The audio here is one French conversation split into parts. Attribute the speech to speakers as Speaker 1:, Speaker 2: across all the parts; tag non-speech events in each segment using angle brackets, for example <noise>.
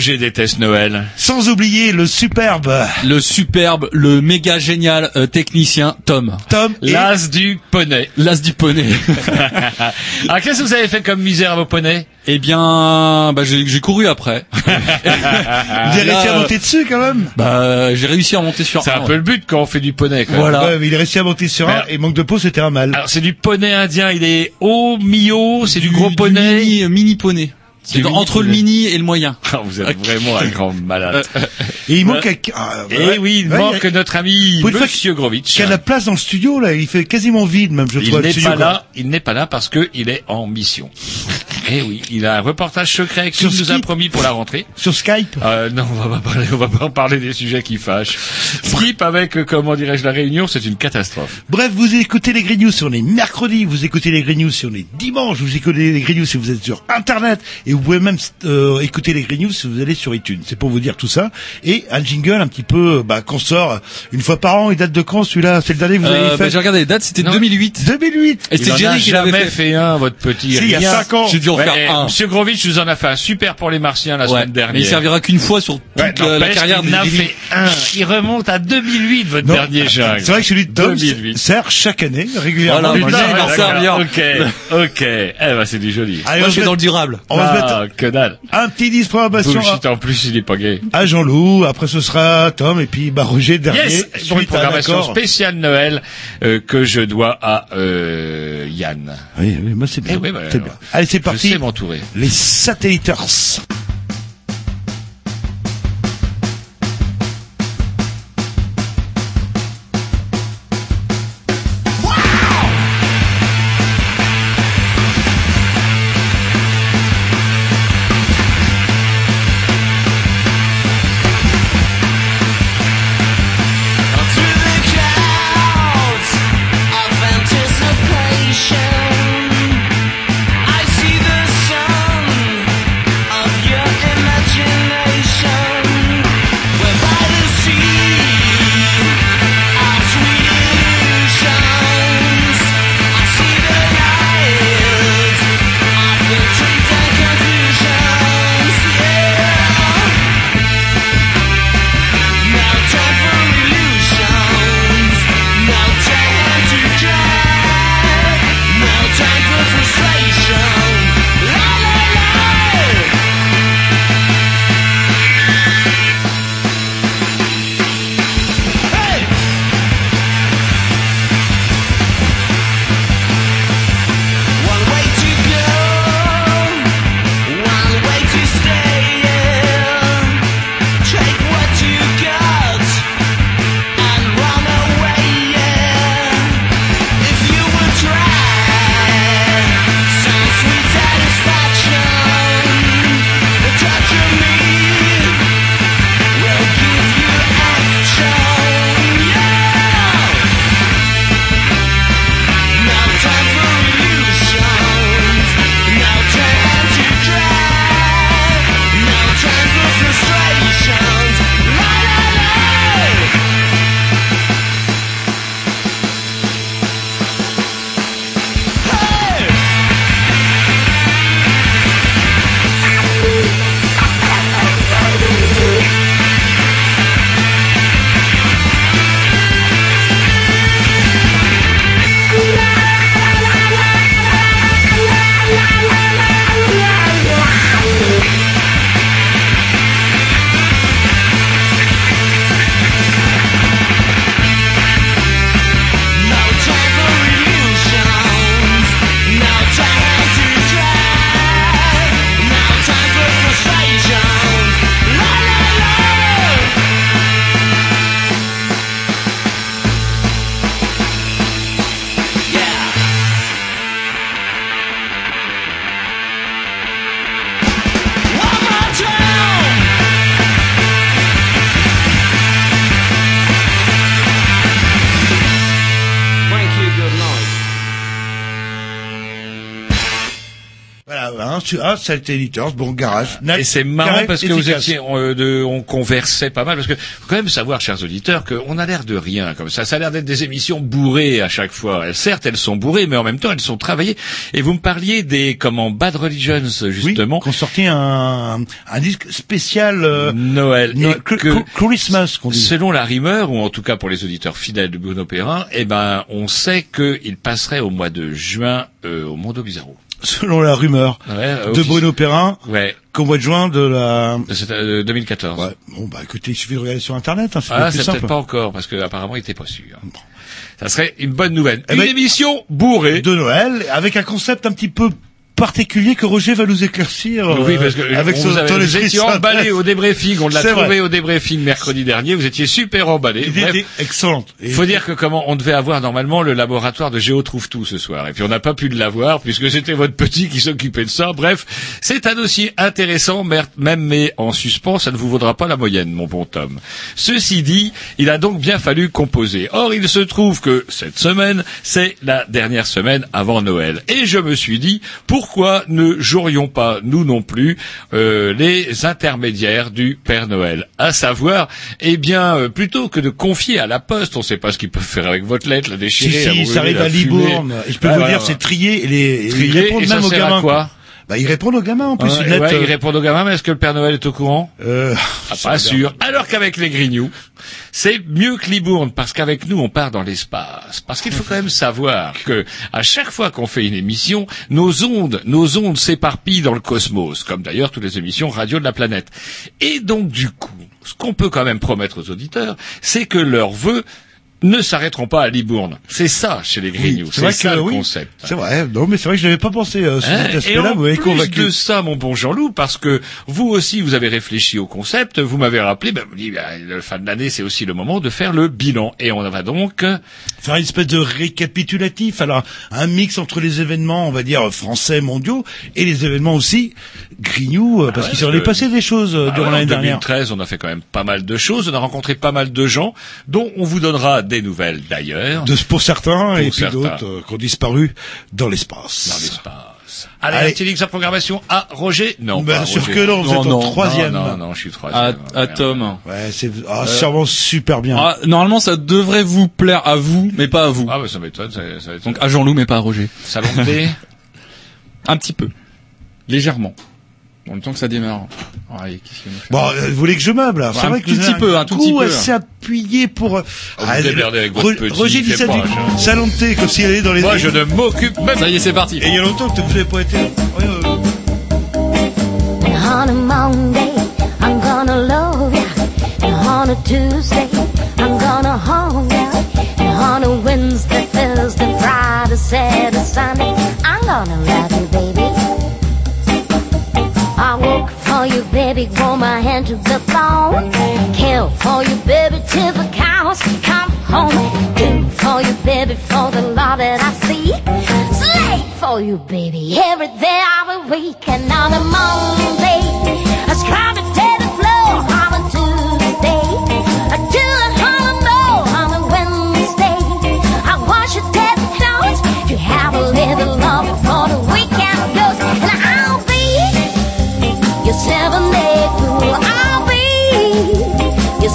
Speaker 1: Roger déteste Noël.
Speaker 2: sans oublier le superbe
Speaker 3: Le superbe, le méga génial euh, technicien Tom.
Speaker 2: Tom et
Speaker 1: L'as du poney.
Speaker 3: L'as du poney. <laughs>
Speaker 1: Alors qu'est-ce que vous avez fait comme misère à vos poneys?
Speaker 3: Eh bien, bah, j'ai j'ai couru après. <laughs>
Speaker 2: vous avez réussi à monter dessus quand même?
Speaker 3: Bah, j'ai réussi à monter sur
Speaker 1: C'est un
Speaker 3: ouais.
Speaker 1: peu le but quand on fait du poney. Quoi.
Speaker 3: Voilà.
Speaker 2: Ouais, mais il est réussi à monter sur un
Speaker 1: Merde.
Speaker 2: et manque de peau c'était un mal.
Speaker 1: Alors c'est du poney indien, il est haut, mi-haut, c'est du, gros
Speaker 3: du
Speaker 1: poney.
Speaker 3: mini, mini poney. C'est entre le mini et le moyen.
Speaker 1: Ah, vous êtes vraiment un grand malade.
Speaker 2: Et il manque un- ah,
Speaker 1: Et
Speaker 2: ouais.
Speaker 1: oui, il
Speaker 2: Ouais,
Speaker 1: manque
Speaker 2: il y a-
Speaker 1: notre ami
Speaker 2: Pour
Speaker 1: Monsieur Grovitch.
Speaker 2: qu'il y a de la place dans le studio là, il fait quasiment vide même je
Speaker 1: Il n'est pas là, il n'est pas là parce que il est en mission. <laughs> Eh oui, il a un reportage secret qu'il
Speaker 2: Sur
Speaker 1: nous a promis pour la rentrée.
Speaker 2: Sur Skype.
Speaker 1: Euh, non, on va pas parler, on va pas en parler des sujets qui fâchent. Skip avec, euh, comment dirais-je, la réunion, c'est une catastrophe.
Speaker 2: Bref, vous écoutez les Green News si on est mercredi, vous écoutez les Green News si on est dimanche, vous écoutez les Green News si vous êtes sur Internet, et vous pouvez même euh, écouter les Green News si vous allez sur iTunes. C'est pour vous dire tout ça. Et un jingle un petit peu bah, qu'on sort une fois par an. Il date de quand celui-là? C'est le dernier que vous
Speaker 3: Euh,
Speaker 2: avez
Speaker 3: bah,
Speaker 2: fait
Speaker 3: j'ai regardé les dates, c'était
Speaker 1: Non.
Speaker 3: 2008.
Speaker 2: 2008.
Speaker 3: Et
Speaker 1: Il
Speaker 3: c'était Jerry qui l'avait fait.
Speaker 1: fait un, votre petit
Speaker 2: Si, il y a
Speaker 1: rien.
Speaker 2: 5 ans.
Speaker 3: J'ai dû en
Speaker 1: Ouais,
Speaker 3: faire un.
Speaker 1: Monsieur Grovitch nous en a fait un super pour les Martiens la
Speaker 3: Ouais.
Speaker 1: semaine dernière.
Speaker 3: Mais il servira qu'une fois sur toute
Speaker 1: Ouais,
Speaker 3: la, carrière des-
Speaker 1: fait un. Il remonte à 2008, votre
Speaker 2: Non.
Speaker 1: dernier jungle.
Speaker 2: C'est vrai que celui de Tom
Speaker 1: 2008.
Speaker 2: sert chaque année régulièrement.
Speaker 3: Voilà, d'en
Speaker 1: d'accord.
Speaker 3: servir.
Speaker 1: Ok, ok. Eh ben, c'est du joli.
Speaker 2: Allez,
Speaker 3: Moi, je suis
Speaker 2: va
Speaker 3: dans le durable.
Speaker 2: On va
Speaker 1: ah, que dalle.
Speaker 2: un petit disque probation à,
Speaker 1: Bullshit, en plus, il est pas gay.
Speaker 2: à Jean-Loup. Après, ce sera Tom et puis bah, Roger dernier.
Speaker 1: Yes, pour une programmation spéciale Noël euh, que je dois à euh, Yann.
Speaker 2: Oui, oui, moi c'est bien.
Speaker 1: Eh oui, bah,
Speaker 2: c'est bien. Allez, c'est
Speaker 1: Je
Speaker 2: parti.
Speaker 1: sais m'entourer.
Speaker 2: Les satelliteurs. Satellitors, bon, garage.
Speaker 1: Et c'est marrant parce que vous étiez, on, euh, de- on conversait pas mal parce que faut quand même savoir, chers auditeurs, qu'on a l'air de rien comme ça. Ça a l'air d'être des émissions bourrées à chaque fois. Certes, elles sont bourrées, mais en même temps, elles sont travaillées. Et vous me parliez des comment Bad Religions
Speaker 2: Oui,
Speaker 1: justement.
Speaker 2: qu'on sortit un, un disque spécial, euh,
Speaker 1: Noël.
Speaker 2: No-
Speaker 1: et
Speaker 2: Cr-
Speaker 1: que,
Speaker 2: Christmas, qu'on dit.
Speaker 1: selon la rumeur, ou en tout cas pour les auditeurs fidèles de Bruno Perrin, eh ben, on sait qu'il passerait au mois de juin euh, au Mondo Bizarro.
Speaker 2: Selon la rumeur
Speaker 1: Ouais,
Speaker 2: de
Speaker 1: offici-
Speaker 2: Bruno Perrin,
Speaker 1: Ouais,
Speaker 2: qu'au mois de juin de la...
Speaker 1: de cette- euh, 2014.
Speaker 2: Ouais, bon, bah, écoutez, il suffit de regarder sur Internet, hein, c'est
Speaker 1: Ah, c'est peut-être pas encore, parce que apparemment il était pas sûr. Ça serait une bonne nouvelle.
Speaker 2: Eh
Speaker 1: une
Speaker 2: ben,
Speaker 1: émission bourrée.
Speaker 2: de Noël, avec un concept un petit peu particulier que Roger va nous éclaircir.
Speaker 1: Oui,
Speaker 2: euh,
Speaker 1: parce que
Speaker 2: avec
Speaker 1: on
Speaker 2: son
Speaker 1: vous
Speaker 2: esprit
Speaker 1: étiez emballé au débriefing, on l'a trouvé
Speaker 2: vrai.
Speaker 1: au débriefing mercredi dernier, vous étiez super emballé. Bref,
Speaker 2: était excellente.
Speaker 1: Il faut dire que comment on devait avoir normalement le laboratoire de Géo trouve tout ce soir et puis on n'a pas pu l'avoir puisque c'était votre petit qui s'occupait de ça. Bref, c'est un dossier intéressant même mais en suspens, ça ne vous vaudra pas la moyenne mon bon Tom. Ceci dit, il a donc bien fallu composer. Or, il se trouve que cette semaine, c'est la dernière semaine avant Noël et je me suis dit pourquoi ne jouerions pas nous non plus euh, les intermédiaires du Père Noël, à savoir eh bien euh, plutôt que de confier à la poste, on ne sait pas ce qu'ils peuvent faire avec votre lettre, la
Speaker 2: Si,
Speaker 1: déchirer,
Speaker 2: si,
Speaker 1: brûler,
Speaker 2: ça arrive
Speaker 1: la
Speaker 2: à. Libourne. Je peux vous
Speaker 1: voilà,
Speaker 2: dire, c'est trier et les, et
Speaker 1: Trier, et ça
Speaker 2: même aux
Speaker 1: sert à
Speaker 2: gamins.
Speaker 1: quoi?
Speaker 2: Bah, ils répondent aux gamins, en plus,
Speaker 1: Ouais,
Speaker 2: une lettre.
Speaker 1: ouais,
Speaker 2: euh,
Speaker 1: ils répondent aux gamins, mais est-ce que le Père Noël est au courant?
Speaker 2: Euh,
Speaker 1: Ah, pas sûr. Alors qu'avec les Grignoux, c'est mieux que Libourne, parce qu'avec nous, on part dans l'espace. Parce qu'il faut quand même savoir que, à chaque fois qu'on fait une émission, nos ondes, nos ondes s'éparpillent dans le cosmos, comme d'ailleurs toutes les émissions radio de la planète. Et donc, du coup, ce qu'on peut quand même promettre aux auditeurs, c'est que leurs vœux ne s'arrêteront pas à Libourne. C'est ça, chez les Grignoux.
Speaker 2: c'est
Speaker 1: C'est
Speaker 2: vrai
Speaker 1: ça
Speaker 2: que
Speaker 1: le
Speaker 2: oui.
Speaker 1: concept.
Speaker 2: C'est vrai. Non, mais c'est vrai que je n'avais pas pensé euh, sur
Speaker 1: Hein,
Speaker 2: cet
Speaker 1: et
Speaker 2: aspect-là.
Speaker 1: en
Speaker 2: Vous m'avez convaincu.
Speaker 1: de ça, mon bon Jean-Loup, parce que vous aussi, vous avez réfléchi au concept, vous m'avez rappelé, ben, vous dites, ben, la fin de l'année, c'est aussi le moment de faire le bilan. Et on va donc... euh,
Speaker 2: Faire une espèce de récapitulatif. Alors, un mix entre les événements, on va dire, français, mondiaux, et les événements aussi grignoux, euh, parce
Speaker 1: ouais,
Speaker 2: qu'il s'en
Speaker 1: parce
Speaker 2: est passé des choses euh,
Speaker 1: ah
Speaker 2: durant
Speaker 1: ouais, en
Speaker 2: l'année dernière.
Speaker 1: 2013, on a fait quand même pas mal de choses, on a rencontré pas mal de gens, dont on vous donnera des nouvelles d'ailleurs,
Speaker 2: De, pour certains, et puis
Speaker 1: certains.
Speaker 2: d'autres euh, qui ont disparu dans l'espace.
Speaker 1: dans l'espace. Allez,
Speaker 2: Allez.
Speaker 1: link sa programmation à Roger Non,
Speaker 2: Bien sûr
Speaker 1: Roger.
Speaker 2: que non, vous
Speaker 3: Non,
Speaker 2: êtes
Speaker 3: non.
Speaker 2: en troisième.
Speaker 1: Non, non, non, je suis troisième.
Speaker 3: à Tom.
Speaker 2: Ouais, c'est ah, sûrement super bien.
Speaker 3: Ah, normalement, ça devrait vous plaire à vous, mais pas à vous.
Speaker 1: Ah, bah, ça m'étonne, ça, ça va être...
Speaker 3: Donc à Jean-Loup, mais pas à Roger.
Speaker 1: Salon thé <laughs>
Speaker 3: Un petit peu. Légèrement. En même temps que ça démarre. Qu'est-ce qu'il nous fait
Speaker 2: Bon, euh, vous voulez que je meuble là
Speaker 3: Un
Speaker 2: C'est vrai que
Speaker 3: tout
Speaker 2: vous avez
Speaker 3: petit peu, un tout
Speaker 2: coup
Speaker 3: petit peu.
Speaker 2: assez appuyé pour. euh,
Speaker 1: Ah, vous démerdez avec votre
Speaker 2: Ro-
Speaker 1: petit,
Speaker 2: Roger
Speaker 1: fait
Speaker 2: ça
Speaker 1: pas,
Speaker 2: du
Speaker 1: je-
Speaker 2: salon de thé comme s'il allait dans les.
Speaker 1: Moi, je ne m'occupe même
Speaker 3: Ça y est, c'est parti.
Speaker 2: Et il y a longtemps que vous n'avez pas été. là. Ouais, ouais.
Speaker 4: And on a Monday, I'm gonna love ya. And on a Tuesday, I'm gonna haunt ya. And on a Wednesday, Thursday, Friday, Saturday, Sunday, I'm gonna love you, baby. For you, baby, go my hand to the bone. Kill for you, baby, till the cows come home. Do for you, baby, for the love that I see. Slave for you, baby, every day of the week. And on a Monday, I scrub it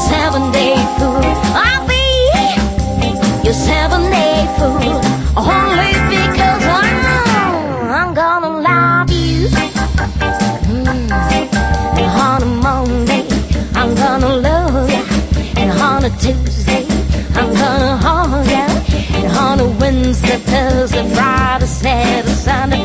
Speaker 4: seven day fool. I'll be your seven day fool. Only because I'm, gonna love you. Mm. On a Monday, I'm gonna love. And on a Tuesday, I'm gonna hold ya. And on a Wednesday, Thursday, Friday, Saturday, Sunday,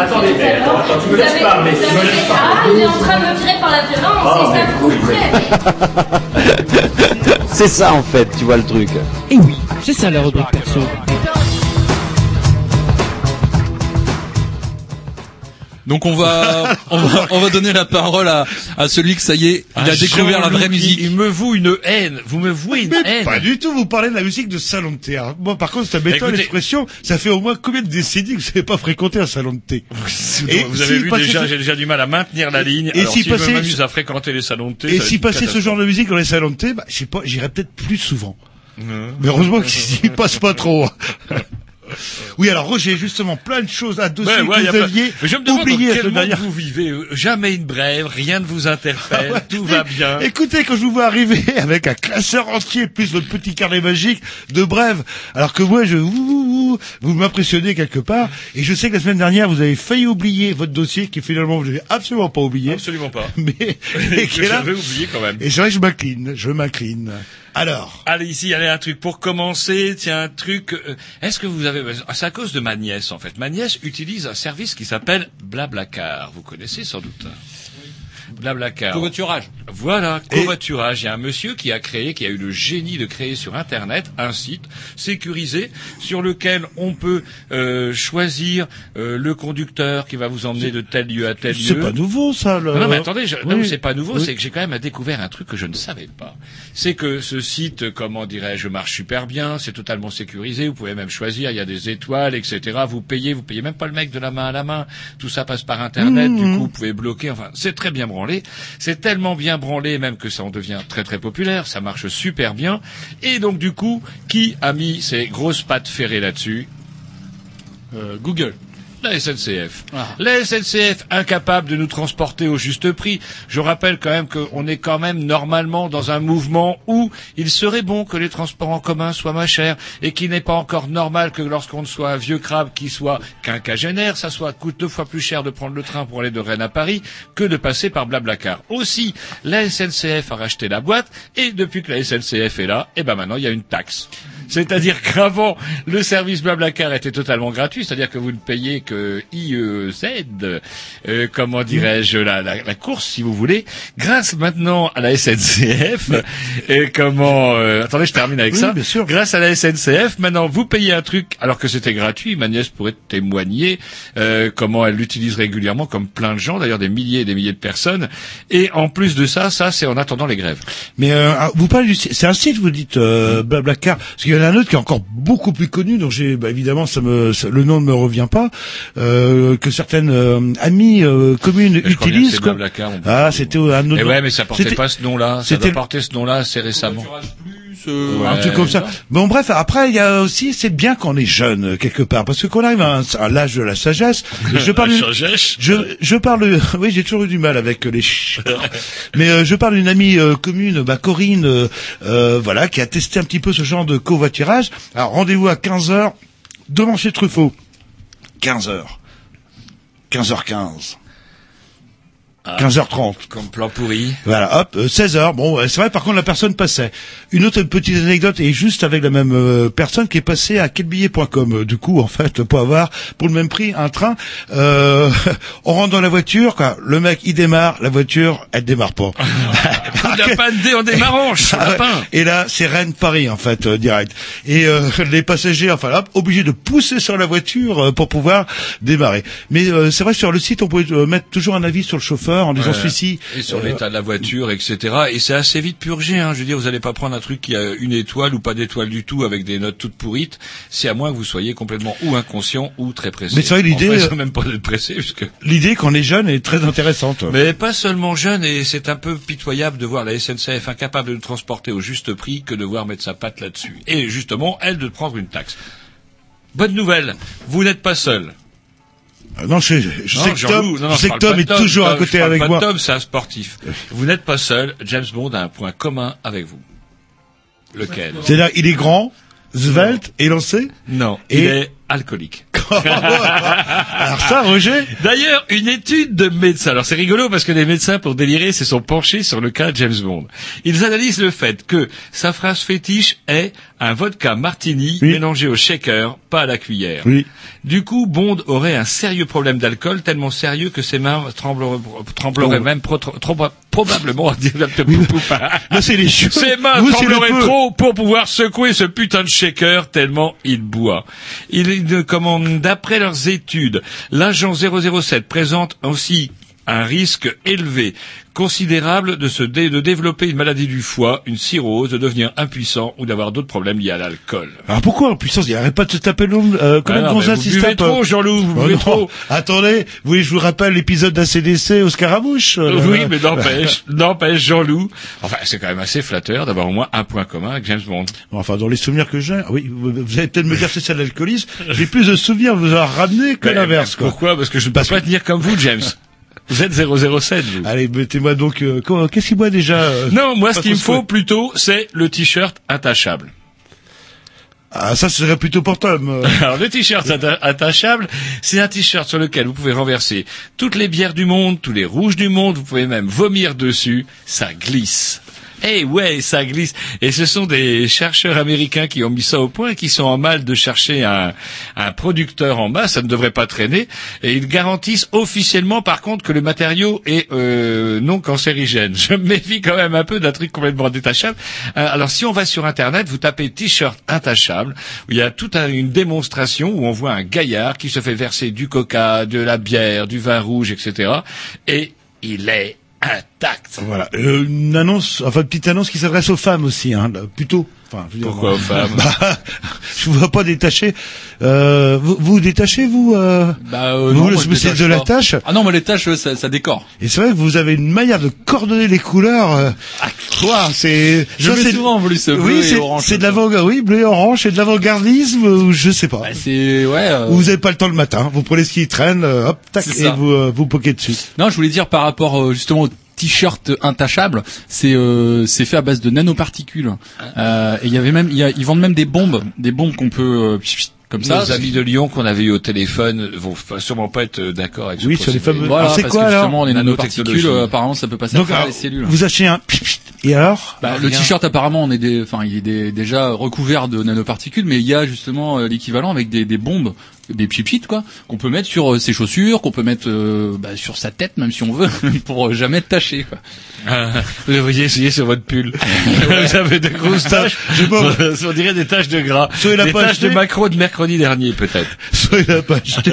Speaker 5: Attendez, mais attends, attends, tu me laisses parler, tu me laisses
Speaker 4: Ah, il est en train de me tirer par la violence,
Speaker 5: Oh,
Speaker 4: et ça.
Speaker 6: C'est ça en fait, tu vois le truc.
Speaker 7: Et oui, c'est ça la rubrique perso.
Speaker 3: Donc on va, <laughs> on va, on va donner la parole à, à celui que ça y est, il a
Speaker 1: Ah,
Speaker 3: découvert la vraie musique.
Speaker 1: Il, me voue une haine. Vous me vouez une
Speaker 2: Mais
Speaker 1: haine.
Speaker 2: pas du tout, vous parlez de la musique de salon de thé. Alors, moi, par contre, ça m'étonne l'expression. Ça fait au moins combien de décennies que vous n'avez pas fréquenté un salon de thé?
Speaker 1: Et vous avez
Speaker 2: s'il
Speaker 1: vu déjà,
Speaker 2: ce-
Speaker 1: j'ai déjà du mal à maintenir la ligne.
Speaker 2: Et
Speaker 1: Alors,
Speaker 2: si
Speaker 1: si je
Speaker 2: passait-
Speaker 1: m'amuse à fréquenter les salons de thé,
Speaker 2: Et si passait ce genre de musique dans les salons de thé, bah, je sais pas, j'irais peut-être plus souvent. Mais heureusement qu'il passe pas trop. <laughs> Oui, alors Roger, justement, plein de choses à dossier
Speaker 1: Ouais, ouais,
Speaker 2: que vous
Speaker 1: pas-
Speaker 2: aviez
Speaker 1: Mais je me demande
Speaker 2: oublié
Speaker 1: quel monde vous vivez. Jamais une brève, rien ne vous interpelle,
Speaker 2: Ouais,
Speaker 1: tout va bien. <laughs>
Speaker 2: Écoutez, quand je vous vois arriver <laughs> avec un classeur entier plus votre petit carnet magique de brèves, alors que moi, je ouh, vous m'impressionnez quelque part, et je sais que la semaine dernière, vous avez failli oublier votre dossier, qui finalement vous n'avez absolument pas oublié.
Speaker 1: Absolument pas. <laughs>
Speaker 2: Mais et
Speaker 1: que j'avais oublié quand même.
Speaker 2: Et c'est vrai que je m'incline, je m'incline. Alors,
Speaker 1: Allez ici, allez un truc pour commencer. Tiens un truc. euh, Est-ce que vous avez ah, C'est à cause de ma nièce en fait. Ma nièce utilise un service qui s'appelle Blablacar. Vous connaissez sans doute. Blablacar.
Speaker 3: Covoiturage.
Speaker 1: Voilà, covoiturage. Il y a un monsieur qui a créé, qui a eu le génie de créer sur Internet un site sécurisé sur lequel on peut euh, choisir euh, le conducteur qui va vous emmener de tel lieu à tel lieu.
Speaker 2: c'est pas nouveau ça. Le...
Speaker 1: Non, non, mais attendez, je,
Speaker 2: Oui.
Speaker 1: c'est pas nouveau,
Speaker 2: Oui.
Speaker 1: c'est que j'ai quand même découvert un truc que je ne savais pas. C'est que ce site, comment dirais-je, marche super bien, c'est totalement sécurisé, vous pouvez même choisir, il y a des étoiles, etc. Vous payez, vous payez même pas le mec de la main à la main, tout ça passe par Internet, du coup vous pouvez bloquer, enfin c'est très bien branlé, c'est tellement bien branlé même que ça en devient très très populaire, ça marche super bien, et donc du coup, qui a mis ses grosses pattes ferrées là-dessus?
Speaker 3: Euh, Google.
Speaker 1: La SNCF.
Speaker 3: Ah.
Speaker 1: La SNCF incapable de nous transporter au juste prix. Je rappelle quand même qu'on est quand même normalement dans un mouvement où il serait bon que les transports en commun soient moins chers et qu'il n'est pas encore normal que lorsqu'on soit un vieux crabe qui soit quinquagénaire, ça soit coûte deux fois plus cher de prendre le train pour aller de Rennes à Paris que de passer par Blablacar. Aussi, la SNCF a racheté la boîte et depuis que la SNCF est là, eh ben maintenant il y a une taxe. C'est-à-dire qu'avant, le service Blablacar était totalement gratuit, c'est-à-dire que vous ne payez que IEZ, euh, comment dirais-je, la, la, la course, si vous voulez. Grâce maintenant à la SNCF, et comment... euh, attendez, je termine avec
Speaker 2: Oui,
Speaker 1: ça.
Speaker 2: bien sûr.
Speaker 1: Grâce à la SNCF, maintenant, vous payez un truc alors que c'était gratuit. Ma nièce pourrait témoigner euh, comment elle l'utilise régulièrement, comme plein de gens, d'ailleurs des milliers et des milliers de personnes. Et en plus de ça, ça, c'est en attendant les grèves.
Speaker 2: Mais euh, ah, vous parlez du site- c'est un site vous dites euh, Blablacar parce qu'il y en a un autre qui est encore beaucoup plus connu dont j'ai bah, évidemment ça me ça- le nom ne me revient pas euh, que certaines euh, amies euh, communes
Speaker 1: Je bien
Speaker 2: utilisent quoi.
Speaker 1: Blablacar,
Speaker 2: Ah c'était un autre
Speaker 1: Mais
Speaker 2: nom.
Speaker 1: ouais, mais ça portait pas ce nom-là. Ça porter ce nom-là assez récemment.
Speaker 3: Euh,
Speaker 2: un truc comme ça. Bon bref, après il y a aussi c'est bien qu'on est jeune quelque part parce que qu'on arrive à, un- à l'âge de la sagesse. <laughs> je parle
Speaker 1: La
Speaker 2: d'une-
Speaker 1: sagesse.
Speaker 2: je je parle <laughs> oui, j'ai toujours eu du mal avec les ch- <laughs> Mais euh, je parle d'une amie euh, commune, bah, Corinne euh, voilà qui a testé un petit peu ce genre de covoiturage. Alors rendez-vous à 15h devant chez Truffaut. 15h. 15h15. 15h30.
Speaker 1: Comme plan pourri.
Speaker 2: Voilà, hop, 16h. Bon, euh, c'est vrai, par contre, la personne passait. Une autre petite anecdote, et juste avec la même euh, personne qui est passée à quelbillet.com. Euh, Du coup, en fait, pour avoir, pour le même prix, un train, euh, <laughs> on rentre dans la voiture, quoi. Le mec, il démarre, la voiture, elle démarre pas.
Speaker 1: Coup de lapin de dé en démarrage, <laughs> sur
Speaker 2: Ah ouais. Et là, c'est Rennes-Paris, en fait, euh, direct. Et euh, <laughs> les passagers, enfin là, obligés de pousser sur la voiture pour pouvoir démarrer. Mais euh, c'est vrai, sur le site, on pouvait euh, mettre toujours un avis sur le chauffeur en disant
Speaker 1: Ouais.
Speaker 2: celui-ci.
Speaker 1: Et sur l'état de la voiture, etc. Et c'est assez vite purgé. Hein. Je veux dire, vous n'allez pas prendre un truc qui a une étoile ou pas d'étoile du tout avec des notes toutes pourrites. C'est à moins que vous soyez complètement ou inconscient ou très pressé.
Speaker 2: Mais c'est vrai, l'idée,
Speaker 1: même pas d'être pressé, puisque.
Speaker 2: L'idée qu'on est jeune est très intéressante.
Speaker 1: Mais pas seulement jeune, et c'est un peu pitoyable de voir la SNCF incapable de nous transporter au juste prix que de voir mettre sa patte là-dessus. Et justement, elle de prendre une taxe. Bonne nouvelle, vous n'êtes pas seul.
Speaker 2: Euh, Non, je, je
Speaker 1: Non,
Speaker 2: sais que Tom,
Speaker 1: loue. Non, non,
Speaker 2: je sais que Tom est toujours à côté avec moi.
Speaker 1: Tom, c'est un sportif. Vous n'êtes pas seul. James Bond a un point commun avec vous. Lequel?
Speaker 2: C'est-à-dire, il est grand, svelte, élancé?
Speaker 1: Non,
Speaker 2: Et-
Speaker 1: il est alcoolique. <laughs>
Speaker 2: Alors ça, Roger
Speaker 1: D'ailleurs, une étude de médecins. Alors c'est rigolo parce que les médecins, pour délirer, se sont penchés sur le cas de James Bond. Ils analysent le fait que sa phrase fétiche est un vodka martini mélangé au shaker, pas à la cuillère.
Speaker 2: Oui.
Speaker 1: Du coup, Bond aurait un sérieux problème d'alcool, tellement sérieux que ses mains trembleraient, trembleraient
Speaker 2: Oh.
Speaker 1: même pro- probablement. <laughs>
Speaker 2: Là, c'est <laughs> les cheveux.
Speaker 1: Ses mains
Speaker 2: Vous,
Speaker 1: trembleraient trop pour pouvoir secouer ce putain de shaker tellement il boit. Il, il- comment, d'après leurs études, l'agent 007 présente aussi un risque élevé, considérable de se dé- de développer une maladie du foie, une cirrhose, de devenir impuissant ou d'avoir d'autres problèmes liés à l'alcool.
Speaker 2: Alors pourquoi en puissance Il arrête pas de se taper le nombre. Euh, combien
Speaker 1: Ah non,
Speaker 2: gonzesses
Speaker 1: vous buvez trop, Jean-Loup, vous
Speaker 2: Oh
Speaker 1: buvez trop.
Speaker 2: Attendez, que je vous rappelle l'épisode d'ACDC au Scaramouche euh,
Speaker 1: oui,
Speaker 2: euh,
Speaker 1: mais n'empêche, <laughs> n'empêche Jean-Loup. Enfin, c'est quand même assez flatteur d'avoir au moins un point commun avec James Bond.
Speaker 2: Enfin, dans les souvenirs que j'ai, oui, vous, allez peut-être me dire que c'est ça l'alcoolisme. J'ai plus de souvenirs vous avoir ramené que l'inverse.
Speaker 1: Pourquoi? Parce que je ne peux pas tenir comme vous, James. <laughs> Vous êtes 007, vous.
Speaker 2: Allez, mettez-moi donc. euh, Qu'est-ce qu'il boit déjà euh,
Speaker 1: Non, moi, ce qu'il me faut plutôt, c'est le t-shirt intachable.
Speaker 2: Ah, ça ce serait plutôt Tom. euh. <laughs>
Speaker 1: Alors, le t-shirt atta- attachable, c'est un t-shirt sur lequel vous pouvez renverser toutes les bières du monde, tous les rouges du monde, vous pouvez même vomir dessus, ça glisse. Eh ouais, ça glisse. Et ce sont des chercheurs américains qui ont mis ça au point et qui sont en mal de chercher un, un producteur en bas. Ça ne devrait pas traîner. Et ils garantissent officiellement, par contre, que le matériau est euh, non cancérigène. Je me méfie quand même un peu d'un truc complètement détachable. Euh, alors, si on va sur Internet, vous tapez t-shirt intachable, où il y a toute un- une démonstration où on voit un gaillard qui se fait verser du coca, de la bière, du vin rouge, etc. Et il est intact.
Speaker 2: Voilà, Euh, une annonce, enfin petite annonce qui s'adresse aux femmes aussi, hein, plutôt. Enfin, je veux dire,
Speaker 1: Pourquoi aux femmes <laughs>
Speaker 2: bah, Je vous vois pas détacher. Euh, vous vous détachez vous euh,
Speaker 3: Bah, euh,
Speaker 2: Vous,
Speaker 3: non,
Speaker 2: le spécial de la
Speaker 3: pas.
Speaker 2: tâche
Speaker 3: Ah non, moi les tâches, ça, ça décore.
Speaker 2: Et c'est vrai que vous avez une manière de coordonner les couleurs. Euh, quoi, c'est.
Speaker 3: Je mets souvent en plus ce bleu
Speaker 2: oui,
Speaker 3: et orange.
Speaker 2: C'est de l'avant, oui, bleu et orange, c'est de l'avant-gardisme, ou je sais pas.
Speaker 3: c'est ouais. euh,
Speaker 2: Ou vous avez pas le temps le matin, vous prenez ce qui traîne, euh, hop, tac, et vous vous poquez dessus.
Speaker 3: Non, je voulais dire par rapport justement au t-shirt intachable, c'est euh, c'est fait à base de nanoparticules. Euh, et il y avait même, il y a- ils vendent même des bombes, des bombes qu'on peut euh, comme ça.
Speaker 1: Nos amis de Lyon qu'on avait eu au téléphone vont sûrement pas être euh, d'accord avec ce
Speaker 2: Oui, sur les fameux-
Speaker 3: Voilà,
Speaker 2: c'est
Speaker 3: parce
Speaker 2: quoi,
Speaker 3: que
Speaker 2: alors
Speaker 3: justement les nanoparticules, euh, apparemment, ça peut passer à
Speaker 2: Donc,
Speaker 3: travers
Speaker 2: alors,
Speaker 3: les cellules.
Speaker 2: vous achetez un, et alors
Speaker 3: Bah, le t-shirt apparemment on est des, enfin il est des- déjà recouvert de nanoparticules, mais il y a justement euh, l'équivalent avec des, des bombes, des pchit quoi, qu'on peut mettre sur euh, ses chaussures, qu'on peut mettre euh, bah, sur sa tête même si on veut, <laughs> pour euh, jamais être taché. Quoi.
Speaker 1: Ah, vous devriez essayer sur votre pull. <laughs> vous avez de grosses taches. On dirait des taches de gras.
Speaker 2: Soyez la
Speaker 1: des
Speaker 2: pas
Speaker 1: taches
Speaker 2: acheté.
Speaker 1: de macro de mercredi dernier, peut-être.
Speaker 2: Soit il a pas acheté.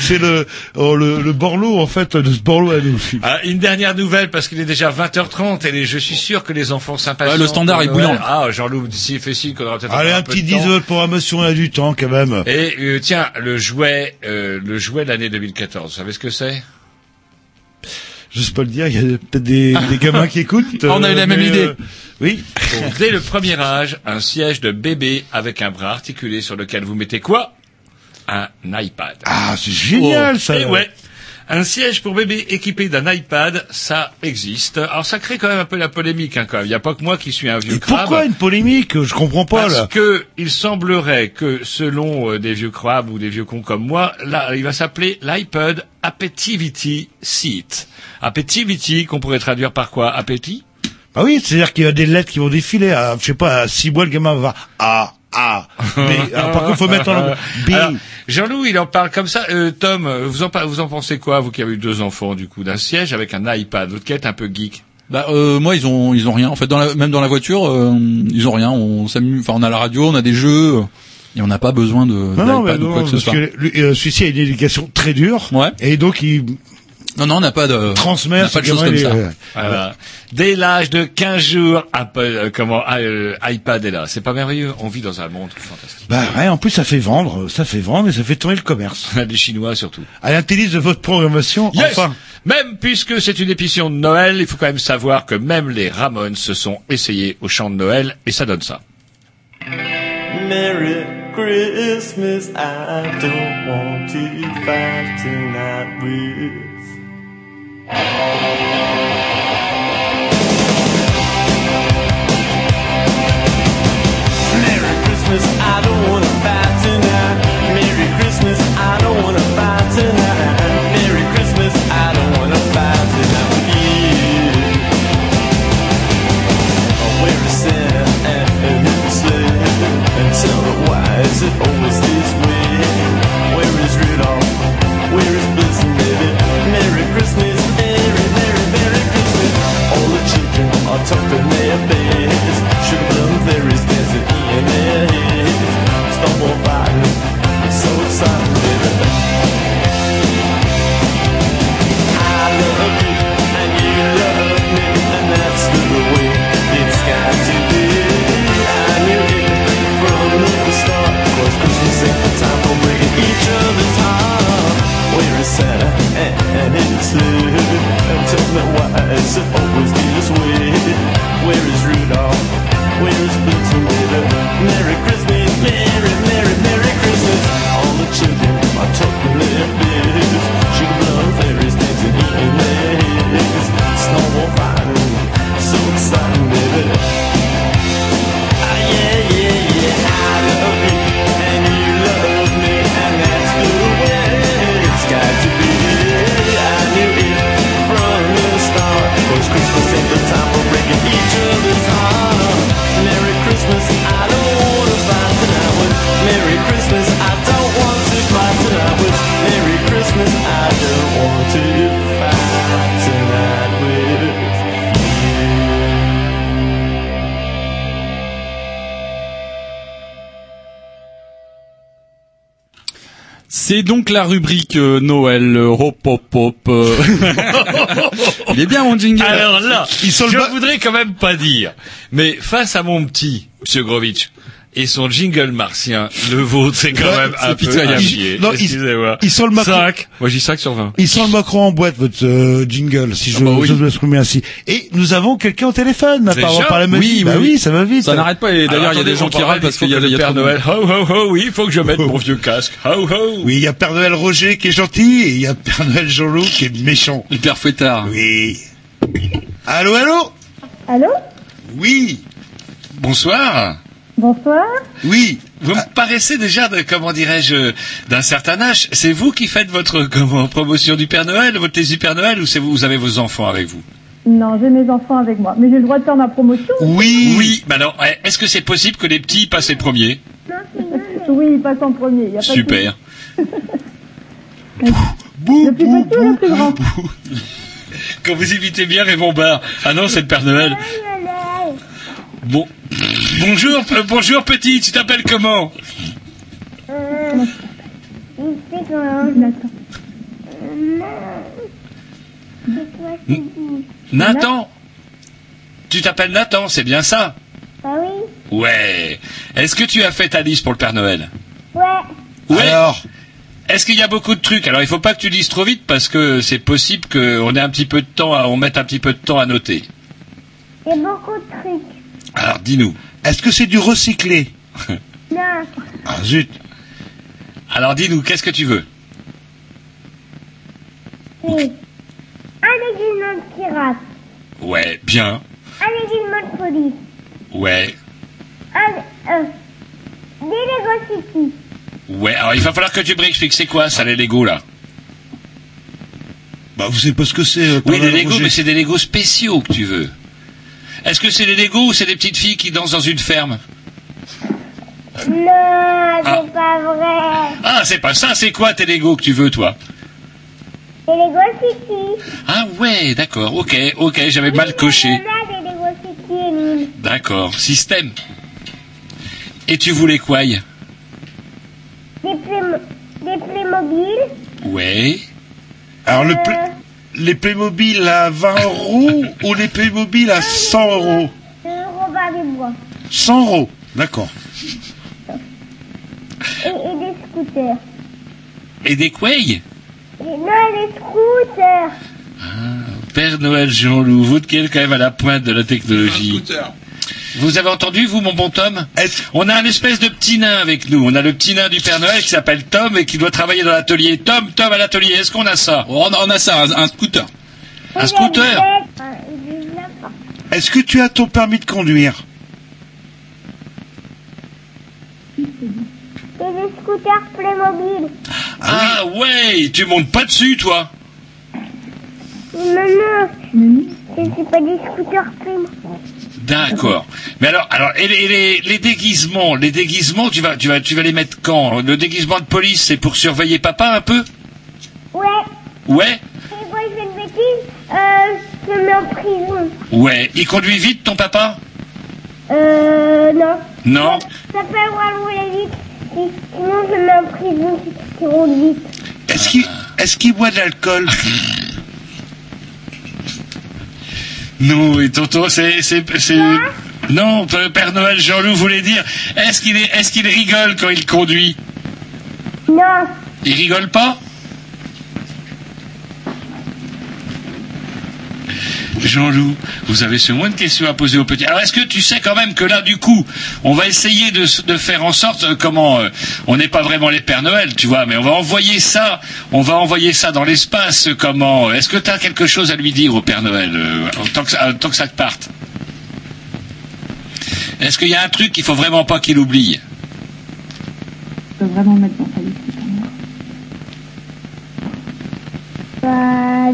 Speaker 2: c'est le, oh, le, le Borloo, en fait, de ce Borloo à nous.
Speaker 1: Ah, une dernière nouvelle, parce qu'il est déjà 20h30 et les- je suis sûr que les enfants s'impatientent.
Speaker 3: Ouais, le standard est
Speaker 1: pour
Speaker 3: bouillant.
Speaker 1: Ah, Jean-Loup, s'il fait signe qu'on aura peut-être
Speaker 2: Allez, un
Speaker 1: peu
Speaker 2: petit
Speaker 1: de temps.
Speaker 2: 10 de programmation, il y a du temps, quand même.
Speaker 1: Et euh, tiens, le jouet, euh, le jouet de l'année 2014, vous savez ce que c'est?
Speaker 2: Je sais pas le dire, il y a peut-être des, <laughs> des gamins qui écoutent.
Speaker 3: On a eu la même
Speaker 2: mais,
Speaker 3: idée.
Speaker 2: euh, oui.
Speaker 1: Donc, Dès le premier âge, un siège de bébé avec un bras articulé sur lequel vous mettez quoi? Un iPad.
Speaker 2: Ah, c'est génial, ça.
Speaker 1: Et ouais. Un siège pour bébé équipé d'un iPad, ça existe. Alors ça crée quand même un peu la polémique, hein, quand même. Il n'y a pas que moi qui suis un vieux
Speaker 2: Et
Speaker 1: crabe.
Speaker 2: pourquoi une polémique? Je comprends pas,
Speaker 1: Parce
Speaker 2: là.
Speaker 1: que il semblerait que selon euh, des vieux crabes ou des vieux cons comme moi, là, il va s'appeler l'iPod Appetivity Seat. Appetivity, qu'on pourrait traduire par quoi? Appétit?
Speaker 2: Ah oui, c'est-à-dire qu'il y a des lettres qui vont défiler. À, je sais pas, à 6 mois, le gamin va voir A, B. Alors, par contre, faut mettre en <laughs> B.
Speaker 1: Alors, Jean-Loup, il en parle comme ça. Euh, Tom, euh, vous en, vous en pensez quoi, vous qui avez eu deux enfants, du coup, d'un siège avec un iPad, votre qui êtes un peu geek
Speaker 3: Bah euh, moi ils ont ils ont rien. En fait dans la, même dans la voiture euh, ils ont rien. On s'amuse. Enfin on a la radio, on a des jeux. Et on n'a pas besoin de
Speaker 2: Non, non, mais
Speaker 3: d'iPad ou
Speaker 2: non,
Speaker 3: quoi que ce
Speaker 2: parce
Speaker 3: soit.
Speaker 2: que lui, euh, celui-ci a une éducation très dure.
Speaker 3: Ouais.
Speaker 2: Et donc, il
Speaker 3: Non non on n'a pas de
Speaker 2: transmet
Speaker 3: on
Speaker 2: à
Speaker 3: n'a pas de choses comme
Speaker 2: les-
Speaker 3: ça.
Speaker 1: Voilà. Dès l'âge de 15 jours, Apple, euh, comment, ah, euh, iPad est là. C'est pas merveilleux On vit dans un monde fantastique.
Speaker 2: Bah ouais, en plus, ça fait vendre, ça fait vendre et ça fait tourner le commerce. <laughs>
Speaker 1: Les Chinois surtout.
Speaker 2: À l'intelligence de votre programmation,
Speaker 1: Yes
Speaker 2: enfin.
Speaker 1: Même puisque c'est une émission de Noël, il faut quand même savoir que même les Ramones se sont essayés au chant de Noël et ça donne ça.
Speaker 8: Merry
Speaker 9: Christmas, I don't want to fight tonight with. Why is it always this way? Where is Rudolph? Tucked in their beds. Sugar plum fairies dancing in their heads. Stumble fighting, so excited,
Speaker 3: donc la rubrique euh, Noël euh, hop hop hop. euh. <laughs> Il est bien mon jingle.
Speaker 1: Alors là,
Speaker 3: Ils sont le
Speaker 1: je
Speaker 3: ba-
Speaker 1: voudrais quand même pas dire, mais face à mon petit, Monsieur Grovitch, et son jingle martien, le vôtre, c'est quand
Speaker 2: Ouais,
Speaker 1: même un peu
Speaker 2: pitoyable.
Speaker 1: à chier.
Speaker 2: Non, ils-
Speaker 1: Excusez-moi.
Speaker 2: ils sont le macro-
Speaker 1: 5. Moi, j'ai 5 sur 20.
Speaker 2: Ils sont le Macron en boîte, votre euh, jingle, si je,
Speaker 1: Ah bah oui.
Speaker 2: je ainsi. Et nous avons quelqu'un au téléphone, apparemment par la magie. bah oui, ça va vite.
Speaker 3: Ça n'arrête pas. Et d'ailleurs, il y a des gens qui râlent parce qu'il y a, a
Speaker 1: Père Noël. Ho ho ho, oui, il faut que je mette mon vieux casque. Ho ho.
Speaker 2: Oui, il y a Père Noël Roger qui est gentil et il y a Père Noël Jean-Loup qui est méchant.
Speaker 3: Le père fouettard.
Speaker 2: Oui. Allô, allô?
Speaker 10: Allô?
Speaker 1: Oui. Bonsoir.
Speaker 10: Bonsoir.
Speaker 1: Oui, vous me paraissez déjà, de, comment dirais-je, d'un certain âge. C'est vous qui faites votre comment, promotion du Père Noël, votre thèse du Père Noël, ou c'est vous, vous avez vos enfants avec vous?
Speaker 10: Non, j'ai mes enfants avec moi. Mais j'ai le droit de faire ma promotion
Speaker 1: Oui. Oui. Bah eh, est-ce que c'est possible que les petits passent les premiers
Speaker 10: Oui, il passe en premier. y a pas de
Speaker 1: Super.
Speaker 10: souci. <laughs> Le plus petit ou le plus grand
Speaker 1: Quand vous imitez bien Raymond Barre. Ah non, c'est le Père Noël. Bon. Bonjour, euh, bonjour petit, tu t'appelles comment Nathan Tu t'appelles Nathan, c'est bien ça
Speaker 11: Ah oui
Speaker 1: Ouais. Est-ce que tu as fait ta liste pour le Père Noël
Speaker 11: Ouais.
Speaker 1: Ouais. Alors Est-ce qu'il y a beaucoup de trucs Alors il faut pas que tu lises trop vite parce que c'est possible qu'on ait un petit peu de temps, à, on mette un petit peu de temps à noter.
Speaker 11: Il y a beaucoup de trucs.
Speaker 1: Alors dis-nous.
Speaker 2: Est-ce que c'est du recyclé <laughs>
Speaker 11: Non.
Speaker 2: Ah zut.
Speaker 1: Alors dis-nous, qu'est-ce que tu veux
Speaker 11: Oui. Un aiguillement de pirate.
Speaker 1: Ouais, bien.
Speaker 11: Un aiguillement de police.
Speaker 1: Ouais.
Speaker 11: Un, euh, des Lego City.
Speaker 1: Ouais, alors il va falloir que tu me réexpliques c'est quoi ça les Lego là
Speaker 2: Bah vous savez pas ce que c'est. euh,
Speaker 1: Oui, des Lego,
Speaker 2: Roger
Speaker 1: mais c'est des Lego spéciaux que tu veux. Est-ce que c'est des Lego ou c'est des petites filles qui dansent dans une ferme
Speaker 11: Non, c'est pas vrai.
Speaker 1: Ah, c'est pas ça, c'est quoi tes Lego que tu veux toi
Speaker 11: Des Lego City.
Speaker 1: Ah ouais, d'accord, ok, ok, j'avais mal coché. D'accord, système. Et tu voulais quoi y
Speaker 11: Des, Playmo- des Playmobil.
Speaker 1: Ouais.
Speaker 2: Alors le
Speaker 11: Euh,
Speaker 2: Play- les Playmobil à 20 euros ou les Playmobil à 100 euros
Speaker 11: de Robin des Bois.
Speaker 2: 100 euros, d'accord.
Speaker 11: Et, et des scooters.
Speaker 1: Et des Quay
Speaker 11: Et, non, des scooters.
Speaker 1: Père Noël Jean-Loup, vous êtes quand même à la pointe de la technologie. Vous avez entendu, vous, mon bon Tom On a un espèce de petit nain avec nous. On a le petit nain du Père Noël qui s'appelle Tom et qui doit travailler dans l'atelier. Tom, Tom à l'atelier, est-ce qu'on a ça?
Speaker 3: On, a, on a ça, un, un scooter.
Speaker 1: Un scooter?
Speaker 2: Est-ce que tu as ton permis de conduire?
Speaker 11: C'est des scooters Playmobil.
Speaker 1: Ah ouais, tu montes pas dessus, toi
Speaker 11: Maman, je suis pas des scooters Playmobil.
Speaker 1: D'accord. Mais alors, alors, et les, et les, les déguisements, les déguisements, tu vas, tu vas, tu vas les mettre quand? Le déguisement de police, c'est pour surveiller papa un peu?
Speaker 11: Ouais.
Speaker 1: Ouais.
Speaker 11: Moi, je fais une bêtise, euh, je me mets en prison.
Speaker 1: Ouais. Il conduit vite, ton papa?
Speaker 11: Euh, non.
Speaker 1: Non.
Speaker 11: Ça peut avoir rouler vite. Si- Sinon, je me mets en prison si tu roules vite.
Speaker 2: Est-ce qu'il est-ce qu'il boit de l'alcool? <laughs>
Speaker 1: Non, et tonton, c'est, c'est, c'est. Non, P- Père Noël, Jean-Loup voulait dire, est-ce qu'il est, est-ce qu'il rigole quand il conduit?
Speaker 11: Non.
Speaker 1: Il rigole pas? Jean-Loup, vous avez sûrement une question à poser au petit. Alors, est-ce que tu sais quand même que là, du coup, on va essayer de, faire en sorte, euh, comment, euh, on n'est pas vraiment les Pères Noël, tu vois, mais on va envoyer ça, on va envoyer ça dans l'espace, euh, comment. euh, Est-ce que tu as quelque chose à lui dire au Père Noël, euh, tant que, ça- en tant que ça te parte? Est-ce qu'il y a un truc qu'il faut vraiment pas qu'il oublie?
Speaker 10: Je peux vraiment mettre dans sa liste.
Speaker 11: Bah,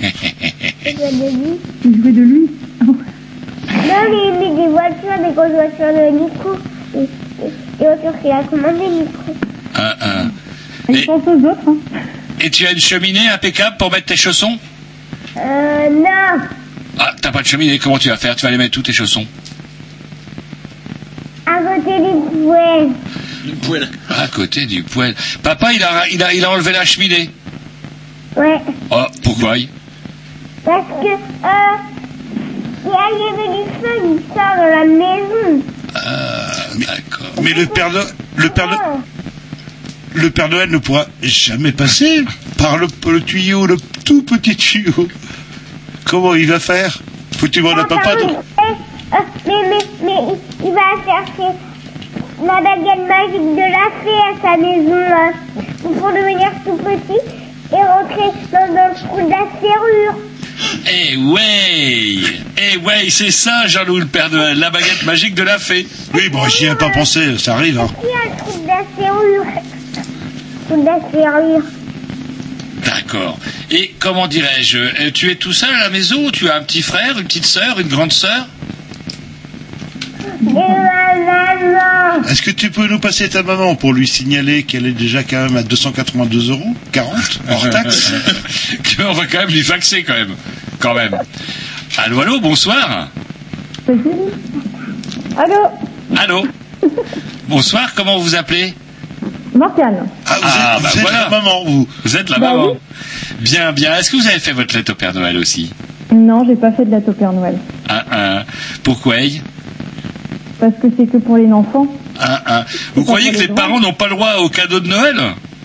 Speaker 11: Des jouets de lit. Des jouets de
Speaker 10: lui
Speaker 11: Non, mais, mais des voitures, des grosses voitures de Nico. Et, et, des voitures qu'il a commandées, Nico.
Speaker 1: Un, un.
Speaker 10: Il pense aux autres. Hein.
Speaker 1: Et tu as une cheminée impeccable pour mettre tes chaussons?
Speaker 11: Euh, non.
Speaker 1: Ah, t'as pas de cheminée, comment tu vas faire? Tu vas aller mettre tous tes chaussons
Speaker 11: À côté du poêle.
Speaker 1: Du poêle. À côté du poêle. Papa, il a, il a, il a enlevé la cheminée.
Speaker 11: Ouais.
Speaker 1: Oh, pourquoi
Speaker 11: Parce que, euh, il y avait du feu, il sort dans la maison.
Speaker 1: Ah, d'accord.
Speaker 2: Mais le Père Noël, le Père Noël, le Père Noël ne pourra jamais passer par le, le tuyau, le tout petit tuyau. Comment il va faire? Faut que tu demandes à papa.
Speaker 11: Ah, euh, mais, mais, mais il, il va chercher la baguette magique de la fée à sa maison, là, pour devenir tout petit et rentrer dans, dans le trou de la serrure.
Speaker 1: Eh ouais Eh ouais, c'est ça, Jean-Loup, le Père Noël, la baguette magique de la fée.
Speaker 2: Oui, bon, j'y ai pas pensé, ça arrive. Hein.
Speaker 11: Il y a le trou de la serrure. Trou de la serrure.
Speaker 1: D'accord. Et comment dirais-je euh, Tu es tout seul à la maison ou tu as un petit frère, une petite sœur, une grande sœur?
Speaker 2: Est-ce que tu peux nous passer ta maman pour lui signaler qu'elle est déjà quand même à 282 euros 40 hors <laughs> taxe
Speaker 1: On va quand même lui faxer quand même. Quand même. Allô, allô, bonsoir.
Speaker 10: Allô
Speaker 1: Allô Bonsoir, comment vous vous appelez?
Speaker 10: Morgane.
Speaker 2: Ah, vous êtes,
Speaker 1: bah
Speaker 2: vous êtes
Speaker 1: voilà.
Speaker 2: la maman, vous.
Speaker 1: Vous êtes la
Speaker 10: Bah
Speaker 1: maman
Speaker 10: oui.
Speaker 1: Bien, bien. Est-ce que vous avez fait votre lettre au Père Noël aussi?
Speaker 10: Non, j'ai pas fait de la au Père Noël.
Speaker 1: ah, ah. Pourquoi
Speaker 10: Parce que c'est que pour les enfants.
Speaker 1: ah, ah. Vous croyez que
Speaker 10: les
Speaker 1: parents n'ont pas le droit au cadeau de Noël?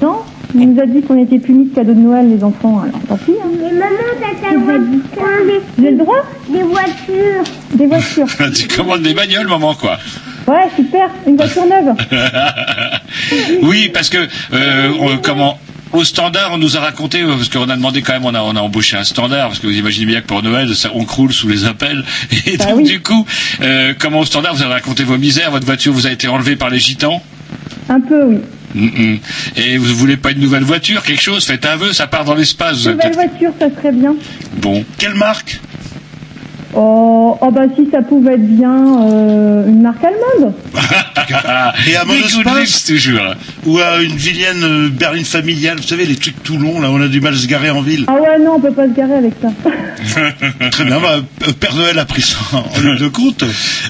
Speaker 10: Non On nous a dit qu'on était punis de cadeaux de Noël, les enfants. Alors tant pis. Hein.
Speaker 11: Mais maman, t'as le droit de
Speaker 10: J'ai le droit?
Speaker 11: Des voitures.
Speaker 10: Des voitures. <laughs>
Speaker 1: Tu commandes des bagnoles, maman, quoi.
Speaker 10: Ouais, super. Une voiture neuve. <laughs>
Speaker 1: oui, parce que euh, comment au standard, on nous a raconté euh, parce qu'on a demandé quand même, on a, on a embauché un standard parce que vous imaginez bien que pour Noël, ça, on croule sous les appels. <laughs> Et
Speaker 10: Bah
Speaker 1: donc du coup, euh, comment au standard, vous avez raconté vos misères, votre voiture vous a été enlevée par les gitans?
Speaker 10: Un peu, oui.
Speaker 1: Mm, mm. Et vous voulez pas une nouvelle voiture, quelque chose? Faites un vœu, ça part dans l'espace. Avez
Speaker 10: Nouvelle voiture, ça serait bien.
Speaker 1: Bon.
Speaker 2: Quelle marque?
Speaker 10: Oh, oh bah si ça pouvait être bien euh, une marque allemande. <laughs>
Speaker 2: Et à monospace
Speaker 1: toujours.
Speaker 2: Ou à une vilaine euh, berline familiale, vous savez, les trucs tout longs, là, on a du mal à se garer en ville.
Speaker 10: Ah ouais, non, on peut pas se garer avec ça. <laughs>
Speaker 2: Très bien, bah, euh, Père Noël a pris ça en ligne de compte.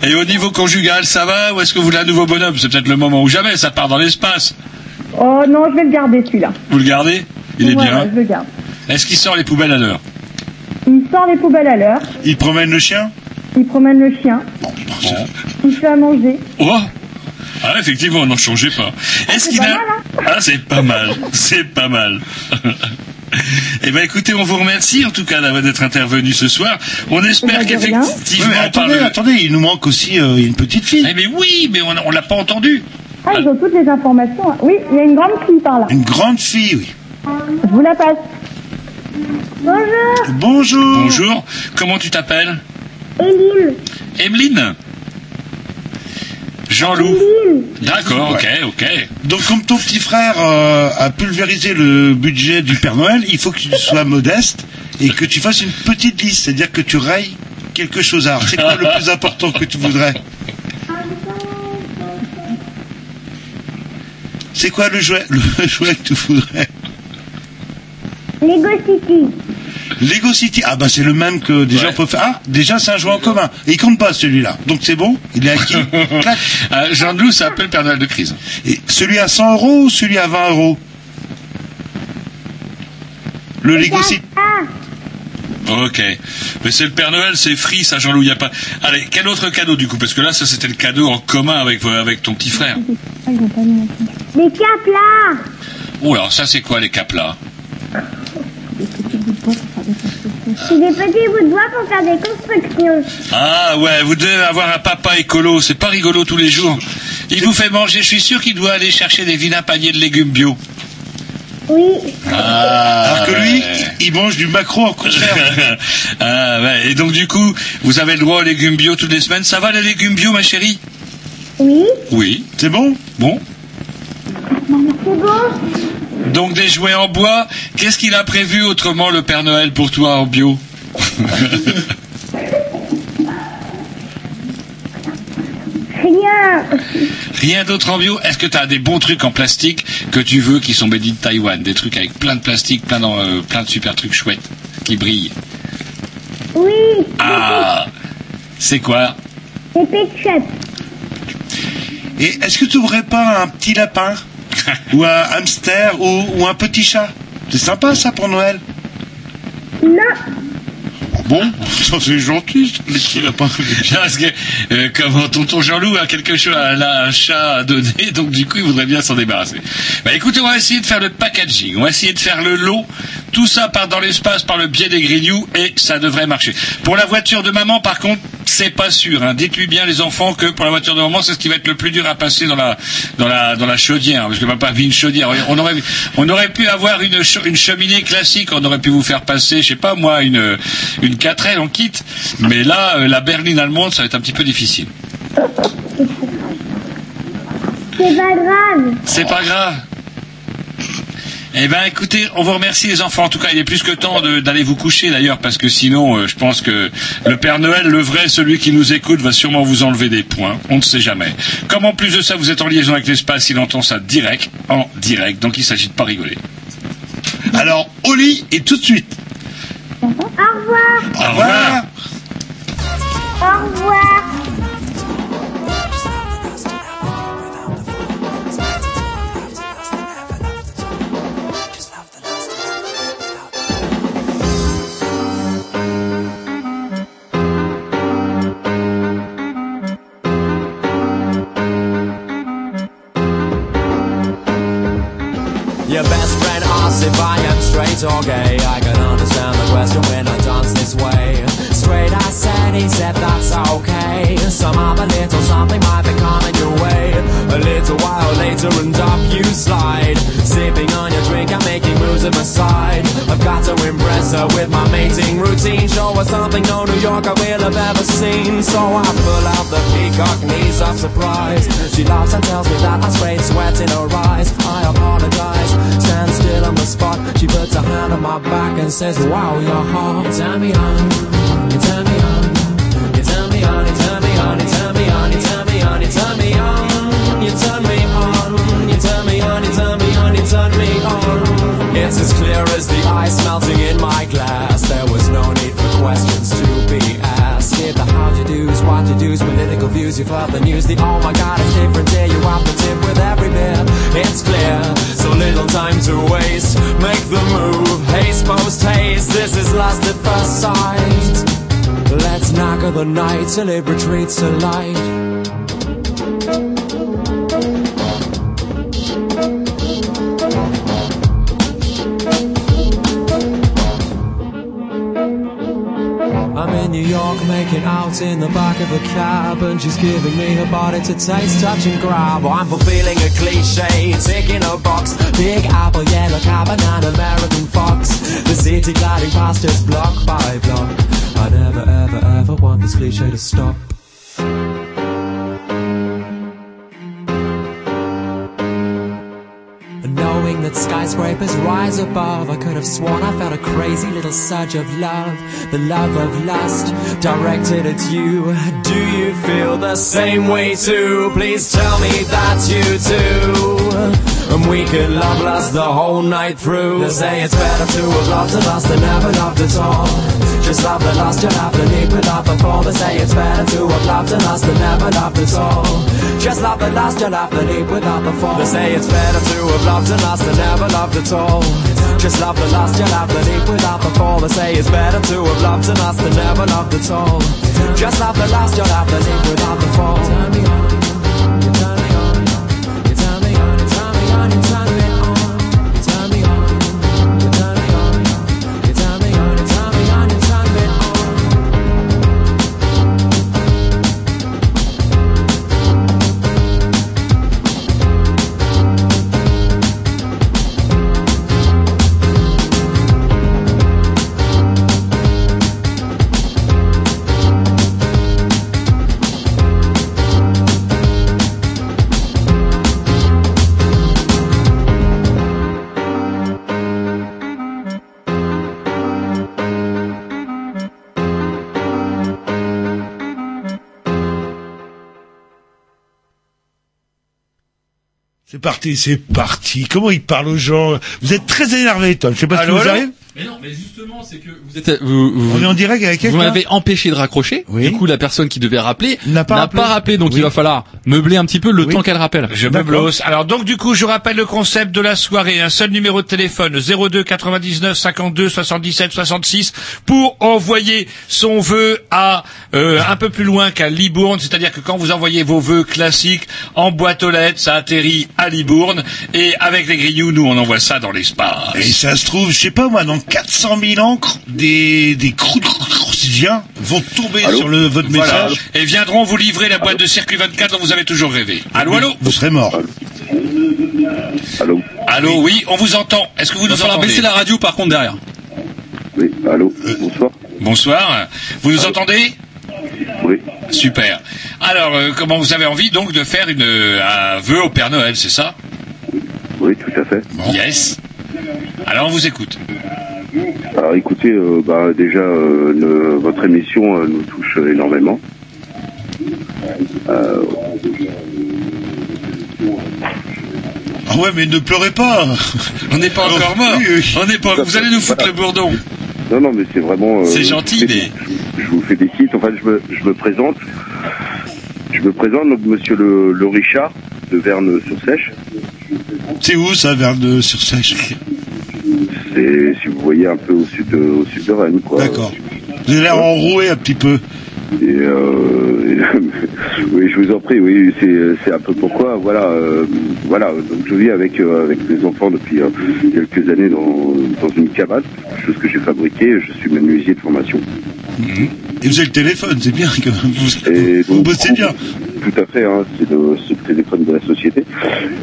Speaker 1: Et au niveau conjugal, ça va Ou est-ce que vous voulez un nouveau bonhomme? C'est peut-être le moment ou jamais, ça part dans l'espace.
Speaker 10: Oh non, je vais le garder celui-là.
Speaker 1: Vous le gardez? Il est
Speaker 10: Ouais,
Speaker 1: bien.
Speaker 10: ouais, je le garde.
Speaker 1: Est-ce qu'il sort les poubelles à l'heure?
Speaker 10: Sort les poubelles à l'heure,
Speaker 2: Il promène le chien
Speaker 10: il promène le chien, il fait à manger.
Speaker 1: Oh Ah, effectivement, n'en changez pas. Est-ce
Speaker 10: c'est
Speaker 1: qu'il
Speaker 10: pas
Speaker 1: a...
Speaker 10: mal, hein
Speaker 1: Ah, c'est pas mal. C'est pas mal. <laughs> Eh ben écoutez, on vous remercie en tout cas d'avoir d'être intervenu ce soir. On espère
Speaker 10: Eh ben, rien.
Speaker 1: qu'effectivement
Speaker 2: attendez,
Speaker 1: le-
Speaker 2: attendez, il nous manque aussi euh, une petite fille.
Speaker 1: Eh mais oui, mais on, on l'a pas entendu.
Speaker 10: Ah, ils ont toutes les informations. Oui, il y a une grande fille par là.
Speaker 2: Une grande fille, oui.
Speaker 10: Je vous la passe.
Speaker 11: Bonjour,
Speaker 2: Bonjour.
Speaker 1: Bonjour. Comment tu t'appelles?
Speaker 11: Eline.
Speaker 1: Emeline? Jean-Loup. D'accord, ok, ok.
Speaker 2: Donc comme ton petit frère euh, a pulvérisé le budget du Père Noël, il faut que tu sois modeste et que tu fasses une petite liste, c'est-à-dire que tu rayes quelque chose. Alors c'est quoi le plus important que tu voudrais? C'est quoi le jouet, le jouet que tu voudrais?
Speaker 11: Lego City.
Speaker 2: Lego City. Ah bah c'est le même que déjà
Speaker 1: Ouais.
Speaker 2: on peut faire. Ah déjà c'est un jouet en commun. Et il compte pas celui-là. Donc c'est bon. Il est acquis. <laughs>
Speaker 1: Euh, Jean-Loup s'appelle Père Noël de crise.
Speaker 2: Et celui à 100 euros ou celui à 20 euros? Le Lego City.
Speaker 11: Ah,
Speaker 1: Ok. Mais c'est le Père Noël, c'est free, ça Jean-Loup, y a pas. Allez, quel autre cadeau du coup? Parce que là, ça c'était le cadeau en commun avec, euh, avec ton petit frère.
Speaker 10: Ah, ils ont pas mis non plus.
Speaker 11: des capes
Speaker 1: C'est
Speaker 11: des petits bouts de bois pour faire des constructions.
Speaker 1: Ah ouais, vous devez avoir un papa écolo, c'est pas rigolo tous les jours. Il vous fait manger, je suis sûr qu'il doit aller chercher des vilains paniers de légumes bio.
Speaker 11: Oui.
Speaker 1: Ah,
Speaker 2: Alors que lui,
Speaker 1: ouais.
Speaker 2: il mange du macro en conserve. <laughs>
Speaker 1: ah ouais, et donc du coup, vous avez le droit aux légumes bio toutes les semaines. Ça va les légumes bio ma chérie?
Speaker 11: Oui.
Speaker 1: Oui.
Speaker 2: C'est bon?
Speaker 1: Bon.
Speaker 11: C'est bon.
Speaker 1: Donc des jouets en bois, qu'est-ce qu'il a prévu autrement le Père Noël pour toi en bio <laughs>
Speaker 11: Rien.
Speaker 1: Rien d'autre en bio Est-ce que tu as des bons trucs en plastique que tu veux qui sont made in Taïwan Des trucs avec plein de plastique, plein, euh, plein de super trucs chouettes qui brillent.
Speaker 11: Oui.
Speaker 1: Ah C'est quoi
Speaker 11: Des.
Speaker 2: Et est-ce que tu n'aurais pas un petit lapin? <laughs> Ou un hamster ou, ou un petit chat C'est sympa ça pour Noël
Speaker 11: Non.
Speaker 2: Bon, <laughs> ça c'est gentil, les petits lapins.
Speaker 1: Parce que, euh, comme tonton Jean-Loup a quelque chose, a là, un chat à donner, <laughs> donc du coup il voudrait bien s'en débarrasser. Bah écoutez, on va essayer de faire le packaging, on va essayer de faire le lot, tout ça part dans l'espace par le biais des grignoux et ça devrait marcher. Pour la voiture de maman, par contre, c'est pas sûr. Hein. Dites-lui bien les enfants que pour la voiture de maman, c'est ce qui va être le plus dur à passer dans la dans la dans la chaudière, parce que papa a mis une chaudière. On aurait on aurait pu avoir une une cheminée classique, on aurait pu vous faire passer, je sais pas moi, une une 4L en kit. Mais là, euh, la berline allemande, ça va être un petit peu difficile.
Speaker 11: C'est pas grave.
Speaker 1: C'est pas grave. Eh ben, écoutez, on vous remercie les enfants. En tout cas, il est plus que temps d'aller vous coucher d'ailleurs, parce que sinon, euh, je pense que le Père Noël, le vrai, celui qui nous écoute, va sûrement vous enlever des points. On ne sait jamais. Comme en plus de ça, vous êtes en liaison avec l'espace, il entend ça direct, en direct. Donc, il s'agit de pas rigoler.
Speaker 2: Alors, au lit et tout de suite.
Speaker 11: Au revoir.
Speaker 1: Au revoir.
Speaker 11: Au revoir.
Speaker 12: Straight or gay. I can understand the question when I dance this way. Straight, I said, he said that's okay. Some other little something might be coming your way. A little while later, and up you slide. Sipping on and making moves at my side. I've got to impress her with my mating routine. Show her something no New Yorker will have ever seen. So I pull out the peacock knees of surprise. She laughs and tells me that I sprayed sweat in her eyes. I apologize, stand still on the spot. She puts her hand on my back and says, Wow, you're hot. Turn me on, turn me It's as clear as the ice melting in my glass. There was no need for questions to be asked. Give the how you do's, what you do's, political views. You've heard the news. The oh my god, it's different here. You have the tip with every beer. It's clear, so little time to waste. Make the move, haste post haste. This is last at first sight. Let's knock the night till it retreats to light. New out in the back of a cab and she's giving me her body to taste, touch and grab. I'm fulfilling a cliche, ticking a box. Big apple, yellow cab and an American fox. The city gliding past us block by block. I never ever ever want this cliche to stop. That skyscrapers rise above, I could have sworn I felt a crazy little surge of love. The love of lust directed at you. Do you feel the same way too? Please tell me that you do. And we could love lust the whole night through. They say it's better to have loved and lust than never loved at all. Just love the lust, you'll have to need without fall. They say it's better to have loved and lust than never loved at all. Just love the lust, you'll have to need without fall. They say it's better to have loved and lust than never loved at all. Just love the lust, you'll have to need without fall. They say it's better to have loved and lust than never loved at all. Just love the lust, you'll have to without before. Turn
Speaker 2: parti, c'est parti. Comment il parle aux gens? Vous êtes très énervé, Tom. Je sais pas si vous arrive.
Speaker 3: Mais non, mais justement, c'est que vous êtes, vous, vous-
Speaker 2: On est en direct avec
Speaker 3: vous m'avez empêché de raccrocher. Du coup, la personne qui devait rappeler n'a
Speaker 2: pas rappelé.
Speaker 3: donc il va falloir meubler un petit peu le temps qu'elle rappelle.
Speaker 1: Je me blosse. Alors donc du coup, je rappelle le concept de la soirée. Un seul numéro de téléphone 02 99 52 77 66 pour envoyer son vœu à euh, un peu plus loin qu'à Libourne. C'est-à-dire que quand vous envoyez vos vœux classiques en boîte aux lettres, ça atterrit à Libourne et avec les grignoux, nous on envoie ça dans l'espace.
Speaker 2: Et ça se trouve, je sais pas moi, dans 400 000 encres, des, des croustilliens vont tomber sur le, votre
Speaker 1: Voilà.
Speaker 2: message.
Speaker 1: Et viendront vous livrer la boîte de circuit 24 dont vous avez toujours rêvé. Allô, allô
Speaker 2: Vous serez mort.
Speaker 13: Allô
Speaker 1: Allô, oui, on vous entend. Est-ce que vous nous entendez
Speaker 3: baisser la radio par contre derrière.
Speaker 13: Oui, allô, bonsoir.
Speaker 1: Bonsoir. Vous nous entendez
Speaker 13: Oui.
Speaker 1: Super. Alors, euh, comment vous avez envie donc de faire une, euh, un vœu au Père Noël, c'est ça?
Speaker 13: Oui, tout à fait.
Speaker 1: Yes. Alors, on vous écoute.
Speaker 13: Alors écoutez, euh, bah, déjà, euh, le- votre émission euh, nous touche énormément.
Speaker 2: Ah ouais, mais ne pleurez pas.
Speaker 1: On n'est pas encore mort. On n'est pas. Vous allez nous foutre le bourdon.
Speaker 13: non, non, mais c'est vraiment...
Speaker 1: C'est gentil,
Speaker 13: je, je vous félicite. Enfin, je me, je me présente. Je me présente, donc, monsieur le, le Richard de Verne-sur-Sèche.
Speaker 2: C'est où ça, vers de sur sèche
Speaker 13: C'est, si vous voyez, un peu au sud de, au sud de Rennes, quoi.
Speaker 2: D'accord. Vous avez l'air enroué un petit peu.
Speaker 13: Et euh, et- <laughs> oui, je vous en prie, oui, c'est c'est un peu pourquoi, voilà, euh, voilà. Donc je vis avec euh, avec mes enfants depuis euh, quelques années dans dans une cabane, chose que j'ai fabriquée. Je suis menuisier de formation.
Speaker 2: Et vous avez le téléphone, c'est bien que vous,
Speaker 13: Et
Speaker 2: vous
Speaker 13: donc,
Speaker 2: bossez bien.
Speaker 13: Tout à fait, hein, c'est le, téléphone de la société.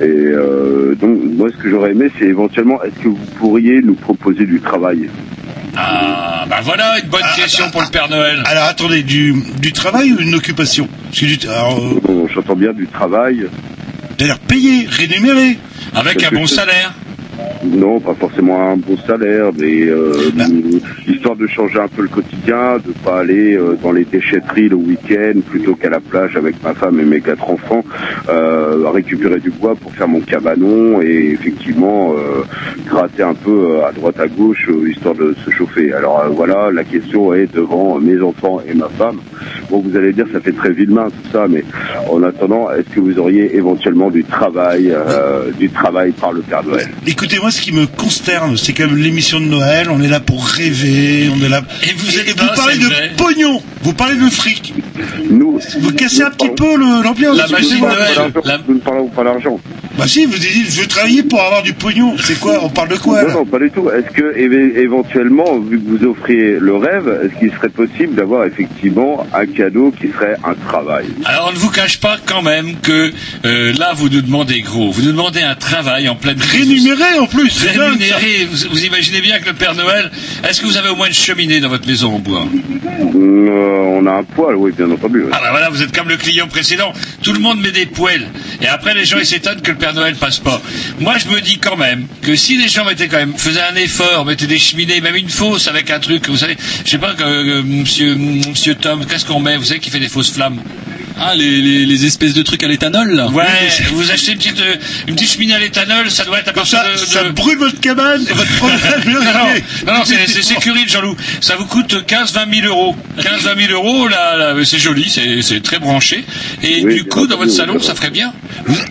Speaker 13: Et euh, donc moi, ce que j'aurais aimé, c'est éventuellement, est-ce que vous pourriez nous proposer du travail?
Speaker 1: Ah, bah voilà une bonne question pour le Père Noël.
Speaker 2: Alors attendez, du, du travail ou une occupation? Du- alors, euh,
Speaker 13: Bon, J'entends bien du travail.
Speaker 2: C'est-à-dire payé, rémunéré.
Speaker 1: Avec un bon salaire.
Speaker 13: Non, pas forcément un bon salaire, mais euh,
Speaker 2: Bah.
Speaker 13: Histoire de changer un peu le quotidien, de pas aller euh, dans les déchetteries le week-end plutôt qu'à la plage avec ma femme et mes quatre enfants, euh, récupérer du bois pour faire mon cabanon et effectivement euh, gratter un peu à droite à gauche histoire de se chauffer. Alors voilà, la question est devant mes enfants et ma femme. Bon, vous allez dire ça fait très vilain tout ça, mais en attendant, est-ce que vous auriez éventuellement du travail, du travail par le Père Noël?
Speaker 2: Écoutez, moi, ce qui me consterne, c'est quand même l'émission de Noël. On est là pour rêver, on est là.
Speaker 1: Et vous êtes
Speaker 2: vous parlez de
Speaker 1: vrai.
Speaker 2: pognon, vous parlez de fric.
Speaker 13: Nous,
Speaker 2: Vous cassez un petit peu le- l'ambiance.
Speaker 1: La
Speaker 2: excusez-moi.
Speaker 1: Noël.
Speaker 13: Nous ne parlons pas d'argent.
Speaker 2: Bah si, vous dites, je veux travailler pour avoir du pognon. C'est quoi On parle de quoi
Speaker 13: Non,
Speaker 2: là
Speaker 13: non, pas du tout. Est-ce que éve- éventuellement, vu que vous offriez le rêve, est-ce qu'il serait possible d'avoir effectivement un cadeau qui serait un travail?
Speaker 1: Alors on ne vous cache pas quand même que euh, là vous nous demandez gros, vous nous demandez un travail en pleine
Speaker 2: Rémunéré en plus,
Speaker 1: Rémunéré, vous, vous imaginez bien que le Père Noël, est-ce que vous avez au moins une cheminée dans votre maison en bois?
Speaker 13: Euh, On a un poil, oui, bien entendu. oui.
Speaker 1: Ah bah voilà, vous êtes comme le client précédent, tout le monde met des poêles, et après les gens ils s'étonnent que le Père Noël passe pas. Moi je me dis quand même que si les gens mettaient quand même, faisaient un effort, mettaient des cheminées, même une fosse avec un truc, vous savez, je sais pas, que, euh, monsieur, monsieur Tom, qu'est-ce qu'on met, vous savez qui fait des fausses flammes?
Speaker 3: Ah, les, les, les espèces de trucs à l'éthanol, là.
Speaker 1: Ouais, vous achetez une petite, euh, une petite cheminée à l'éthanol, ça doit être à partir de,
Speaker 2: Ça
Speaker 1: de-
Speaker 2: brûle votre cabane et <laughs> votre problème <laughs>
Speaker 1: non,
Speaker 2: réglé.
Speaker 1: non, non, c'est c'est sécurité, Jean-Loup. Ça vous coûte 15-20 000 euros. 15-20 000 euros, là, là, c'est joli, c'est c'est très branché. Et
Speaker 13: Oui,
Speaker 1: du coup, dans votre salon, ça ferait bien.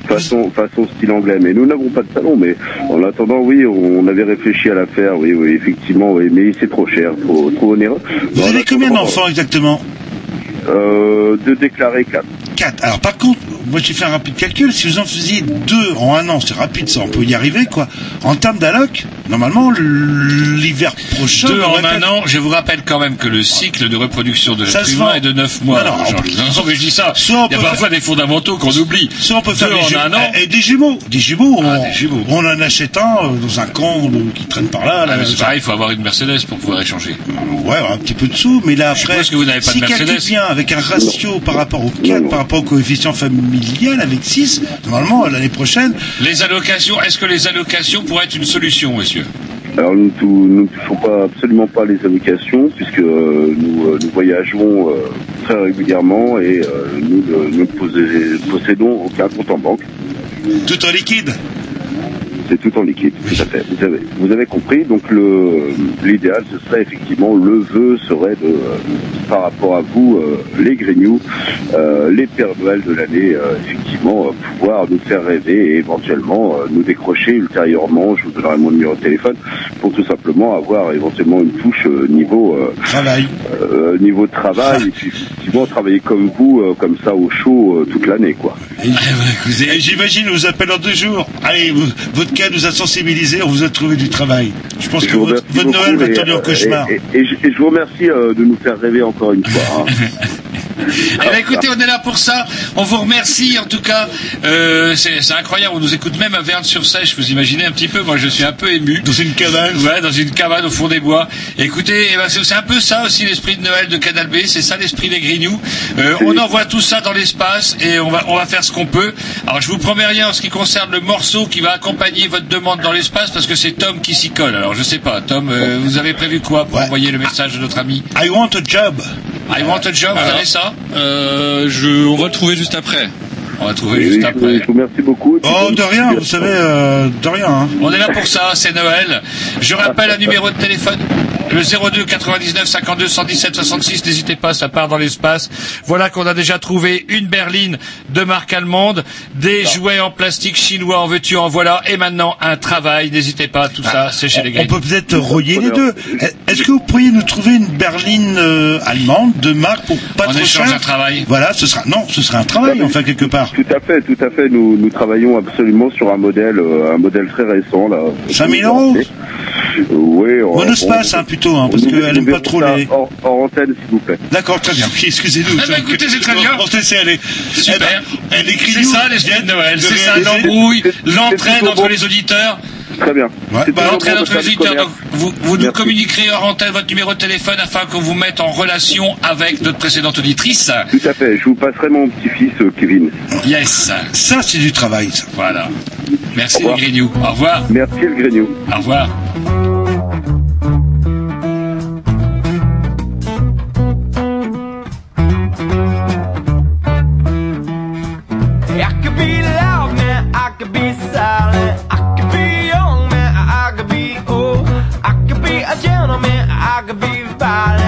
Speaker 13: Façon, façon style anglais. Mais nous n'avons pas de salon. Mais en attendant, oui, on avait réfléchi à l'affaire. Oui, oui, effectivement, oui. Mais c'est trop cher, trop, trop onéreux.
Speaker 2: Vous avez combien d'enfants exactement?
Speaker 13: De déclarer 4.
Speaker 2: 4. Alors par contre, moi j'ai fait un rapide calcul, si vous en faisiez deux en un an, c'est rapide ça, on peut y arriver quoi. En termes d'alloc, normalement l'hiver prochain...
Speaker 1: Deux en un an, je vous rappelle quand même que le cycle de reproduction de l'être humain est de 9 mois.
Speaker 2: Non, non,
Speaker 1: mais je dis ça.
Speaker 2: Soit
Speaker 1: Il y a parfois des fondamentaux qu'on oublie.
Speaker 2: Soit on peut faire
Speaker 1: Deux
Speaker 2: des,
Speaker 1: en
Speaker 2: ju-
Speaker 1: un an.
Speaker 2: et des jumeaux. Des jumeaux, on,
Speaker 1: Ah, des jumeaux.
Speaker 2: on en achète un euh, dans un camp qui traîne par là.
Speaker 1: Ah,
Speaker 2: là
Speaker 1: c'est pareil, il faut avoir une Mercedes pour pouvoir échanger.
Speaker 2: Ouais, un petit peu de sous, mais là
Speaker 1: Je
Speaker 2: après,
Speaker 1: suppose que vous n'avez pas
Speaker 2: si
Speaker 1: de Mercedes.
Speaker 2: bien avec un ratio par rapport au 4, par rapport au coefficient familial avec 6, normalement l'année prochaine,
Speaker 1: Les allocations, est-ce que les allocations pourraient être une solution, monsieur?
Speaker 13: Alors nous ne touchons pas absolument pas les allocations puisque euh, nous, euh, nous voyageons euh, très régulièrement et euh, nous ne possédons aucun compte en banque.
Speaker 2: tout en liquide?
Speaker 13: C'est tout en liquide, tout à fait. Vous avez, vous avez compris. Donc le l'idéal, ce serait effectivement le vœu serait de, euh, par rapport à vous, euh, les Grignoux, euh, les Pères Noël de l'année, effectivement, pouvoir nous faire rêver et éventuellement nous décrocher ultérieurement. Je vous donnerai mon numéro de téléphone pour tout simplement avoir éventuellement une touche niveau
Speaker 2: Travail.
Speaker 13: niveau travail et puis effectivement travailler comme vous, comme ça au chaud toute l'année, quoi.
Speaker 2: J'imagine, vous appelle en deux jours. Allez, vous- votre nous a sensibilisés, on vous a trouvé du travail. Je pense
Speaker 13: Je
Speaker 2: que votre, Noël va tourner en
Speaker 13: euh,
Speaker 2: cauchemar.
Speaker 13: Et, et- et je, et je vous remercie euh, de nous faire rêver encore une fois. hein. <laughs>
Speaker 1: Eh ben, écoutez, on est là pour ça. On vous remercie en tout cas. Euh, c'est incroyable. On nous écoute même à Verne-sur-Sèche. Vous imaginez un petit peu. Moi, je suis un peu ému.
Speaker 2: Dans une cabane.
Speaker 1: Ouais, dans une cabane au fond des bois. Écoutez, eh ben, c'est c'est un peu ça aussi l'esprit de Noël de Canal B. C'est ça l'esprit des Grignoux. Euh, on envoie tout ça dans l'espace et on va on va faire ce qu'on peut. Alors, je vous promets rien en ce qui concerne le morceau qui va accompagner votre demande dans l'espace parce que c'est Tom qui s'y colle. Alors, je sais pas, Tom, euh, vous avez prévu quoi pour envoyer le message de notre ami?
Speaker 2: I want a job.
Speaker 1: I want a job. Vous avez ça
Speaker 3: Euh, je, on va le trouver juste après.
Speaker 1: On va trouver
Speaker 13: Oui,
Speaker 1: juste après.
Speaker 13: je vous remercie beaucoup.
Speaker 2: Oh, de rien, vous savez, euh, de rien. Hein.
Speaker 1: On est là pour ça, c'est Noël. Je rappelle un numéro de téléphone. Le 02 99 52 117 66, n'hésitez pas, ça part dans l'espace. Voilà qu'on a déjà trouvé une berline de marque allemande, des jouets en plastique chinois en veux-tu en voilà, et maintenant un travail, n'hésitez pas, tout ça, c'est chez les
Speaker 2: On
Speaker 1: Grecs.
Speaker 2: peut peut-être relier les deux. Est-ce que vous pourriez nous trouver une berline euh, allemande de marque pour pas
Speaker 1: En
Speaker 2: trop cher
Speaker 1: d'un travail.
Speaker 2: Voilà, ce sera non, ce sera un travail enfin quelque part.
Speaker 13: Tout à fait, tout à fait. Nous, nous travaillons absolument sur un modèle, euh, un modèle très récent là.
Speaker 2: 5000 euros
Speaker 13: Oui. on-
Speaker 2: Monospace
Speaker 13: on-
Speaker 2: hein, plutôt, hein, parce qu'elle aime pas trop les.
Speaker 13: Hors, hors antenne, s'il vous plaît.
Speaker 2: D'accord, très bien. Excusez-nous.
Speaker 1: Eh ben, écoutez, c'est très bien.
Speaker 2: On se laisser aller.
Speaker 1: Super.
Speaker 2: Elle, elle écrit
Speaker 1: C'est ça l'esprit de Noël, c'est ça l'embrouille, l'entraide entre
Speaker 13: bon.
Speaker 1: les auditeurs.
Speaker 13: Très bien.
Speaker 2: Ouais, bah,
Speaker 1: les auditeurs,
Speaker 13: commerce.
Speaker 1: donc vous, vous nous communiquerez hors antenne votre numéro de téléphone afin qu'on vous mette en relation avec notre précédente auditrice.
Speaker 13: Tout à fait. Je vous passerai mon petit-fils euh, Kevin.
Speaker 1: Yes.
Speaker 2: Ça, c'est du travail. Ça.
Speaker 1: Voilà. Merci
Speaker 13: Au
Speaker 1: les Grignoux. Au revoir.
Speaker 13: Merci le Grignou.
Speaker 1: Au revoir.
Speaker 14: Gentleman. I could be violent.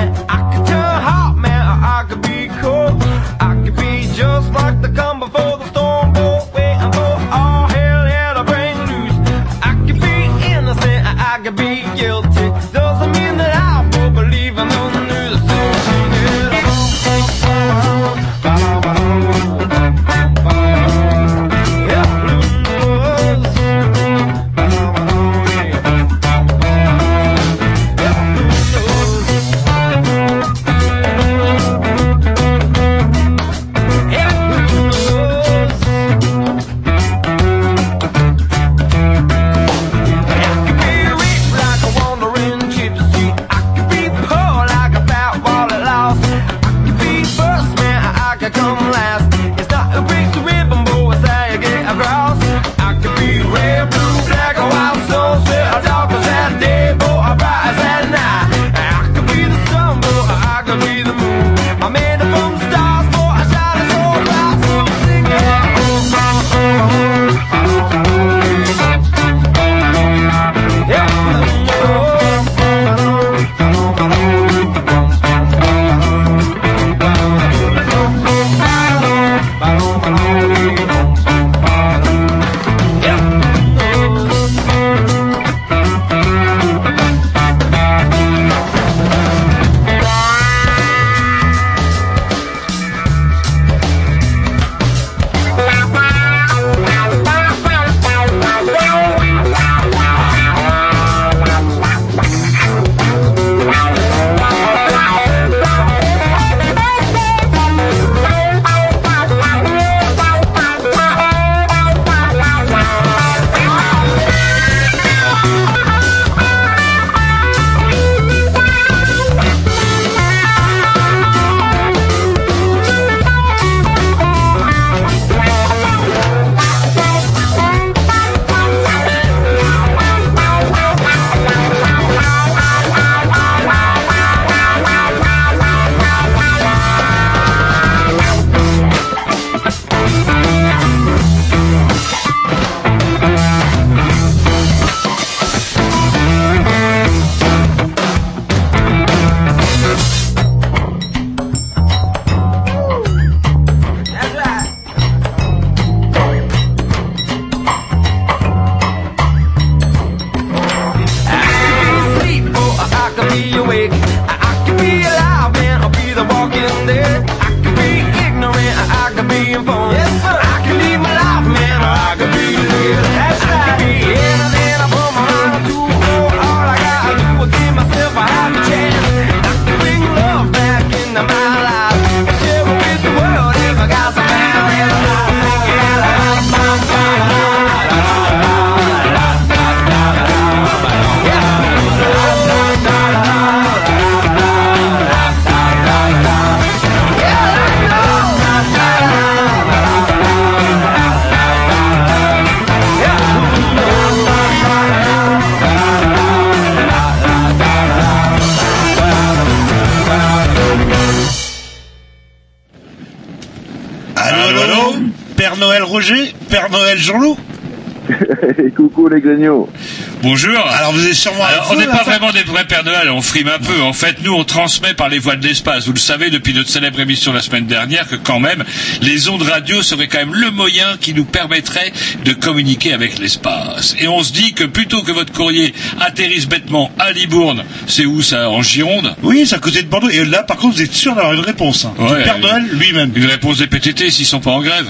Speaker 1: Bonjour.
Speaker 2: Alors vous êtes sûrement.
Speaker 1: Alors, on n'est pas vraiment des vrais Pères Noël, on frime un peu. En fait, nous, on transmet par les voies de l'espace. Vous le savez depuis notre célèbre émission la semaine dernière que quand même, les ondes radio seraient quand même le moyen qui nous permettrait de communiquer avec l'espace. Et on se dit que plutôt que votre courrier atterrisse bêtement à Libourne, c'est où ça En Gironde?
Speaker 2: Oui, c'est à côté de Bordeaux. Et là, par contre, vous êtes sûr d'avoir une réponse. hein.
Speaker 1: Ouais,
Speaker 2: du Père Noël lui-même.
Speaker 1: Une réponse des PTT s'ils sont pas en grève.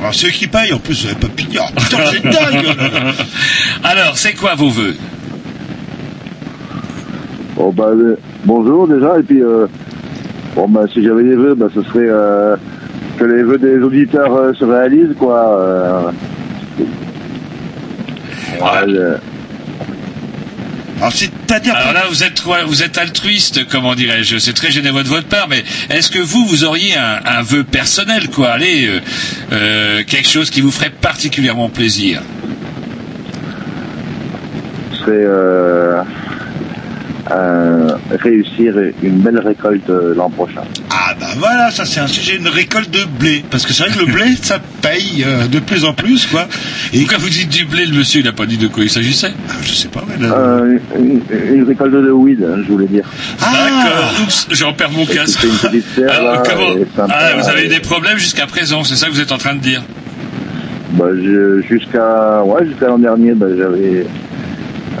Speaker 2: Alors, ceux qui payent, en plus, vous n'avez pas pignon. Putain, c'est dingue.
Speaker 1: Alors, c'est quoi vos vœux
Speaker 15: Bon bah euh, bonjour déjà et puis euh, bon bah si j'avais des vœux bah ce serait euh, que les vœux des auditeurs euh, se réalisent quoi. Euh, ouais, euh,
Speaker 2: Alors, c'est-à-dire.
Speaker 1: Alors là, vous êtes vous êtes altruiste, comment dirais-je C'est très généreux de votre part, mais est-ce que vous, vous auriez un, un vœu personnel, quoi Allez, euh, euh, quelque chose qui vous ferait particulièrement plaisir
Speaker 15: ce serait euh, euh, réussir une belle récolte euh, l'an prochain.
Speaker 2: Ah voilà, ça c'est un sujet, une récolte de blé. Parce que c'est vrai que le blé, ça paye euh, de plus en plus, quoi.
Speaker 1: Et quand vous dites du blé, le monsieur, il n'a pas dit de quoi il s'agissait
Speaker 2: Ah, Je sais pas, mais là...
Speaker 15: Euh, une, une récolte de weed, hein, je voulais dire.
Speaker 1: D'accord. Oups, j'en perds mon casque. Alors,
Speaker 15: là,
Speaker 1: comment
Speaker 15: sympa,
Speaker 1: Ah, vous avez eu
Speaker 15: et-
Speaker 1: des problèmes jusqu'à présent, c'est ça que vous êtes en train de dire
Speaker 15: Bah, jusqu'à ouais, jusqu'à l'an dernier, bah, j'avais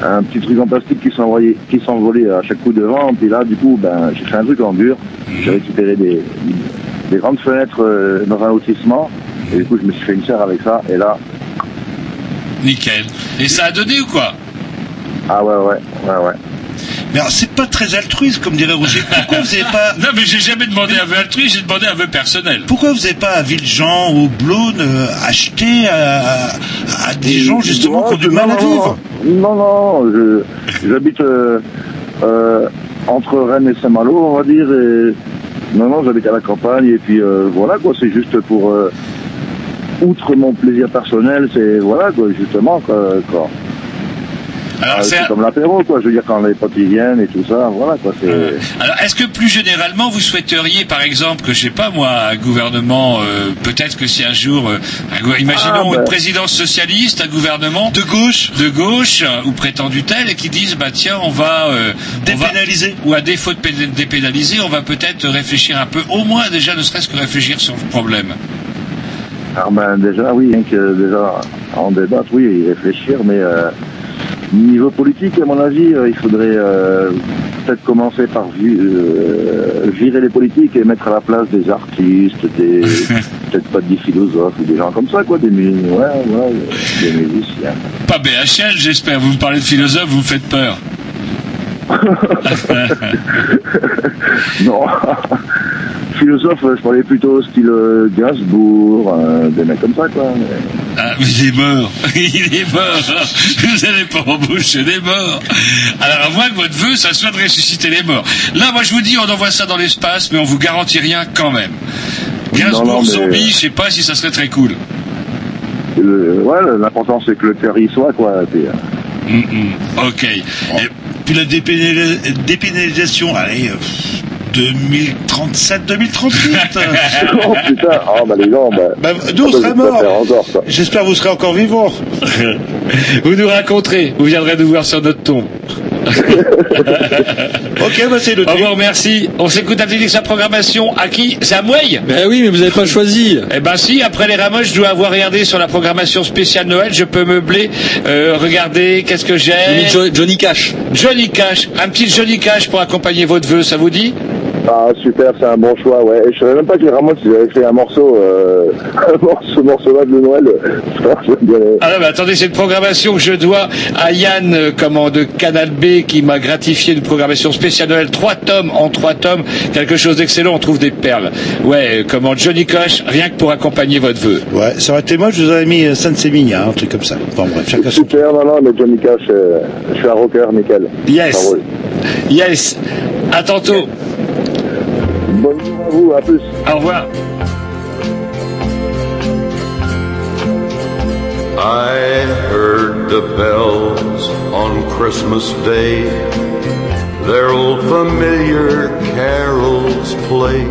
Speaker 15: un petit truc en plastique qui s'envoyait, qui s'envolait à chaque coup de vent. Puis là, du coup, ben, j'ai fait un truc en dur. J'ai récupéré des, des grandes fenêtres euh, dans un lotissement. Et du coup, je me suis fait une serre avec ça. Et là,
Speaker 1: Nickel. Et ça a donné ou quoi?
Speaker 15: Ah ouais, ouais, ouais, ouais.
Speaker 2: Mais alors, c'est pas très altruiste, comme dirait Roger. Pourquoi vous n'avez pas... <laughs>
Speaker 1: Non, mais j'ai jamais demandé un vœu altruiste, j'ai demandé un vœu personnel.
Speaker 2: Pourquoi vous n'avez pas à Villejean ou Blône euh, acheté à, à des gens justement qui ont du
Speaker 15: Non,
Speaker 2: mal à
Speaker 15: non,
Speaker 2: vivre
Speaker 15: Non, non, je- j'habite euh, euh, entre Rennes et Saint-Malo, on va dire. Et... Non, non, j'habite à la campagne. Et puis euh, voilà, quoi, c'est juste pour. euh, outre mon plaisir personnel, c'est. Voilà, quoi, justement, quoi. quoi.
Speaker 1: Alors,
Speaker 15: Euh,
Speaker 1: c'est un-
Speaker 15: comme l'apéro, quoi. Je veux dire, quand les potes viennent et tout ça, voilà, quoi. C'est.
Speaker 1: Alors, est-ce que plus généralement, vous souhaiteriez, par exemple, que je sais pas moi, un gouvernement, euh, peut-être que si un jour, euh, un imaginons
Speaker 15: Ah,
Speaker 1: une présidence socialiste, un gouvernement
Speaker 2: de gauche,
Speaker 1: de gauche euh, ou prétendu tel, et qui disent, bah tiens, on va euh, on va-
Speaker 2: Dépénaliser.
Speaker 1: ou à défaut de pé- dépénaliser, on va peut-être réfléchir un peu, au moins déjà, ne serait-ce que réfléchir sur le problème.
Speaker 15: Alors, ben, déjà, oui, hein, que déjà, en débattre, oui, y réfléchir, mais. Niveau politique, à mon avis, euh, il faudrait euh, peut-être commencer par euh, virer les politiques et mettre à la place des artistes, des <laughs> peut-être pas des philosophes ou des gens comme ça, quoi, des musiciens, ouais, ouais, des musiciens.
Speaker 1: Pas BHL, j'espère. Vous me parlez de philosophe, vous me faites peur. <laughs> <laughs>
Speaker 15: non, philosophe, je parlais plutôt style euh, Gainsbourg, euh, des mecs comme ça, quoi.
Speaker 1: Ah, mais il est mort. <laughs> Il est mort. Vous n'allez pas embaucher des morts. Alors, à moins que votre vœu, ça soit de ressusciter les morts. Là, moi, je vous dis, on envoie ça dans l'espace, mais on vous garantit rien quand même. Gainsbourg,
Speaker 15: Non, non, mais-
Speaker 1: zombie, je sais pas si ça serait très cool.
Speaker 15: Euh, ouais, l'important c'est que le cœur y soit, quoi. euh,
Speaker 1: Hum, hum. Ok. Et-
Speaker 2: Puis la dépénali- dépénalisation, allez, euh, 2037, 2038. <laughs>
Speaker 15: oh putain, oh bah les gens, bah,
Speaker 2: Bah, nous, on morts. J'espère que vous serez encore vivants. <laughs>
Speaker 1: vous nous raconterez. Vous viendrez nous voir sur notre tombe. <laughs>
Speaker 2: ok, bah c'est le
Speaker 1: Au revoir, merci. On s'écoute un petit sa programmation. À qui? C'est à Mouille
Speaker 3: Ben oui, mais vous n'avez pas choisi.
Speaker 1: Eh ben si, après les ramoches, je dois avoir regardé sur la programmation spéciale Noël, je peux meubler, euh, regarder, qu'est-ce que j'ai?
Speaker 3: Jo- Johnny Cash.
Speaker 1: Johnny Cash, un petit Johnny Cash pour accompagner votre vœu, ça vous dit?
Speaker 15: Ah super, c'est un bon choix, ouais. Et je savais même pas que les Ramones ils avaient fait un morceau, euh, <laughs> un morceau, ce morceau-là de Noël. <laughs> Bien.
Speaker 1: Ah non, mais attendez, c'est une programmation que je dois à Yann, euh, comment, de Canal B, qui m'a gratifié d'une programmation spéciale Noël, trois tomes en trois tomes, quelque chose d'excellent, on trouve des perles. Ouais, euh, comment, Johnny Cash, rien que pour accompagner votre vœu.
Speaker 2: Ouais, ça aurait été moi, je vous aurais mis euh, San Semigna, un truc comme ça. Bon, bref, chacun son.
Speaker 15: Super, non, non, mais Johnny Cash, euh, je suis un rocker, nickel.
Speaker 1: Yes. Yes. À tantôt.
Speaker 15: Vous, à plus.
Speaker 1: Au revoir.
Speaker 16: I heard the bells on Christmas Day, their old familiar carols play,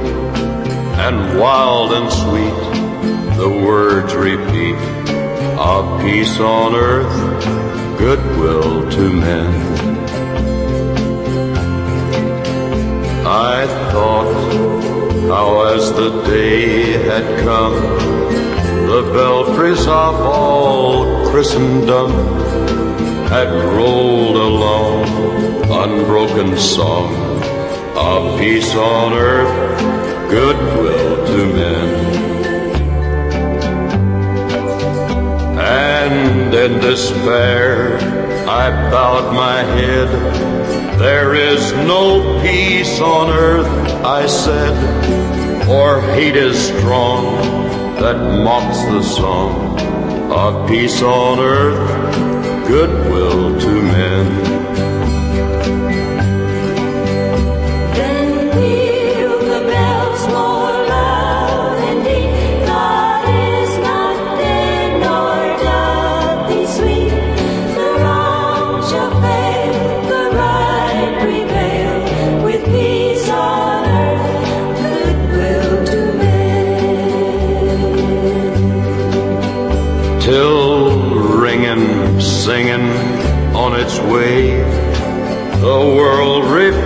Speaker 16: and wild and sweet the words repeat of peace on earth, goodwill to men. I thought how as the day had come, the belfries of all Christendom had rolled along, unbroken song of peace on earth, goodwill to men. And in despair, I bowed my head. There is no peace on earth, I said, for hate is strong that mocks the song of peace on earth, goodwill to men.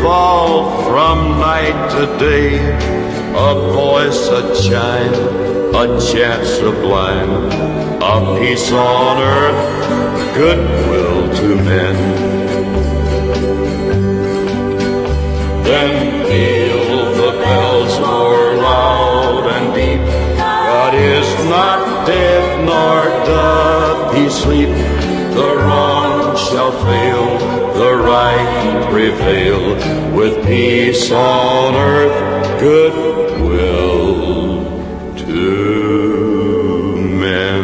Speaker 16: Revolved from night to day. A voice, a chime, a chant sublime of peace on earth, goodwill to men. Then peal the bells more loud and deep. God is not dead, nor doth he sleep. The wrong shall fail, the right prevail. With peace on earth, goodwill to men.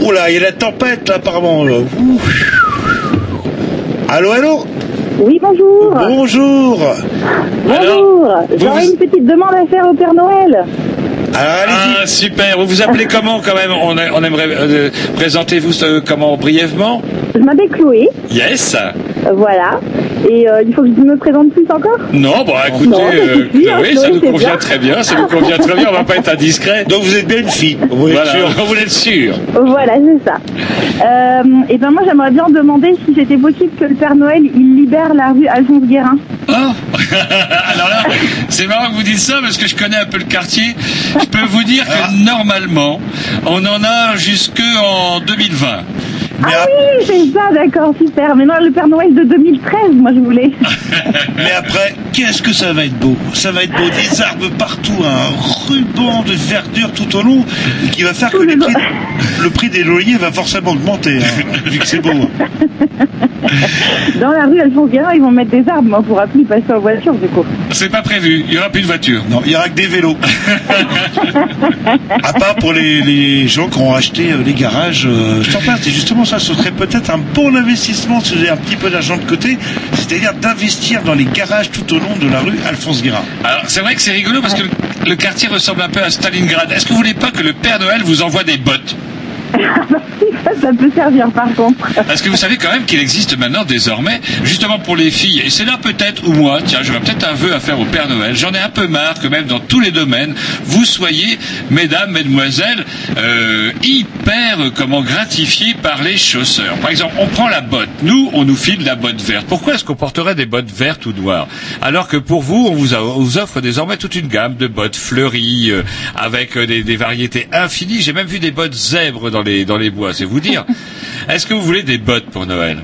Speaker 2: Oula, il y a la tempête là, apparemment. Là. Allô, allô?
Speaker 10: Oui, bonjour.
Speaker 2: Bonjour.
Speaker 10: Bonjour. J'aurais
Speaker 1: vous-
Speaker 10: une petite demande à faire au Père Noël.
Speaker 1: Ah, super. Vous vous appelez comment quand même? On, a- on aimerait euh, présentez-vous euh, comment brièvement?
Speaker 10: Je m'appelle Chloé.
Speaker 1: Yes.
Speaker 10: Voilà. Et euh, il faut que je me présente plus encore?
Speaker 1: Non, bon, écoutez,
Speaker 10: Non, ça
Speaker 1: euh,
Speaker 10: hein,
Speaker 1: Chloé, ça nous convient
Speaker 10: bien.
Speaker 1: très bien, ça nous convient très bien, on va pas être indiscret.
Speaker 2: Donc vous êtes bien une fille, vous êtes
Speaker 1: voilà,
Speaker 2: sûr
Speaker 1: on voulait être sûr.
Speaker 10: Voilà, c'est ça. Euh, et ben moi, j'aimerais bien demander si c'était possible que le Père Noël, il libère la rue Alphonse Guérin. <laughs>
Speaker 1: Alors là, c'est marrant que vous dites ça parce que je connais un peu le quartier. Je peux vous dire que normalement, on en a jusqu'en 2020.
Speaker 10: ah oui, c'est ça, d'accord, super. Mais non, le Père Noël de 2013, moi, je voulais. <laughs>
Speaker 2: Mais après, qu'est-ce que ça va être beau? Ça va être beau, des arbres partout, un ruban de verdure tout au long, qui va faire que les prix- le prix des loyers va forcément augmenter, hein, <laughs> vu que c'est beau. hein. <laughs>
Speaker 10: Dans la rue Alphonse Guérin, ils vont mettre des arbres, mais on pourra plus passer en voiture, du coup.
Speaker 1: C'est pas prévu, il y aura plus de voitures.
Speaker 2: Non, il y aura que des vélos. <laughs> à part pour les, les gens qui ont acheté euh, les garages, euh, je t'en parle, c'est justement ça, ce serait peut-être un bon investissement si vous avez un petit peu d'argent de côté, c'est-à-dire d'investir dans les garages tout au de la rue Alphonse Guérin.
Speaker 1: Alors c'est vrai que c'est rigolo parce que le, le quartier ressemble un peu à Stalingrad. Est-ce que vous voulez pas que le Père Noël vous envoie des bottes?
Speaker 10: Ça, ça peut servir, par contre.
Speaker 1: Parce que vous savez quand même qu'il existe maintenant désormais, justement pour les filles, et c'est là peut-être ou moi, tiens, j'aurais peut-être un vœu à faire au Père Noël. J'en ai un peu marre que même dans tous les domaines, vous soyez, mesdames, mesdemoiselles, euh, hyper, comment, gratifiés par les chausseurs. Par exemple, on prend la botte. Nous, on nous file la botte verte. Pourquoi est-ce qu'on porterait des bottes vertes ou noires Alors que pour vous, on vous, offre désormais toute une gamme de bottes fleuries, euh, avec euh, des, des variétés infinies. J'ai même vu des bottes zèbres dans les, dans les bois, c'est vous dire. <laughs> Est-ce que vous voulez des bottes pour Noël?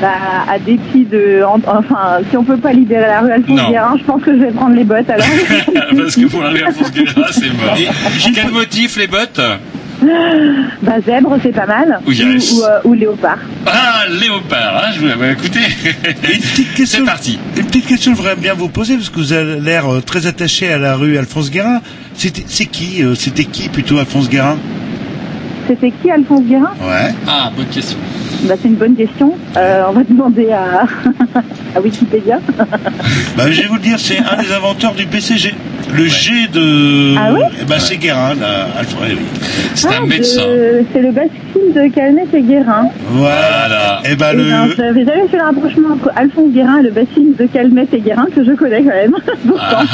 Speaker 10: Bah, à dépit de. en- Enfin, si on peut pas libérer la rue Alphonse
Speaker 1: Non.
Speaker 10: Guérin, je pense que je vais prendre les bottes alors. <laughs>
Speaker 1: Parce que pour aller à Guérin, c'est mort. <laughs> Quel motif les bottes?
Speaker 10: Bah, zèbre, c'est pas mal. Ou,
Speaker 1: yes.
Speaker 10: ou, euh, ou léopard.
Speaker 1: Ah, léopard, hein, je vous l'avais écouté.
Speaker 2: C'est parti. Une petite question que je voudrais bien vous poser, parce que vous avez l'air euh, très attaché à la rue Alphonse Guérin. C'était, c'est qui euh, C'était qui plutôt Alphonse Guérin?
Speaker 10: C'était qui Alphonse Guérin?
Speaker 2: Ouais.
Speaker 3: Ah, bonne question.
Speaker 10: Bah, C'est une bonne question. Euh, on va <laughs> demander à, <laughs> à Wikipédia. <laughs>
Speaker 2: Bah, je vais vous le dire, c'est un des inventeurs du BCG. Le G de...
Speaker 10: Ah oui
Speaker 2: Eh ben, c'est Guérin, là, Alfred. oui.
Speaker 1: C'est un
Speaker 10: Ah,
Speaker 1: médecin.
Speaker 10: de- C'est le bassin de Calmette et Guérin.
Speaker 2: Voilà. Et le...
Speaker 10: J'avais jamais fait le rapprochement entre Alphonse Guérin et le bassin de Calmette et Guérin que je connais quand même. Pourtant.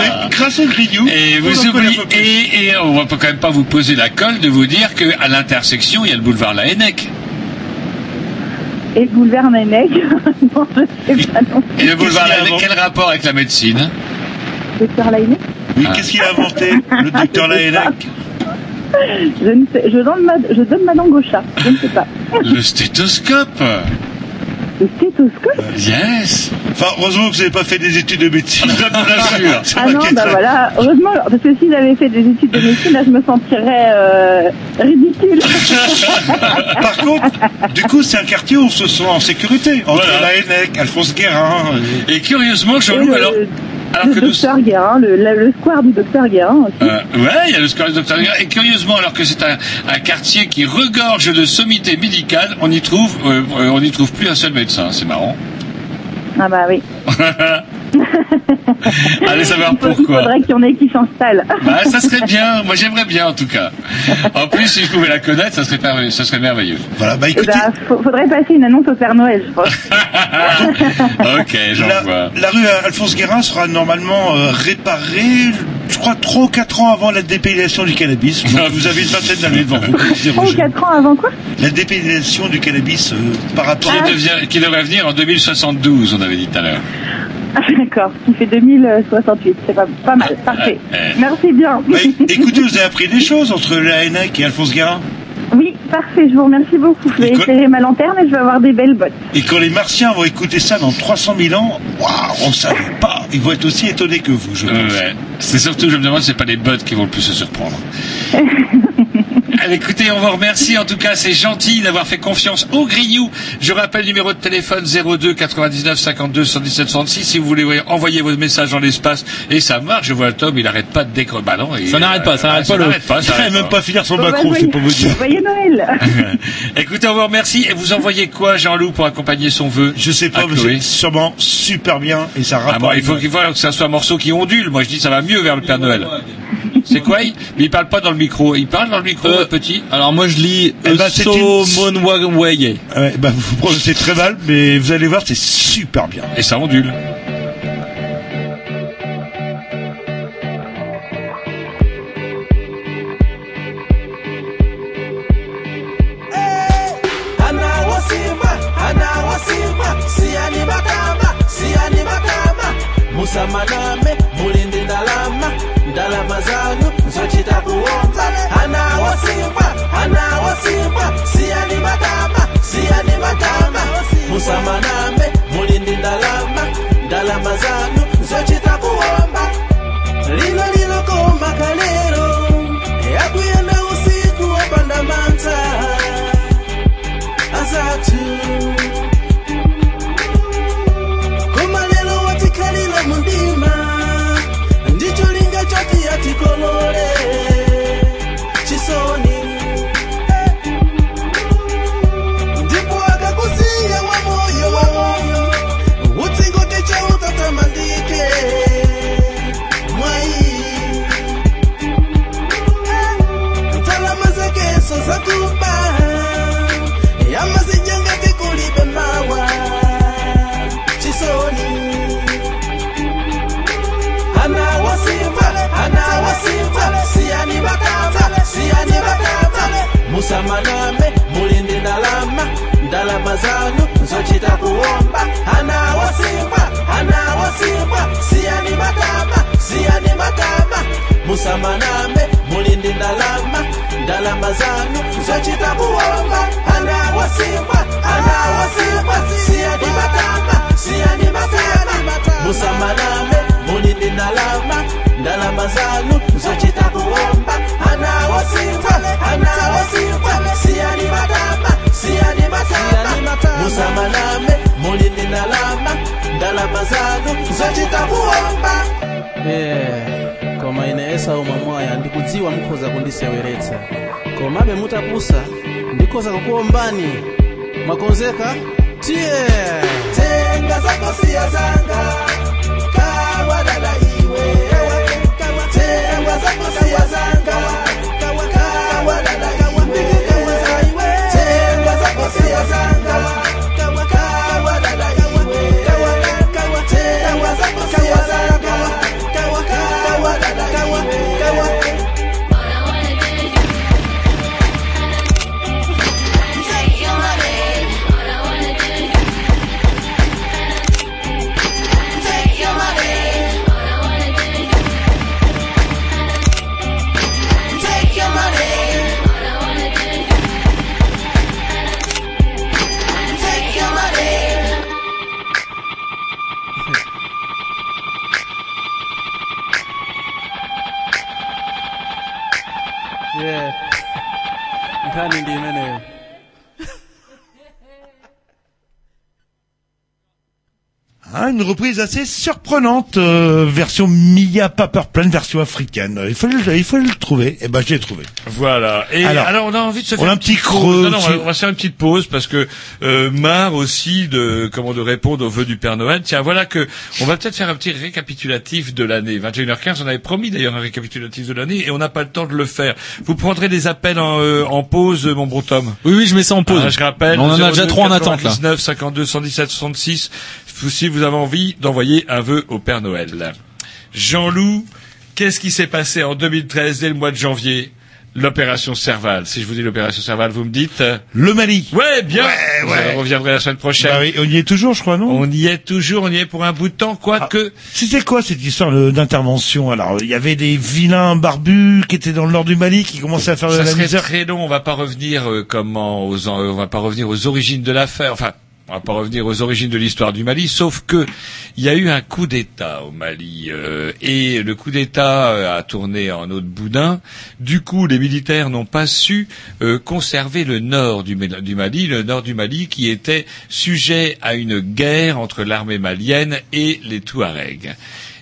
Speaker 2: Mais grâce au grignou.
Speaker 1: Et
Speaker 2: on
Speaker 1: vous oubliez,
Speaker 2: un
Speaker 1: et, et on va pas- quand même pas vous poser la colle de vous dire qu'à l'intersection, il y a le boulevard La Hennec.
Speaker 10: Et le boulevard Nanec. <laughs> non, je sais pas non.
Speaker 1: Et le boulevard
Speaker 2: qu'il y a
Speaker 1: La Hennec,
Speaker 2: avant
Speaker 1: quel rapport avec la médecine?
Speaker 10: Docteur Lainec
Speaker 2: Oui, qu'est-ce qu'il a inventé, le docteur Laennec?
Speaker 10: Je, ne sais, je, donne ma, je donne ma langue au chat. Je ne sais pas.
Speaker 1: Le stéthoscope
Speaker 10: stéthoscope
Speaker 1: Yes
Speaker 2: Enfin, heureusement que vous n'avez pas fait des études de médecine. <laughs> <laughs>
Speaker 10: Ah non, bah voilà, heureusement, parce que si j'avais fait des études de médecine, là je me sentirais euh, ridicule. <laughs>
Speaker 2: Par contre, du coup, c'est un quartier où on se sent en sécurité. Entre
Speaker 1: Voilà.
Speaker 2: Laennec, Alphonse Guérin. euh,
Speaker 1: Et curieusement,
Speaker 10: Et
Speaker 1: Jean-Loup,
Speaker 10: le,
Speaker 1: alors, alors
Speaker 10: le
Speaker 1: que nous...
Speaker 10: docteur Guérin, le, square du docteur Guérin aussi.
Speaker 1: Euh, ouais, il y a le score du docteur Guérin. Et curieusement, alors que c'est un, un quartier qui regorge de sommités médicales, on y trouve, euh, euh, on n'y trouve plus un seul médecin. C'est marrant.
Speaker 10: Ah bah oui. <laughs> <laughs>
Speaker 1: Allez savoir
Speaker 10: faut- il
Speaker 1: pourquoi.
Speaker 10: faudrait qu'il y en ait qui s'installent.
Speaker 1: Bah, ça serait <laughs> bien. Moi, j'aimerais bien, en tout cas. En plus, si je pouvais la connaître, ça serait, merveilleux- ça serait merveilleux.
Speaker 2: Voilà, bah
Speaker 10: Eh
Speaker 2: écoutez,
Speaker 10: bah, faudrait passer une annonce au Père Noël, je pense. <laughs>
Speaker 1: ok, j'en
Speaker 2: la,
Speaker 1: vois.
Speaker 2: la rue Alphonse Guérin sera normalement euh, réparée, je crois, 3 ou 4 ans avant la dépénalisation du cannabis. Donc, vous avez une vingtaine d'années devant vous. comme disait
Speaker 10: 3 ou
Speaker 2: Roger.
Speaker 10: 4 ans avant quoi?
Speaker 2: La dépénalisation du cannabis euh, par rapport
Speaker 1: Qui,
Speaker 2: à...
Speaker 1: devient- qui devrait venir en 2072, on avait dit tout à l'heure.
Speaker 10: Ah, D'accord, qui fait 2068, c'est pas, pas mal, parfait. Merci bien.
Speaker 2: Écoutez, vous avez appris des choses entre la Hennec et Alphonse Guérin?
Speaker 10: Oui, parfait, je vous remercie beaucoup. Je vais
Speaker 2: Écoute-
Speaker 10: éclairer ma lanterne et je vais avoir des belles bottes.
Speaker 2: Et quand les Martiens vont écouter ça dans 300 000 ans, waouh, on ne savait pas. Ils vont être aussi étonnés que vous, je pense.
Speaker 1: Ouais. C'est surtout, je me demande, si c'est pas les bottes qui vont le plus se surprendre. <laughs> Allez, écoutez, on vous remercie. En tout cas, c'est gentil d'avoir fait confiance au Grignou. Je rappelle le numéro de téléphone 02 99 52 117 66 si vous voulez envoyer votre message dans l'espace. Et ça marche. Je vois le Tom, il arrête pas de décrocher. Bah non, il-
Speaker 3: Ça n'arrête pas, ça n'arrête pas,
Speaker 1: Ça
Speaker 3: le-
Speaker 1: n'arrête pas, <laughs> ça
Speaker 2: Il
Speaker 1: n'arrête
Speaker 2: même
Speaker 1: pas.
Speaker 2: finir son
Speaker 10: Bon, bah,
Speaker 2: macro, c'est pour vous dire.
Speaker 10: Joyeux Noël <laughs>
Speaker 1: Écoutez, on vous remercie. Et vous envoyez quoi, Jean-Loup, pour accompagner son vœu
Speaker 2: Je sais pas, mais c'est sûrement super bien et ça
Speaker 1: Ah,
Speaker 2: rapporte.
Speaker 1: bon, il faut qu'il faut que ça soit un morceau qui ondule. Moi, je dis ça va mieux vers le Père Noël. C'est quoi il, Mais il parle pas dans le micro. Il parle dans le micro,
Speaker 3: Euh,
Speaker 1: petit.
Speaker 3: Alors moi je lis
Speaker 2: Eh ben, c'est une-. Ouais, bah, vous prononcez très mal, mais vous allez voir, c'est super bien.
Speaker 1: Et ça ondule.
Speaker 9: Makama. Musa maname, mulindi ndalama, ndala mazanyu nzochitakuomba ana wasimba ana wasimba siyani matamba siyani matamba musamanambe muli ndi ndalama. Ndalama zanu nzochitakuomba lino lino koma kalero. Yakuyenda usiku wapanda manza azatu mukane bakama musamaname mulinde ndalama ndalama zanyu nzochita kuwomba anawo simba siyani makama siyani makama. musamanambe mulinde ndalama ndalama zanu zocitakuwomba anawasimba anawasimba siyani matama siyani matama ndalama ndalama zanu zocitakuwomba anawasimba anawasimba siyani matama siyani ndalama ndalama zanu zocitakuwomba yeah maenehesa omwamwaya ndikudziwa mukhoza kundiseweretsa
Speaker 12: komabe mutapusa ndikhoza kukuombani. Mwakonzeka tiye tenga zakosiya zanga.
Speaker 2: Une reprise assez surprenante, euh, version Mia Paper Plan, version africaine. Il faut le, il faut le trouver. Et ben, je l'ai trouvé.
Speaker 1: Voilà. Et alors,
Speaker 2: Alors,
Speaker 1: on a envie de se
Speaker 2: on
Speaker 1: faire
Speaker 2: a un
Speaker 1: une
Speaker 2: petit
Speaker 1: petite
Speaker 2: creux,
Speaker 1: pause. Non, non, on, va, on faire une petite pause parce que euh, marre aussi de comment de répondre aux vœux du Père Noël. Tiens, voilà que on va peut-être faire un petit récapitulatif de l'année. 21h15, on avait promis d'ailleurs un récapitulatif de l'année et on n'a pas le temps de le faire. Vous prendrez des appels en, euh, en pause, mon bon Tom?
Speaker 3: Oui, oui, je mets ça en pause.
Speaker 1: Ah, je rappelle.
Speaker 3: On en a déjà
Speaker 1: 02
Speaker 3: trois en attente, là.
Speaker 1: 99 52 117 66. Si vous avez envie d'envoyer un vœu au Père Noël. Jean-Loup, qu'est-ce qui s'est passé en 2013 dès le mois de janvier? L'opération Serval. Si je vous dis l'opération Serval, vous me dites euh,
Speaker 2: Le Mali.
Speaker 1: Ouais, bien.
Speaker 2: Ouais, ouais.
Speaker 1: Je reviendrai la semaine prochaine.
Speaker 2: Bah oui, on y est toujours, je crois, non?
Speaker 1: On y est toujours, on y est pour un bout de temps, quoique.
Speaker 2: C'était quoi cette histoire de- d'intervention Alors, il y avait des vilains barbus qui étaient dans le nord du Mali qui commençaient à faire de
Speaker 1: Ça
Speaker 2: la
Speaker 1: serait
Speaker 2: misère.
Speaker 1: très long. On va pas revenir euh, comment aux, on va pas revenir aux origines de l'affaire. Enfin, on va pas revenir aux origines de l'histoire du Mali, sauf que il y a eu un coup d'État au Mali euh, et le coup d'État euh, a tourné en eau de boudin. Du coup, les militaires n'ont pas su euh, conserver le nord du, Mali- du Mali, le nord du Mali qui était sujet à une guerre entre l'armée malienne et les Touaregs.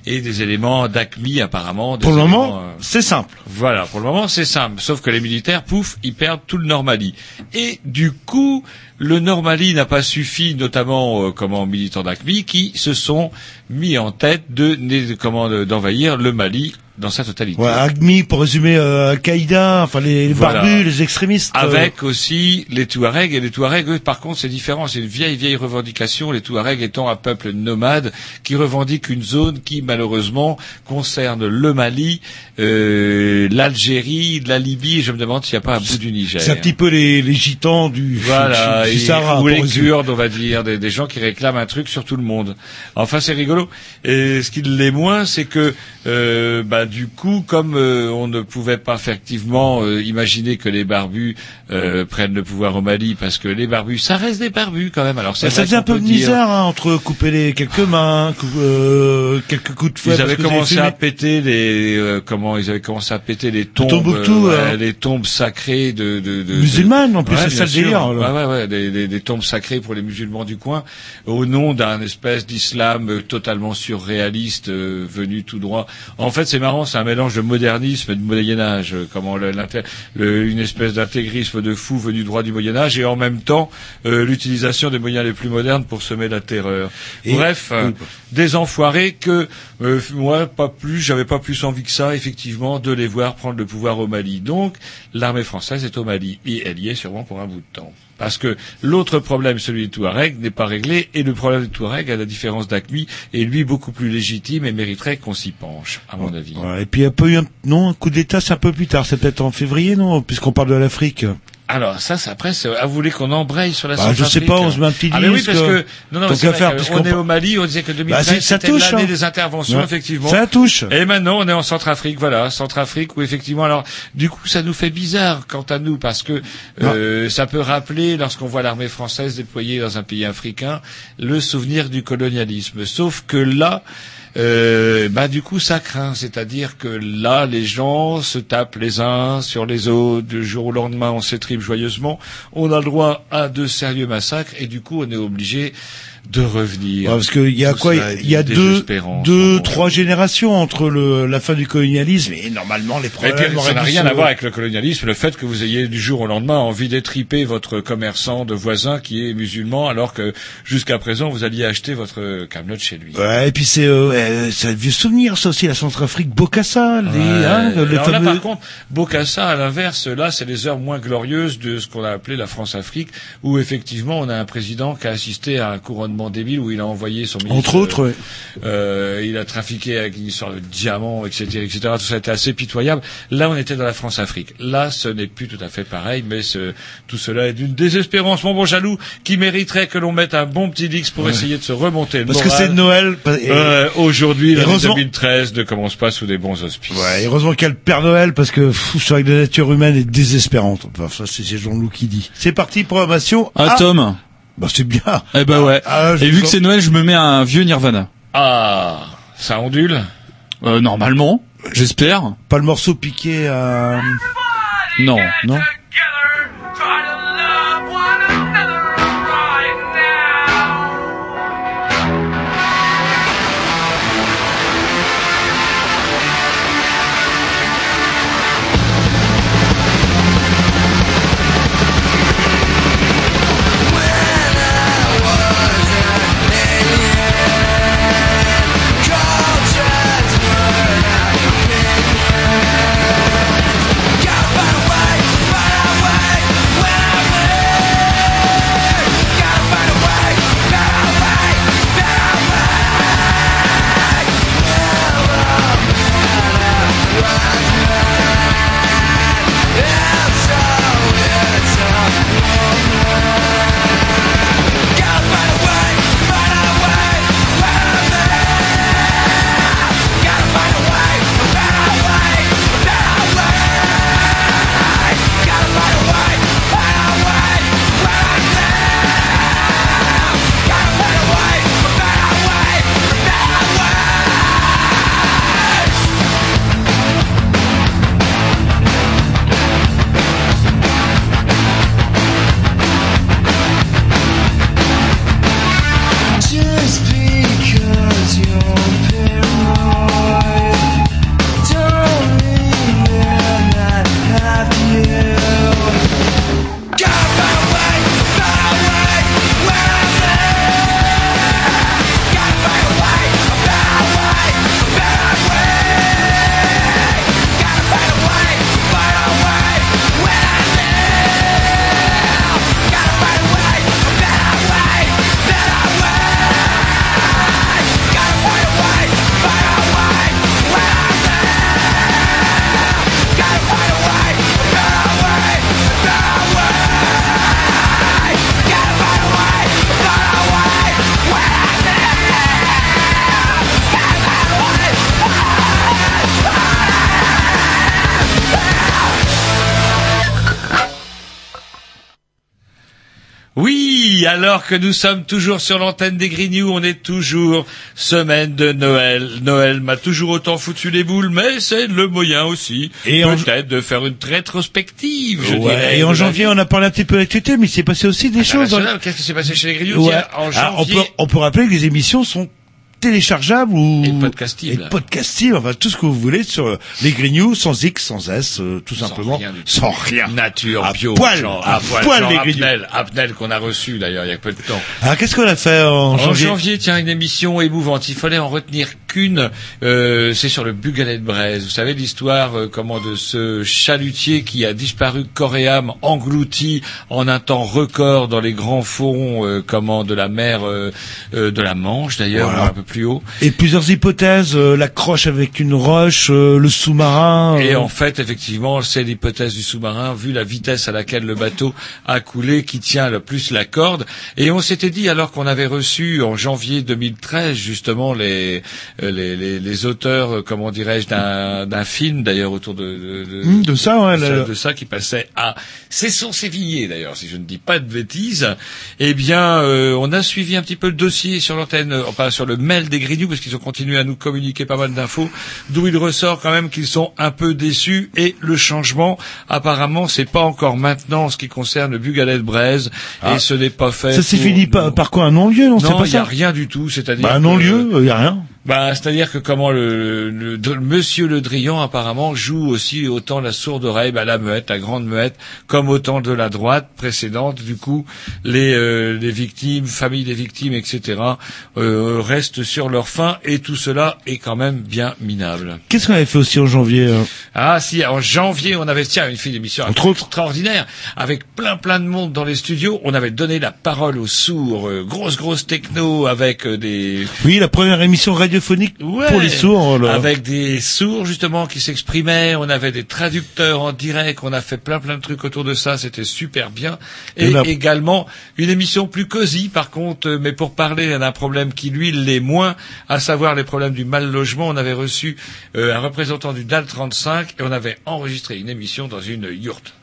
Speaker 1: Et des éléments d'ACMI apparemment. des
Speaker 2: Pour le
Speaker 1: éléments,
Speaker 2: moment,
Speaker 1: euh,
Speaker 2: c'est simple.
Speaker 1: voilà, pour le moment c'est simple, sauf que les militaires, pouf, ils perdent tout le Nord Mali. Et du coup, le Nord Mali n'a pas suffi, notamment euh, comment militants d'ACMI, qui se sont mis en tête de, de- comment de- d'envahir le Mali dans sa totalité.
Speaker 2: Ouais, Agmi, pour résumer, euh, Al-Qaïda, enfin les, les
Speaker 1: Voilà.
Speaker 2: barbus, les extrémistes. euh,
Speaker 1: Avec aussi les Touaregs. Et les Touaregs, eux, par contre, c'est différent. C'est une vieille, vieille revendication. Les Touaregs étant un peuple nomade qui revendique une zone qui, malheureusement, concerne le Mali, euh, l'Algérie, la Libye. Je me demande s'il n'y a pas un bout du Niger.
Speaker 2: c'est un petit peu les, les gitans du,
Speaker 1: Voilà,
Speaker 2: du, Sahara.
Speaker 1: ou les. Kurdes, on va dire, des, des gens qui réclament un truc sur tout le monde. Enfin, c'est rigolo. Et ce qui l'est moins, c'est que, euh, bah, du coup, comme euh, on ne pouvait pas effectivement euh, imaginer que les barbus euh, prennent le pouvoir au Mali, parce que les barbus, ça reste des barbus quand même. Alors,
Speaker 2: ça faisait un peu de misère hein, entre couper les quelques mains, quelques coups de fouet.
Speaker 1: Ils avaient commencé à péter les comment ils avaient commencé à péter les tombes
Speaker 2: Tombouctou, hein.
Speaker 1: ouais, les tombes sacrées de, de, de
Speaker 2: Musulmanes, en plus,
Speaker 1: Ouais,
Speaker 2: c'est ça le délire.
Speaker 1: Ouais, des, des, des tombes sacrées pour les musulmans du coin au nom d'un espèce d'islam totalement surréaliste venu tout droit. En fait, c'est marrant, c'est un mélange de modernisme et de Moyen Âge, euh, comment le- le- une espèce d'intégrisme de fou venu droit du Moyen Âge et en même temps euh, l'utilisation des moyens les plus modernes pour semer la terreur.
Speaker 2: Et-
Speaker 1: Bref, euh, des enfoirés que euh, moi pas plus, j'avais pas plus envie que ça effectivement de les voir prendre le pouvoir au Mali. Donc l'armée française est au Mali et elle y est sûrement pour un bout de temps. Parce que l'autre problème, celui des Touaregs, n'est pas réglé et le problème des Touaregs, à la différence d'Acmi, est lui beaucoup plus légitime et mériterait qu'on s'y penche, à mon avis.
Speaker 2: Ouais, et puis il y a pas eu un, non, un coup d'État, c'est un peu plus tard, c'est peut-être en février, non, puisqu'on parle de l'Afrique.
Speaker 1: Alors ça, c'est après, c'est- ah, vous voulez qu'on embraye sur la
Speaker 2: Bah, je sais pas, on se met un petit
Speaker 1: Ah mais oui,
Speaker 2: disque,
Speaker 1: parce que non, non, vrai
Speaker 2: faire, puisqu'on
Speaker 1: on est au Mali, on disait que 2013
Speaker 2: Bah, ça
Speaker 1: c'était l'année
Speaker 2: hein.
Speaker 1: des interventions,
Speaker 2: Ouais.
Speaker 1: effectivement.
Speaker 2: Ça touche.
Speaker 1: Et maintenant, on est en Centrafrique, voilà, Centrafrique où effectivement, alors, du coup, ça nous fait bizarre quant à nous parce que euh, ça peut rappeler, lorsqu'on voit l'armée française déployée dans un pays africain, le souvenir du colonialisme. Sauf que là, euh, bah du coup ça craint, c'est-à-dire que là les gens se tapent les uns sur les autres, du jour au lendemain on s'étripe joyeusement, on a le droit à de sérieux massacres. Et du coup on est obligé de revenir.
Speaker 2: Ouais, parce qu'il y a
Speaker 1: Tout
Speaker 2: quoi Il y a deux, deux, trois générations entre le, la fin du colonialisme et normalement les
Speaker 1: Et
Speaker 2: problèmes.
Speaker 1: puis, ça n'a rien
Speaker 2: se-
Speaker 1: à voir avec le colonialisme, le fait que vous ayez du jour au lendemain envie d'étriper votre commerçant de voisin qui est musulman, alors que jusqu'à présent vous alliez acheter votre camelote chez lui.
Speaker 2: Ouais, et puis c'est euh, c'est un vieux souvenir, ça aussi, la Centrafrique, Bokassa, les,
Speaker 1: Ouais.
Speaker 2: hein, le
Speaker 1: Alors là,
Speaker 2: fameux.
Speaker 1: par contre, Bokassa, à l'inverse, là, c'est les heures moins glorieuses de ce qu'on a appelé la France-Afrique, où effectivement, on a un président qui a assisté à un couronnement débile, où il a envoyé son ministre.
Speaker 2: Entre autres, ouais.
Speaker 1: euh, il a trafiqué avec une histoire de diamants, etc., etc. Tout ça était assez pitoyable. Là, on était dans la France-Afrique. Là, ce n'est plus tout à fait pareil, mais ce, tout cela est d'une désespérance, mon bon jaloux, qui mériterait que l'on mette un bon petit Dix pour
Speaker 2: Ouais.
Speaker 1: essayer de se remonter le
Speaker 2: Parce que c'est Noël.
Speaker 1: Euh, Aujourd'hui, l'année
Speaker 2: heureusement-
Speaker 1: 2013 ne commence pas sous des bons auspices.
Speaker 2: Ouais, heureusement qu'il y a le Père Noël parce que pff, c'est vrai que la nature humaine est désespérante. Enfin, ça c'est c'est Jean-Loup qui dit. C'est parti, programmation.
Speaker 12: Ah, Tom.
Speaker 2: Bah c'est bien.
Speaker 12: Eh ben ouais.
Speaker 2: Ah,
Speaker 12: Et vu
Speaker 2: sens-
Speaker 12: que c'est Noël, je me mets un vieux Nirvana.
Speaker 1: Ah, ça ondule
Speaker 12: euh, Normalement, j'espère.
Speaker 2: Pas le morceau piqué à...
Speaker 12: Non, non.
Speaker 1: Alors que nous sommes toujours sur l'antenne des Grignoux, on est toujours semaine de Noël. Noël m'a toujours autant foutu les boules, mais c'est le moyen aussi,
Speaker 2: Et en-
Speaker 1: peut-être de faire une rétrospective, je
Speaker 2: Ouais,
Speaker 1: dirais.
Speaker 2: et en
Speaker 1: de
Speaker 2: janvier,
Speaker 1: vie
Speaker 2: on a parlé un petit peu d'actualité, mais il s'est passé aussi des choses. dans-
Speaker 1: internationale. Qu'est-ce qui s'est passé chez les Grignoux
Speaker 2: Ouais. Ah, on,
Speaker 1: janvier,
Speaker 2: peut, on peut rappeler que les émissions sont téléchargeables ou
Speaker 1: Et podcastibles.
Speaker 2: et podcastibles, enfin tout ce que vous voulez sur euh, les Grignoux sans X, sans S, euh, tout simplement,
Speaker 1: rien
Speaker 2: sans rien.
Speaker 1: Nature,
Speaker 2: À
Speaker 1: bio,
Speaker 2: poil,
Speaker 1: genre,
Speaker 2: à
Speaker 1: à poil,
Speaker 2: poil,
Speaker 1: genre
Speaker 2: les Grignoux.
Speaker 1: Apnel, Apnel qu'on a reçu d'ailleurs il y a peu de temps.
Speaker 2: Alors qu'est-ce qu'on a fait en,
Speaker 1: En
Speaker 2: janvier,
Speaker 1: janvier, tiens, une émission émouvante. Il fallait en retenir qu'une. Euh, c'est sur le Bugalet de Braise. Vous savez l'histoire, euh, comment de ce chalutier qui a disparu âme, englouti en un temps record dans les grands fonds, euh, comment de la mer, euh, euh, de la Manche d'ailleurs,
Speaker 2: Voilà.
Speaker 1: un peu plus haut.
Speaker 2: Et plusieurs hypothèses, euh, la croche avec une roche, euh, le sous-marin.
Speaker 1: Et
Speaker 2: euh,
Speaker 1: en fait, effectivement, c'est l'hypothèse du sous-marin, vu la vitesse à laquelle le bateau a coulé, qui tient le plus la corde. Et on s'était dit, alors qu'on avait reçu en janvier 2013, justement, les, euh, les, les, les auteurs, euh, comment dirais-je, d'un, film, d'ailleurs, autour de, de, de,
Speaker 2: de ça, ouais,
Speaker 1: de, de ça qui passait à Cesson Sévigné, d'ailleurs, si je ne dis pas de bêtises. Eh bien, euh, on a suivi un petit peu le dossier sur l'antenne, enfin, sur le mail officiel des Grignoux, parce qu'ils ont continué à nous communiquer pas mal d'infos, d'où il ressort quand même qu'ils sont un peu déçus et le changement, apparemment, c'est pas encore maintenant en ce qui concerne le Bugalet de Braise
Speaker 2: Ah.
Speaker 1: et ce n'est pas fait.
Speaker 2: Ça s'est fini par, par quoi un non-lieu non, c'est pas
Speaker 1: il n'y a rien du tout, c'est-à-dire.
Speaker 2: Bah un non-lieu, il y a rien.
Speaker 1: Bah, c'est-à-dire que comment le, le, le- Monsieur Le Drian apparemment joue aussi autant la sourde oreille, bah, la muette, la grande muette, comme autant de la droite précédente. Du coup, les, euh, les victimes, familles des victimes, etc., euh, restent sur leur faim et tout cela est quand même bien minable.
Speaker 2: Qu'est-ce qu'on avait fait aussi en janvier euh
Speaker 1: Ah si, en janvier, on avait tiens une fille d'émission extraordinaire avec plein plein de monde dans les studios. On avait donné la parole aux sourds, euh, grosse grosse techno avec euh, des
Speaker 2: Oui, la première émission radiophonique
Speaker 1: Ouais,
Speaker 2: pour les sourds. là.
Speaker 1: Avec des sourds justement qui s'exprimaient, on avait des traducteurs en direct, on a fait plein plein de trucs autour de ça, c'était super bien. Et également une émission plus cosy par contre, euh, mais pour parler d'un problème qui lui l'est moins, à savoir les problèmes du mal logement, on avait reçu euh, un représentant du DAL 35 et on avait enregistré une émission dans une yourte.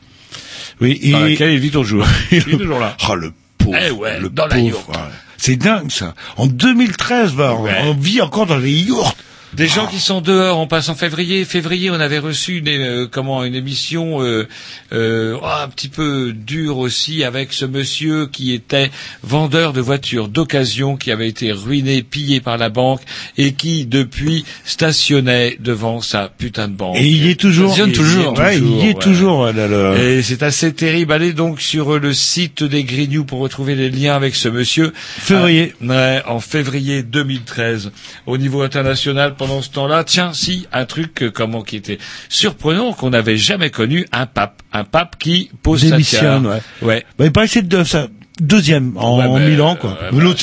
Speaker 2: Oui,
Speaker 1: Dans
Speaker 2: et-
Speaker 1: laquelle il vit toujours. <laughs> il est toujours là.
Speaker 2: Oh, le pauvre.
Speaker 1: Eh ouais,
Speaker 2: le
Speaker 1: dans la
Speaker 2: pauvre,
Speaker 1: yourte.
Speaker 2: ouais. C'est dingue, ça. En 2013, va, on- on vit encore dans les yourtes.
Speaker 1: Des gens qui sont dehors, on passe en février. Février, on avait reçu une, euh, comment une émission euh, euh, oh, un petit peu dure aussi avec ce monsieur qui était vendeur de voitures d'occasion, qui avait été ruiné, pillé par la banque et qui depuis stationnait devant sa putain de banque.
Speaker 2: Et il y est toujours.
Speaker 1: Stationne toujours.
Speaker 2: Ouais, il y est
Speaker 1: ouais.
Speaker 2: toujours. là, là.
Speaker 1: Et c'est assez terrible. Allez donc sur le site des Grignoux pour retrouver les liens avec ce monsieur.
Speaker 2: Février.
Speaker 1: Ah, ouais, en février 2013. Au niveau international, pendant ce temps-là, tiens, si, un truc euh, comment qui était surprenant qu'on n'avait jamais connu, un pape. Un pape qui pose sa
Speaker 2: Démissionne,
Speaker 1: tiare.
Speaker 2: ouais.
Speaker 1: Ouais.
Speaker 2: Bah, il c'est de, ça, deuxième en,
Speaker 1: Ouais,
Speaker 2: en
Speaker 1: mais,
Speaker 2: Milan, quoi.
Speaker 1: euh,
Speaker 2: l'autre,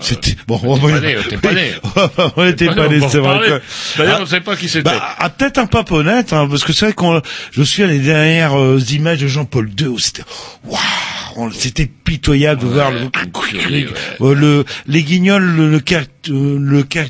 Speaker 2: c'était, bon, on va-
Speaker 1: pas né, <laughs>
Speaker 2: on était pas
Speaker 1: né,
Speaker 2: c'est vrai.
Speaker 1: D'ailleurs,
Speaker 2: Ah,
Speaker 1: on ne sait pas qui c'était.
Speaker 2: Bah, ah, peut-être un pape honnête, hein, parce que c'est vrai qu'on, je suis à les dernières euh, images de Jean-Paul II où c'était, waouh, on- c'était pitoyable de voir le, euh, le, les guignols le, le, car- euh, le car-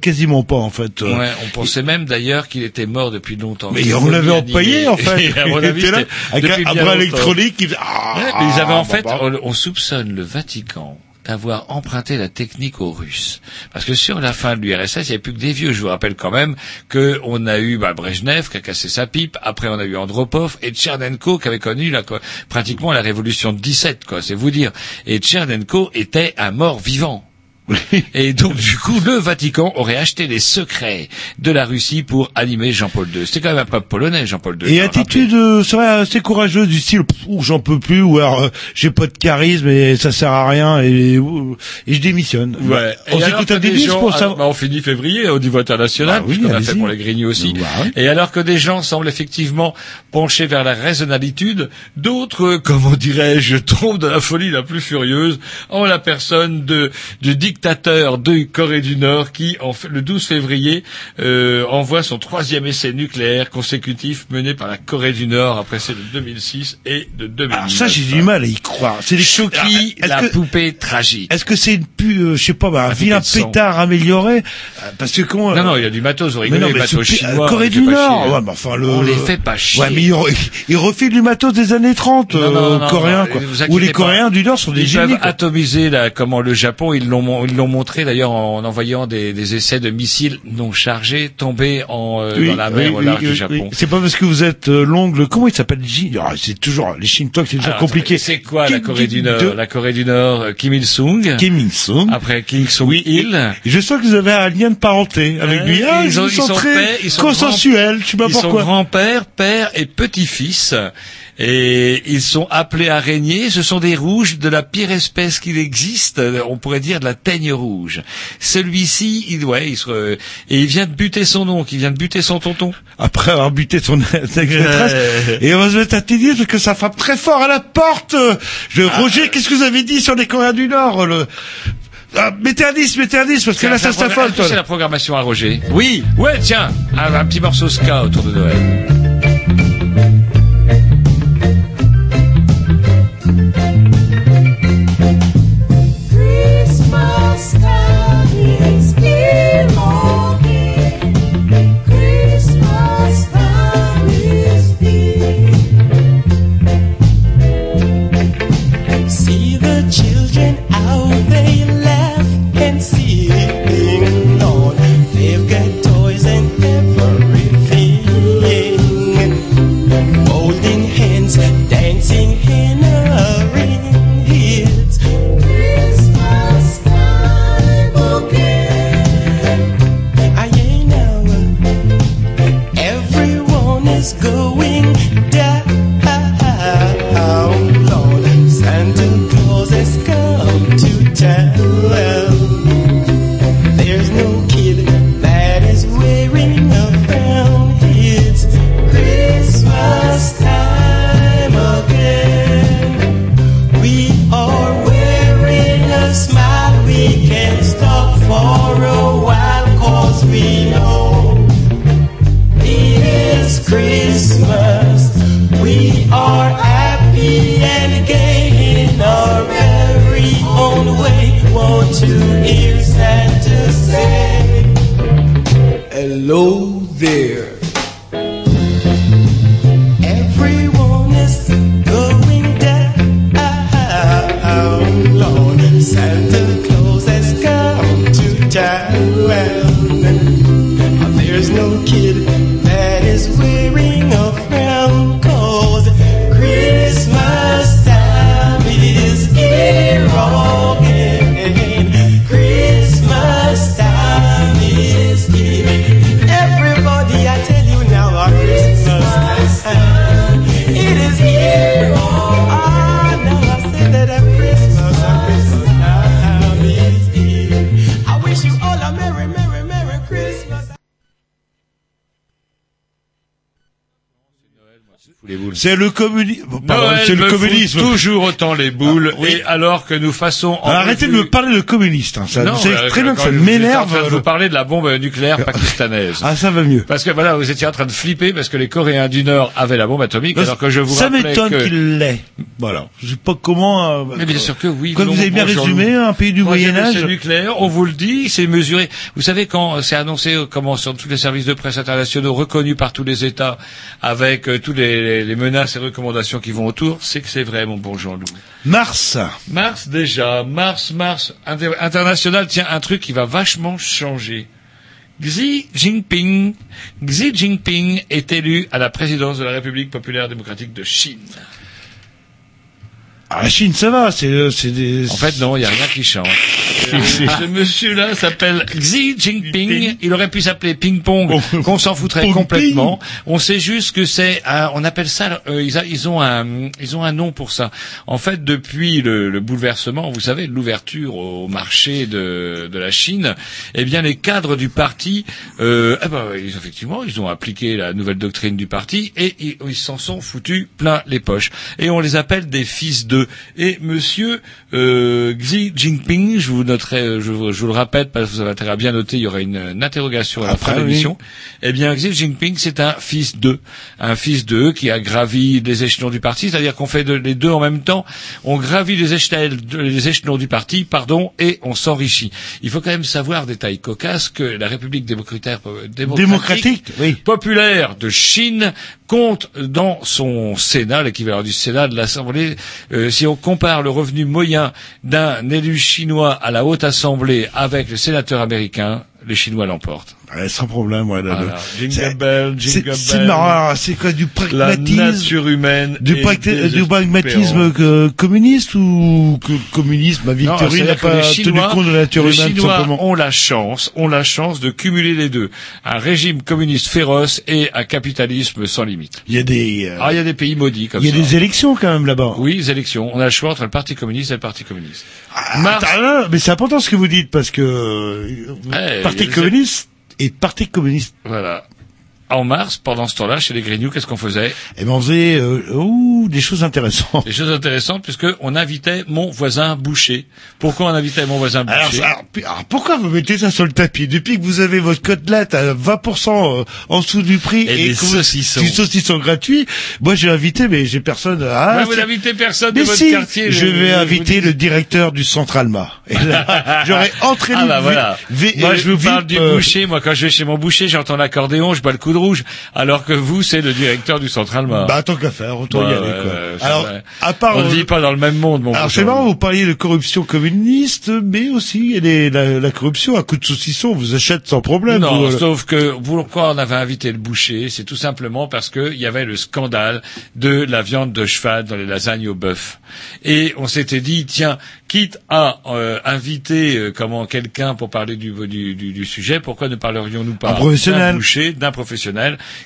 Speaker 2: quasiment pas, en fait.
Speaker 1: Ouais, on pensait même d'ailleurs qu'il était mort depuis longtemps.
Speaker 2: Mais on l'avait empaillé, en fait. <laughs>
Speaker 1: Et
Speaker 2: Il était là, avec un bras électronique ah,
Speaker 1: ils avaient en
Speaker 2: bah,
Speaker 1: fait,
Speaker 2: bah.
Speaker 1: on, on soupçonne le Vatican d'avoir emprunté la technique aux Russes. Parce que sur la fin de l'URSS, il n'y avait plus que des vieux. Je vous rappelle quand même que on a eu bah, Brejnev qui a cassé sa pipe, après on a eu Andropov et Tchernenko qui avait connu la, pratiquement la révolution de 17, quoi, c'est vous dire. Et Tchernenko était un mort vivant. <laughs> Et donc, du coup, le Vatican aurait acheté les secrets de la Russie pour animer Jean-Paul II. C'était quand même un pape polonais, Jean-Paul II.
Speaker 2: Et attitude, euh, c'est vrai, assez courageuse du style, j'en peux plus, ou alors, euh, j'ai pas de charisme et ça sert à rien et, ouh, et je démissionne.
Speaker 1: Ouais.
Speaker 2: On
Speaker 1: Et alors
Speaker 2: s'écoute un
Speaker 1: gens-
Speaker 2: pour savoir.
Speaker 1: bah, on finit février au niveau international,
Speaker 2: Bah oui,
Speaker 1: puisqu'on a fait pour les Grignoux aussi.
Speaker 2: Bah ouais.
Speaker 1: Et alors que des gens semblent effectivement pencher vers la raisonnabilité, d'autres, comment dirais-je, <laughs> tombent dans la folie la plus furieuse en la personne de, du dictateur de Corée du Nord qui, en le 12 février, euh, envoie son troisième essai nucléaire consécutif mené par la Corée du Nord après celle de 2006 et de 2009.
Speaker 2: Ah, ça, j'ai du mal à y croire. C'est des Est-ce
Speaker 1: la
Speaker 2: que-
Speaker 1: poupée tragique.
Speaker 2: Est-ce que c'est une pu, euh, je sais pas, bah, un vilain pétard amélioré? Euh, Parce que comment
Speaker 1: Non, non, il y a du matos, vous
Speaker 2: Mais
Speaker 1: rigolez,
Speaker 2: non,
Speaker 1: les
Speaker 2: mais
Speaker 1: matos
Speaker 2: pi-
Speaker 1: chinois.
Speaker 2: euh, Corée du Nord. Ouais, mais enfin, le,
Speaker 1: On les fait pas chier.
Speaker 2: Ouais, mais ils, ils refilent du matos des années 30,
Speaker 1: Non,
Speaker 2: euh,
Speaker 1: non, non,
Speaker 2: coréens, quoi.
Speaker 1: inquiétez
Speaker 2: les. Coréens du Nord sont des
Speaker 1: Ils
Speaker 2: génies,
Speaker 1: peuvent
Speaker 2: quoi.
Speaker 1: atomiser là, comment le Japon, ils l'ont ils l'ont montré d'ailleurs en envoyant des, des essais de missiles non chargés tombés en, euh,
Speaker 2: Oui,
Speaker 1: dans la mer
Speaker 2: oui,
Speaker 1: au large
Speaker 2: oui,
Speaker 1: du Japon.
Speaker 2: C'est pas parce que vous êtes euh, l'ongle, comment il s'appelle Ah, C'est toujours, les Shintok, c'est toujours
Speaker 1: Alors,
Speaker 2: compliqué.
Speaker 1: C'est quoi la
Speaker 2: Kim-
Speaker 1: Corée du
Speaker 2: Kim-
Speaker 1: Nord?
Speaker 2: de-
Speaker 1: La Corée du Nord, euh, Kim Il-sung?
Speaker 2: Kim Il-sung.
Speaker 1: Après Kim Il-il.
Speaker 2: Et je sens que vous avez un lien de parenté avec lui. Ah,
Speaker 1: ils,
Speaker 2: ils sont très
Speaker 1: ils sont
Speaker 2: consensuels, je sais pas
Speaker 1: ils sont
Speaker 2: pourquoi.
Speaker 1: grand-père, père et petit-fils. Et ils sont appelés à régner. Ce sont des rouges de la pire espèce qu'il existe. On pourrait dire de la teigne rouge. Celui-ci, il, ouais, il se, et il vient de buter son oncle, il vient de buter son tonton.
Speaker 2: Après avoir buté son <laughs> ex-maîtresse. Et on va se mettre à tenir parce que ça frappe très fort à la porte. Je, Roger, qu'est-ce que vous avez dit sur les Coréens du Nord le... ah, Mettez un 10, mettez un 10, parce que là, ça s'affole.
Speaker 1: programma- C'est la programmation à Roger? Oui. Ouais, tiens, un, un petit morceau ska autour de Noël.
Speaker 2: C'est le communisme. C'est le communisme.
Speaker 1: toujours autant les boules,
Speaker 2: Ah, oui.
Speaker 1: et alors que nous
Speaker 2: Alors, arrêtez de me parler de communiste. Hein. Ça,
Speaker 1: Non,
Speaker 2: vous savez
Speaker 1: euh,
Speaker 2: très bien que ça m'énerve.
Speaker 1: de vous parler de la bombe nucléaire pakistanaise.
Speaker 2: Ah, ça va mieux.
Speaker 1: Parce que voilà, vous étiez en train de flipper parce que les Coréens du Nord avaient la bombe atomique, alors que je vous
Speaker 2: ça m'étonne
Speaker 1: que...
Speaker 2: qu'il l'ait. Voilà. Je sais pas comment. euh,
Speaker 1: Mais bien sûr que oui.
Speaker 2: Comme vous avez bien résumé, un pays du Moyen Âge.
Speaker 1: nucléaire, on vous le dit, c'est mesuré. Vous savez quand c'est annoncé euh, comment sur tous les services de presse internationaux reconnus par tous les États, avec euh, les- les menaces et recommandations qui vont autour, c'est que c'est vrai, mon bon Jean-Loup.
Speaker 2: Mars.
Speaker 1: Mars déjà, Mars, Mars inter- international, tiens, un truc qui va vachement changer. Xi Jinping, Xi Jinping est élu à la présidence de la République populaire démocratique de Chine.
Speaker 2: Ah, la Chine, ça va. C'est, euh, c'est des.
Speaker 1: En fait, non, il n'y a rien qui change. Euh, <laughs> Ce monsieur-là s'appelle Xi Jinping. Il aurait pu s'appeler Ping Pong, qu'on s'en foutrait
Speaker 2: Pong
Speaker 1: complètement. On sait juste que c'est, un- on appelle ça, euh, ils, a- ils ont un, ils ont un nom pour ça. En fait, depuis le, le bouleversement, vous savez, l'ouverture au marché de, de la Chine, eh bien, les cadres du parti, euh, eh ben, ils, effectivement, ils ont appliqué la nouvelle doctrine du parti et ils ils s'en sont foutus plein les poches. Et on les appelle des fils d'eux. Et Monsieur euh, Xi Jinping, je vous euh, je, vous- je vous le répète parce que vous avez intérêt à bien noter, il y aura une, une interrogation à la
Speaker 2: Après,
Speaker 1: fin de
Speaker 2: oui.
Speaker 1: l'émission. Eh bien, Xi Jinping, c'est un fils d'eux, un fils d'eux qui a gravi les échelons du parti, c'est-à-dire qu'on fait de- les deux en même temps. On gravit les échelons, les échelons du parti, pardon, et on s'enrichit. Il faut quand même savoir, détail cocasse, que la République euh,
Speaker 2: Démocratique, oui.
Speaker 1: populaire de Chine compte dans son Sénat, l'équivalent du Sénat de l'Assemblée, euh, si on compare le revenu moyen d'un élu chinois à la Haute Assemblée avec le sénateur américain, les Chinois l'emportent.
Speaker 2: Ouais, sans problème, ouais. là,
Speaker 1: Voilà. Jingle
Speaker 2: c'est-
Speaker 1: bell,
Speaker 2: c'est-
Speaker 1: jingle
Speaker 2: C'est
Speaker 1: bell.
Speaker 2: marrant, c'est quoi du
Speaker 1: La
Speaker 2: pragmatisme
Speaker 1: nature humaine
Speaker 2: du, pragmatisme que- communiste ou que communisme à
Speaker 1: c'est-à-dire
Speaker 2: n'a pas
Speaker 1: les
Speaker 2: tenu compte de la nature
Speaker 1: les
Speaker 2: humaine tout
Speaker 1: Chinois
Speaker 2: simplement
Speaker 1: ont la chance, ont la chance de cumuler les deux. Un régime communiste féroce et un capitalisme sans limite.
Speaker 2: Il y a des euh,
Speaker 1: Ah, il y a des pays maudits comme
Speaker 2: il y a
Speaker 1: ça.
Speaker 2: des élections quand même là-bas.
Speaker 1: Oui, les élections. On a le choix entre le Parti communiste et le Parti communiste.
Speaker 2: Ah, mais c'est important ce que vous dites parce que euh,
Speaker 1: Ouais,
Speaker 2: Parti communiste et Parti communiste.
Speaker 1: Voilà. En mars, pendant ce temps-là, chez les Grignoux, qu'est-ce qu'on faisait
Speaker 2: Eh ben on faisait euh, ouh, des choses intéressantes.
Speaker 1: Des choses intéressantes, puisque on invitait mon voisin boucher. Pourquoi on invitait mon voisin boucher
Speaker 2: alors, pourquoi vous mettez ça sur le tapis Depuis que vous avez votre côtelette à 20% euh, en dessous du prix
Speaker 1: Et des
Speaker 2: que vous-
Speaker 1: saucissons.
Speaker 2: du saucisson gratuit, moi j'ai invité, mais j'ai personne. Ah,
Speaker 1: Ouais, vous n'invitez personne de votre quartier.
Speaker 2: je vais
Speaker 1: vous
Speaker 2: inviter le directeur du Centre Alma. Et là, <laughs> j'aurais entraîné.
Speaker 1: Ah bah voilà. moi
Speaker 2: euh,
Speaker 1: je vous parle du
Speaker 2: euh,
Speaker 1: boucher. Moi quand je vais chez mon boucher, j'entends l'accordéon, je bois le coup de rouge. Alors que vous, c'est le directeur du Central Alma.
Speaker 2: Bah tant qu'à faire, autant y
Speaker 1: Ouais,
Speaker 2: aller quoi. Alors,
Speaker 1: vrai.
Speaker 2: à part
Speaker 1: on ne
Speaker 2: euh,
Speaker 1: vit pas dans le même monde, mon
Speaker 2: Alors c'est marrant, vous parliez de corruption communiste, mais aussi il y a des- la, la corruption à coup de saucisson, on vous achète sans problème.
Speaker 1: Non,
Speaker 2: vous, euh,
Speaker 1: sauf que pourquoi on avait invité le boucher, c'est tout simplement parce que il y avait le scandale de la viande de cheval dans les lasagnes au bœuf. Et on s'était dit, tiens, quitte à euh, inviter euh, comment quelqu'un pour parler du, du, du, du sujet, pourquoi ne parlerions-nous pas d'un boucher, d'un professionnel?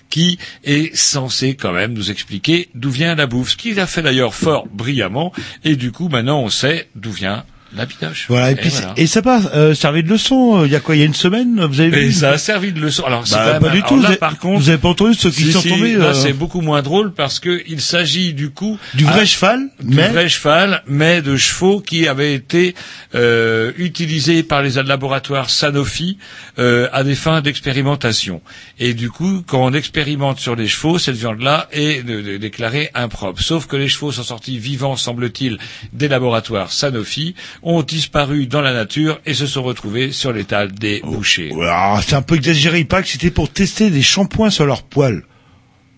Speaker 1: Qui est censé quand même nous expliquer d'où vient la bouffe, ce qu'il a fait d'ailleurs fort brillamment. Et du coup, maintenant, on sait d'où vient La pinoche.
Speaker 2: Voilà, et, puis c'est- et ça passe, euh, servait de leçon, euh, il y a quoi, il y a une semaine, vous avez vu
Speaker 1: Et ça a servi de leçon. Alors, c'est
Speaker 2: Bah, pas du tout,
Speaker 1: là,
Speaker 2: vous avez-
Speaker 1: par contre,
Speaker 2: vous avez pas entendu ceux qui
Speaker 1: si,
Speaker 2: sont
Speaker 1: si,
Speaker 2: tombés,
Speaker 1: Là,
Speaker 2: euh,
Speaker 1: c'est beaucoup moins drôle parce que il s'agit du coup
Speaker 2: Du vrai
Speaker 1: à-
Speaker 2: cheval,
Speaker 1: du
Speaker 2: mais-
Speaker 1: vrai cheval, mais de chevaux qui avaient été euh, utilisés par les laboratoires Sanofi euh, à des fins d'expérimentation. Et du coup, quand on expérimente sur les chevaux, cette viande-là est de- de- déclarée impropre. Sauf que les chevaux sont sortis vivants, semble-t-il, des laboratoires Sanofi, ont disparu dans la nature et se sont retrouvés sur l'étal des bouchers.
Speaker 2: Ah, c'est un peu exagéré, il paraît que c'était pour tester des shampoings sur leurs poils.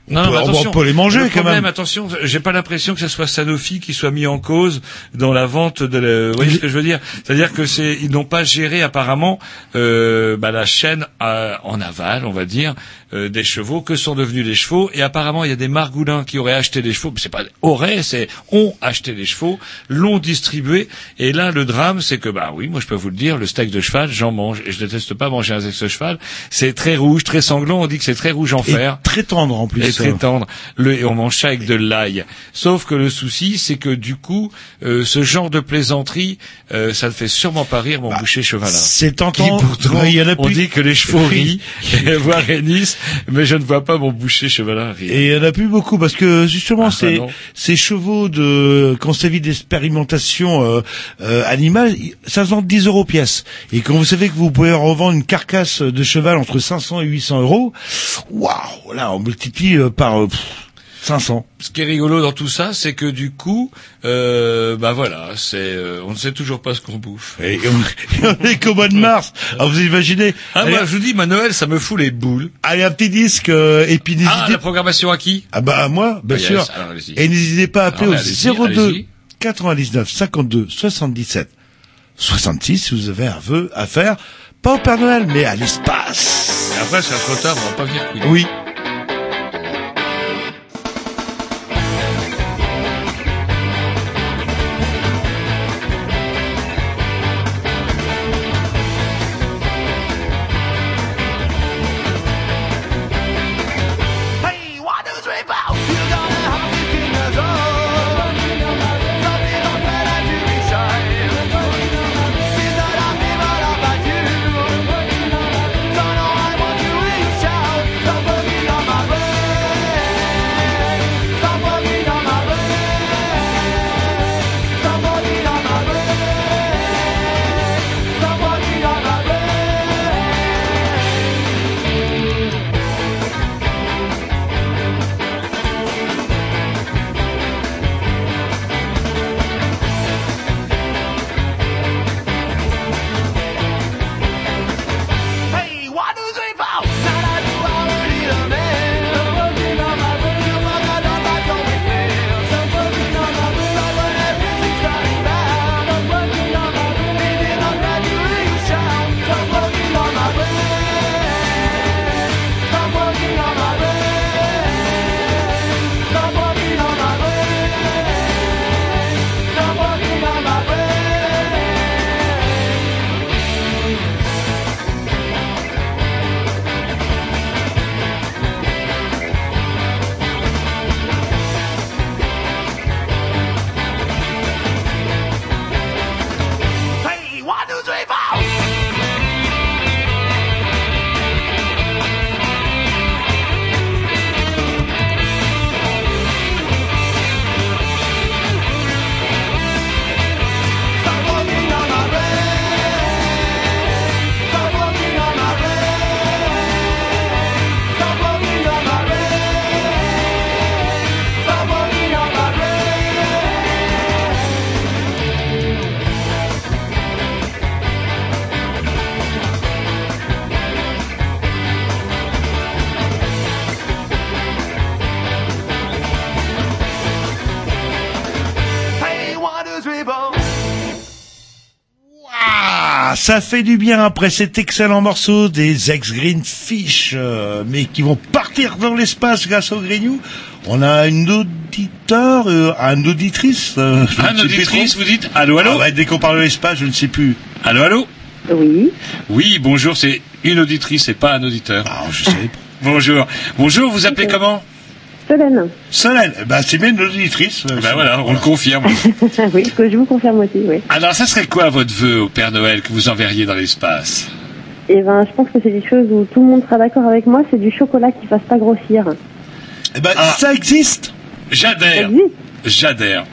Speaker 1: Non,
Speaker 2: On
Speaker 1: non,
Speaker 2: peut-
Speaker 1: mais
Speaker 2: on
Speaker 1: attention.
Speaker 2: peut les manger
Speaker 1: le
Speaker 2: quand
Speaker 1: problème,
Speaker 2: même.
Speaker 1: attention, j'ai pas l'impression que ce soit Sanofi qui soit mis en cause dans la vente de. la- Vous voyez ce que je veux dire? C'est-à-dire que c'est, ils n'ont pas géré apparemment euh, bah, la chaîne à- en aval, on va dire, euh, des chevaux. Que sont devenus les chevaux Et apparemment, il y a des margoulins qui auraient acheté les chevaux. Mais c'est pas auraient, c'est ont acheté les chevaux, l'ont distribué. Et là, le drame, c'est que bah oui, moi je peux vous le dire, le steak de cheval, j'en mange et je déteste pas manger un steak de cheval. C'est très rouge, très sanglant. On dit que c'est très rouge en
Speaker 2: Et
Speaker 1: fer.
Speaker 2: très tendre en plus.
Speaker 1: Et très tendre. Le, et on mange ça avec de l'ail. Sauf que le souci, c'est que du coup, euh, ce genre de plaisanterie, euh, ça ne fait sûrement pas rire mon boucher chevalin.
Speaker 2: Bah, c'est tentant.
Speaker 1: Qui pourtant,
Speaker 2: il y en a
Speaker 1: on dit que les chevaux rient, <laughs> voire hennissent, mais je ne vois pas mon boucher chevalin rire.
Speaker 2: Et il y en a plus beaucoup parce que justement
Speaker 1: Ah,
Speaker 2: ces,
Speaker 1: non.
Speaker 2: ces chevaux de quand vit d'expérimentation euh, euh, animale, ça se vend 10 euros pièce. Et quand vous savez que vous pouvez revendre une carcasse de cheval entre 500 et 800 euros, waouh, là on multiplie euh, par euh, pff, 500.
Speaker 1: Ce qui est rigolo dans tout ça, c'est que du coup, euh, bah voilà, c'est, euh, on ne sait toujours pas ce qu'on bouffe.
Speaker 2: Et <laughs> on est qu'au mois de mars. Alors vous imaginez
Speaker 1: Ah, moi, je vous dis, ma Noël, ça me fout les boules.
Speaker 2: allez, un petit disque euh, et puis n'hésitez
Speaker 1: Ah, la programmation à qui?
Speaker 2: Ah bah à moi, bien
Speaker 1: Ah,
Speaker 2: sûr.
Speaker 1: alors.
Speaker 2: Et n'hésitez pas à appeler
Speaker 1: Alors,
Speaker 2: au
Speaker 1: allez-y,
Speaker 2: 02
Speaker 1: allez-y.
Speaker 2: 99 52 77 66 si vous avez un vœu à faire, pas au Père Noël, mais à l'espace.
Speaker 1: Et après, c'est trop tard, on va pas venir couiller.
Speaker 2: Oui. Ça fait du bien après cet excellent morceau des ex-Greenfish, euh, mais qui vont partir dans l'espace grâce au Grignou. On a une auditeur, euh, une auditrice. euh, je ne
Speaker 1: Un
Speaker 2: sais plus
Speaker 1: auditrice, vous dites allô, allô
Speaker 2: Ah dès qu'on parle de l'espace, je ne sais plus.
Speaker 1: Allô, allô
Speaker 10: Oui.
Speaker 1: Oui, bonjour, c'est une auditrice et pas un auditeur.
Speaker 2: Ah, je sais. <laughs>
Speaker 1: bonjour. Bonjour, vous appelez comment?
Speaker 17: Solène.
Speaker 2: Solène, bah c'est bien une auditrice. euh,
Speaker 1: Ben voilà, on le confirme. <laughs>
Speaker 17: oui, que je vous confirme aussi, oui.
Speaker 1: Alors, ça serait quoi votre vœu au Père Noël que vous enverriez dans l'espace?
Speaker 17: Et ben, je pense que c'est quelque chose où tout le monde sera d'accord avec moi, c'est du chocolat qui fasse pas grossir.
Speaker 2: Eh ben, ça existe.
Speaker 1: J'adhère. J'adhère.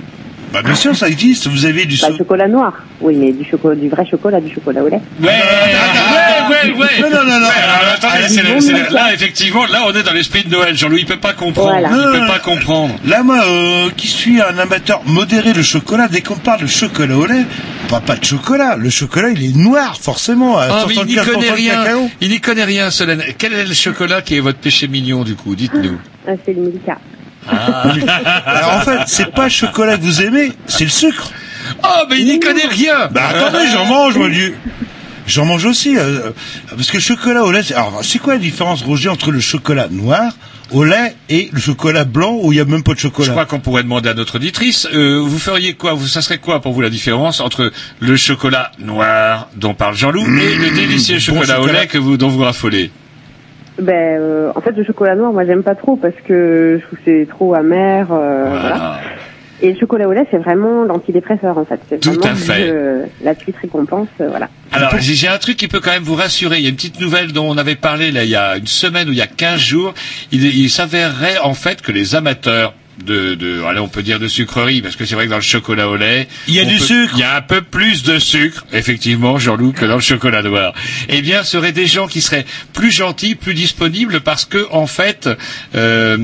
Speaker 2: Bah bien sûr, ça existe. Vous avez du
Speaker 17: Pas le chocolat noir. Oui, mais du chocolat, du vrai chocolat, du chocolat au lait.
Speaker 1: Ouais, ouais, ouais, ouais.
Speaker 2: Non, non, non, non.
Speaker 1: Ouais, alors, attendez, le- là, effectivement, là, on est dans l'esprit de Noël. Jean-Louis, il peut pas comprendre.
Speaker 17: Voilà.
Speaker 1: Il peut pas comprendre.
Speaker 2: Là, moi, euh, qui suis un amateur modéré de chocolat, dès qu'on parle de chocolat au lait, pas, pas de chocolat. Le chocolat, il est noir, forcément.
Speaker 1: Ah, mais il n'y
Speaker 2: 75%
Speaker 1: connaît rien.
Speaker 2: cacao.
Speaker 1: Il n'y connaît rien, Solène. Quel est le chocolat qui est votre péché mignon, du coup? Dites-nous.
Speaker 17: Ah, c'est le Milka.
Speaker 2: Alors en fait, c'est pas le chocolat que vous aimez, c'est le sucre.
Speaker 1: Oh, mais il n'y connaît rien.
Speaker 2: Bah attendez, j'en mange, moi, du... J'en mange aussi, euh, parce que le chocolat au lait, c'est... alors c'est quoi la différence, Roger, entre le chocolat noir au lait et le chocolat blanc où il y a même pas de
Speaker 1: Je
Speaker 2: chocolat
Speaker 1: crois qu'on pourrait demander à notre auditrice, euh, vous feriez quoi vous, Ça serait quoi pour vous la différence entre le chocolat noir dont parle Jean-Loup et le délicieux
Speaker 2: bon
Speaker 1: chocolat, au lait que vous, dont vous raffolez?
Speaker 17: Ben, euh, en fait, le chocolat noir, moi, j'aime pas trop parce que je trouve que c'est trop amer. euh, voilà. Et le chocolat au lait, c'est vraiment l'antidépresseur, en fait. C'est
Speaker 1: Tout
Speaker 17: vraiment
Speaker 1: à fait.
Speaker 17: la suite récompense, euh, voilà.
Speaker 1: Alors, j'ai j'ai un truc qui peut quand même vous rassurer. Il y a une petite nouvelle dont on avait parlé là, il y a une semaine ou il y a 15 jours. Il, il s'avérerait en fait que les amateurs de, de allez, on peut dire de sucrerie, parce que c'est vrai que dans le chocolat au lait,
Speaker 2: Il y a du
Speaker 1: peut-
Speaker 2: sucre.
Speaker 1: Il y a un peu plus de sucre, effectivement, Jean-Loup, que dans le chocolat noir. Eh bien, ce seraient des gens qui seraient plus gentils, plus disponibles, parce que en fait, euh,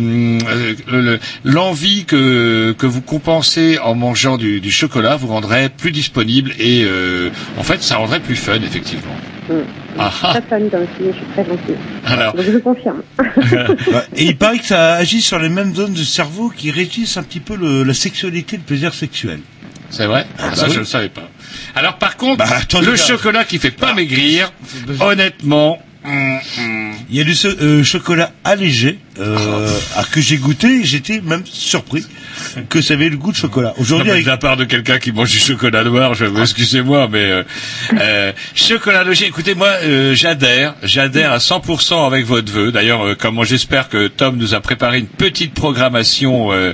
Speaker 1: euh, le- l'envie que que vous compensez en mangeant du, du chocolat vous rendrait plus disponible et euh, en fait, ça rendrait plus fun, effectivement.
Speaker 17: Mm.
Speaker 1: Ah ah.
Speaker 17: Très fan comme film, je suis très gentille.
Speaker 1: Alors.
Speaker 17: Donc, je confirme. <laughs>
Speaker 2: Et il paraît que ça agit sur les mêmes zones du cerveau qui régissent un petit peu le- la sexualité, le plaisir sexuel.
Speaker 1: C'est vrai
Speaker 2: Ah, bah
Speaker 1: Ça,
Speaker 2: oui.
Speaker 1: je ne savais pas. Alors, par contre,
Speaker 2: Bah,
Speaker 1: le chocolat qui fait pas maigrir, honnêtement, hum, hum.
Speaker 2: Il y a du euh, chocolat allégé euh, à que j'ai goûté, et j'étais même surpris que ça avait le goût de chocolat. Aujourd'hui, avec
Speaker 1: de la part de quelqu'un qui mange du chocolat noir, je excusez-moi, mais euh, <laughs> euh, chocolat logé. Écoutez, moi, euh, j'adhère, j'adhère à 100% avec votre vœu. D'ailleurs, euh, comme j'espère que Tom nous a préparé une petite programmation, euh,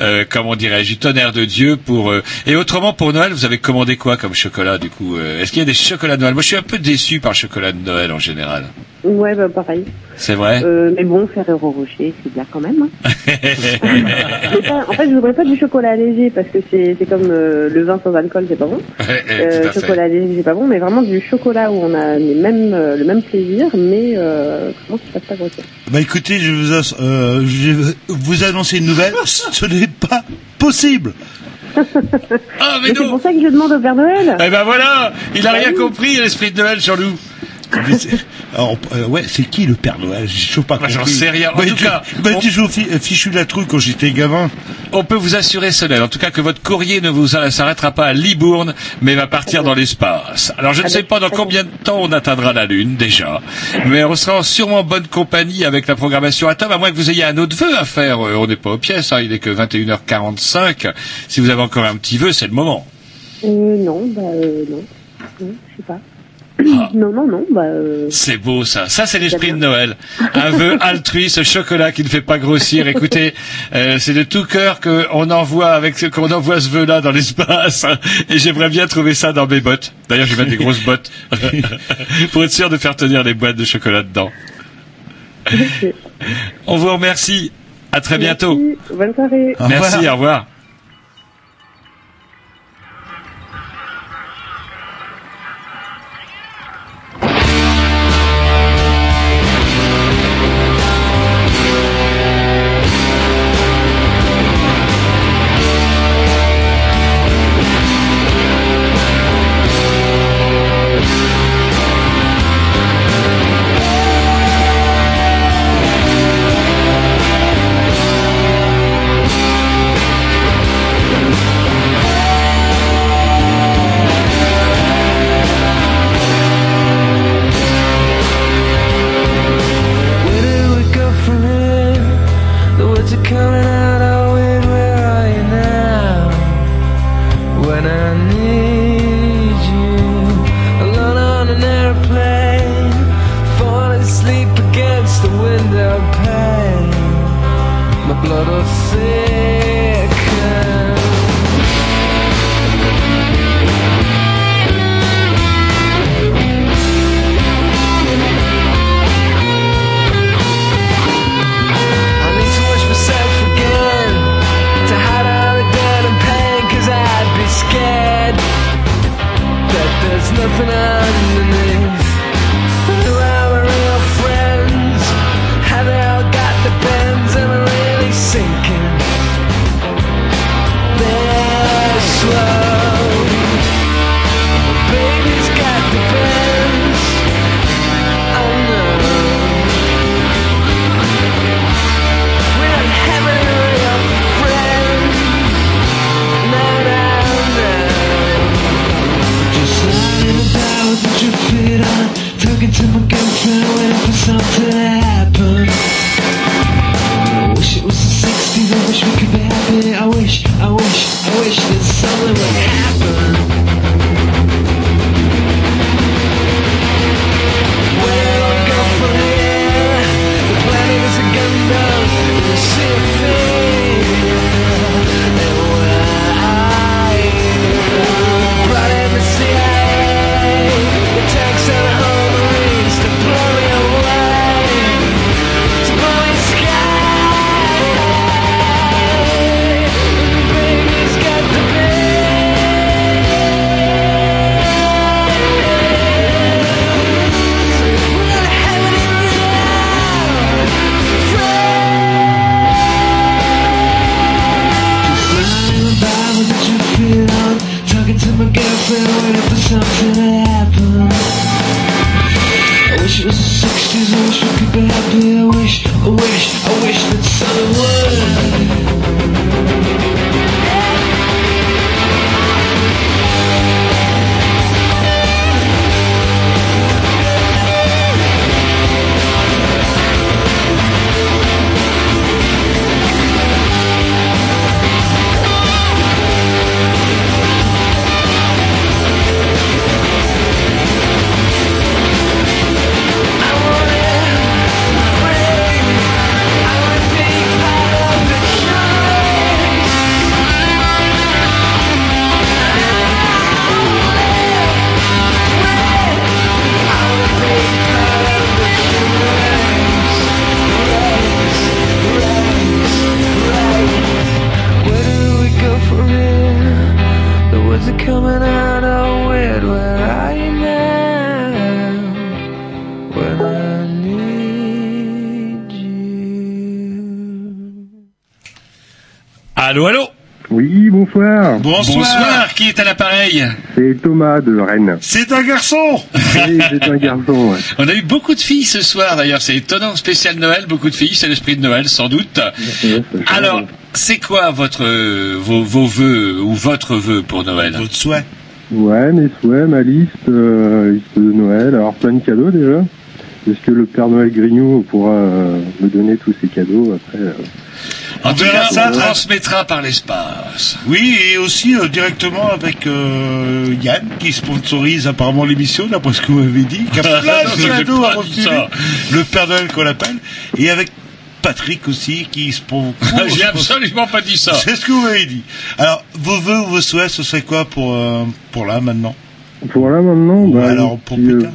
Speaker 1: euh, comment dirais-je, du tonnerre de Dieu pour. euh, et autrement, pour Noël, vous avez commandé quoi comme chocolat du coup euh, Est-ce qu'il y a des chocolats de Noël? Moi, je suis un peu déçu par le chocolat de Noël en général.
Speaker 17: Ouais, bah, pareil.
Speaker 1: C'est vrai.
Speaker 17: Euh, mais bon, Ferrero Rocher, c'est bien quand même. hein. <laughs> Pas- en fait, je voudrais pas du chocolat léger parce que c'est c'est comme euh, le vin sans alcool, c'est pas bon. Euh, chocolat léger, c'est pas bon, mais vraiment du chocolat où on a les mêmes, euh, le même plaisir, mais euh, comment ça se passe pas grossir.
Speaker 2: Bah écoutez, je vous, euh, je vais vous annoncer une nouvelle. Ce n'est pas possible.
Speaker 1: Ah, mais
Speaker 17: Mais c'est pour ça que je demande au Père Noël.
Speaker 1: Eh ben voilà Il a
Speaker 17: Bah
Speaker 1: rien
Speaker 17: oui.
Speaker 1: compris, l'esprit de Noël, Jean-Loup
Speaker 2: Mais c'est- Alors, euh, ouais, c'est qui le Père Noël toujours pas
Speaker 1: Bah, j'en sais rien. En
Speaker 2: Bah,
Speaker 1: tout
Speaker 2: tu-
Speaker 1: cas,
Speaker 2: bah,
Speaker 1: on-
Speaker 2: tu joues au fi- fichu la truc quand j'étais gamin.
Speaker 1: On peut vous assurer, Solène, en tout cas que votre courrier ne vous s'arrêtera pas à Libourne, mais va partir dans l'espace. Alors je ne sais pas dans combien de temps on atteindra la Lune, déjà, mais on sera en sûrement bonne compagnie avec la programmation à table, à moins que vous ayez un autre vœu à faire. Euh, On n'est pas aux pièces, hein, il est que 21h45. Si vous avez encore un petit vœu, c'est le moment.
Speaker 17: Euh, non, bah euh, non, non, je sais pas.
Speaker 1: Ah.
Speaker 17: Non, non, non, bah euh,
Speaker 1: C'est beau ça. Ça c'est l'esprit de Noël. Un vœu <laughs> altruiste, chocolat qui ne fait pas grossir. Écoutez, euh, c'est de tout cœur qu'on envoie avec ce qu'on envoie ce vœu-là dans l'espace. <laughs> Et j'aimerais bien trouver ça dans mes bottes. D'ailleurs, je vais mettre des grosses bottes <laughs> pour être sûr de faire tenir les boîtes de chocolat dedans. On vous remercie. À très bientôt.
Speaker 17: merci, bonne soirée.
Speaker 1: Merci. Au revoir.
Speaker 18: Thank
Speaker 8: De Rennes.
Speaker 2: C'est un garçon <laughs>
Speaker 8: Oui, c'est un garçon, ouais.
Speaker 1: On a eu beaucoup de filles ce soir d'ailleurs, c'est étonnant, spécial Noël, beaucoup de filles, c'est l'esprit de Noël sans doute. Alors, c'est quoi votre euh, vos, vos vœux ou votre vœu pour Noël?
Speaker 2: Votre souhait
Speaker 8: Ouais, mes souhaits, ma liste, euh, liste de Noël. Alors, plein de cadeaux déjà. Est-ce que le Père Noël Grignou pourra euh, me donner tous ces cadeaux après euh,
Speaker 1: En tout cas,
Speaker 2: ça,
Speaker 1: transmettra par l'espace.
Speaker 2: Oui, et aussi euh, directement avec euh, Yann, qui sponsorise apparemment l'émission, d'après ce que vous m'avez dit, qui <laughs> a plein de cadeaux à. Le Père Noël qu'on l'appelle, et avec Patrick aussi, qui sponsor... <laughs>
Speaker 1: J'ai absolument pas dit ça. <laughs>
Speaker 2: C'est ce que vous m'avez dit. Alors, vos vœux ou vos souhaits, ce serait quoi pour, euh, pour là, maintenant?
Speaker 8: Pour là maintenant, bah,
Speaker 2: alors,
Speaker 8: un
Speaker 2: pour
Speaker 8: petit,
Speaker 2: plus
Speaker 8: euh,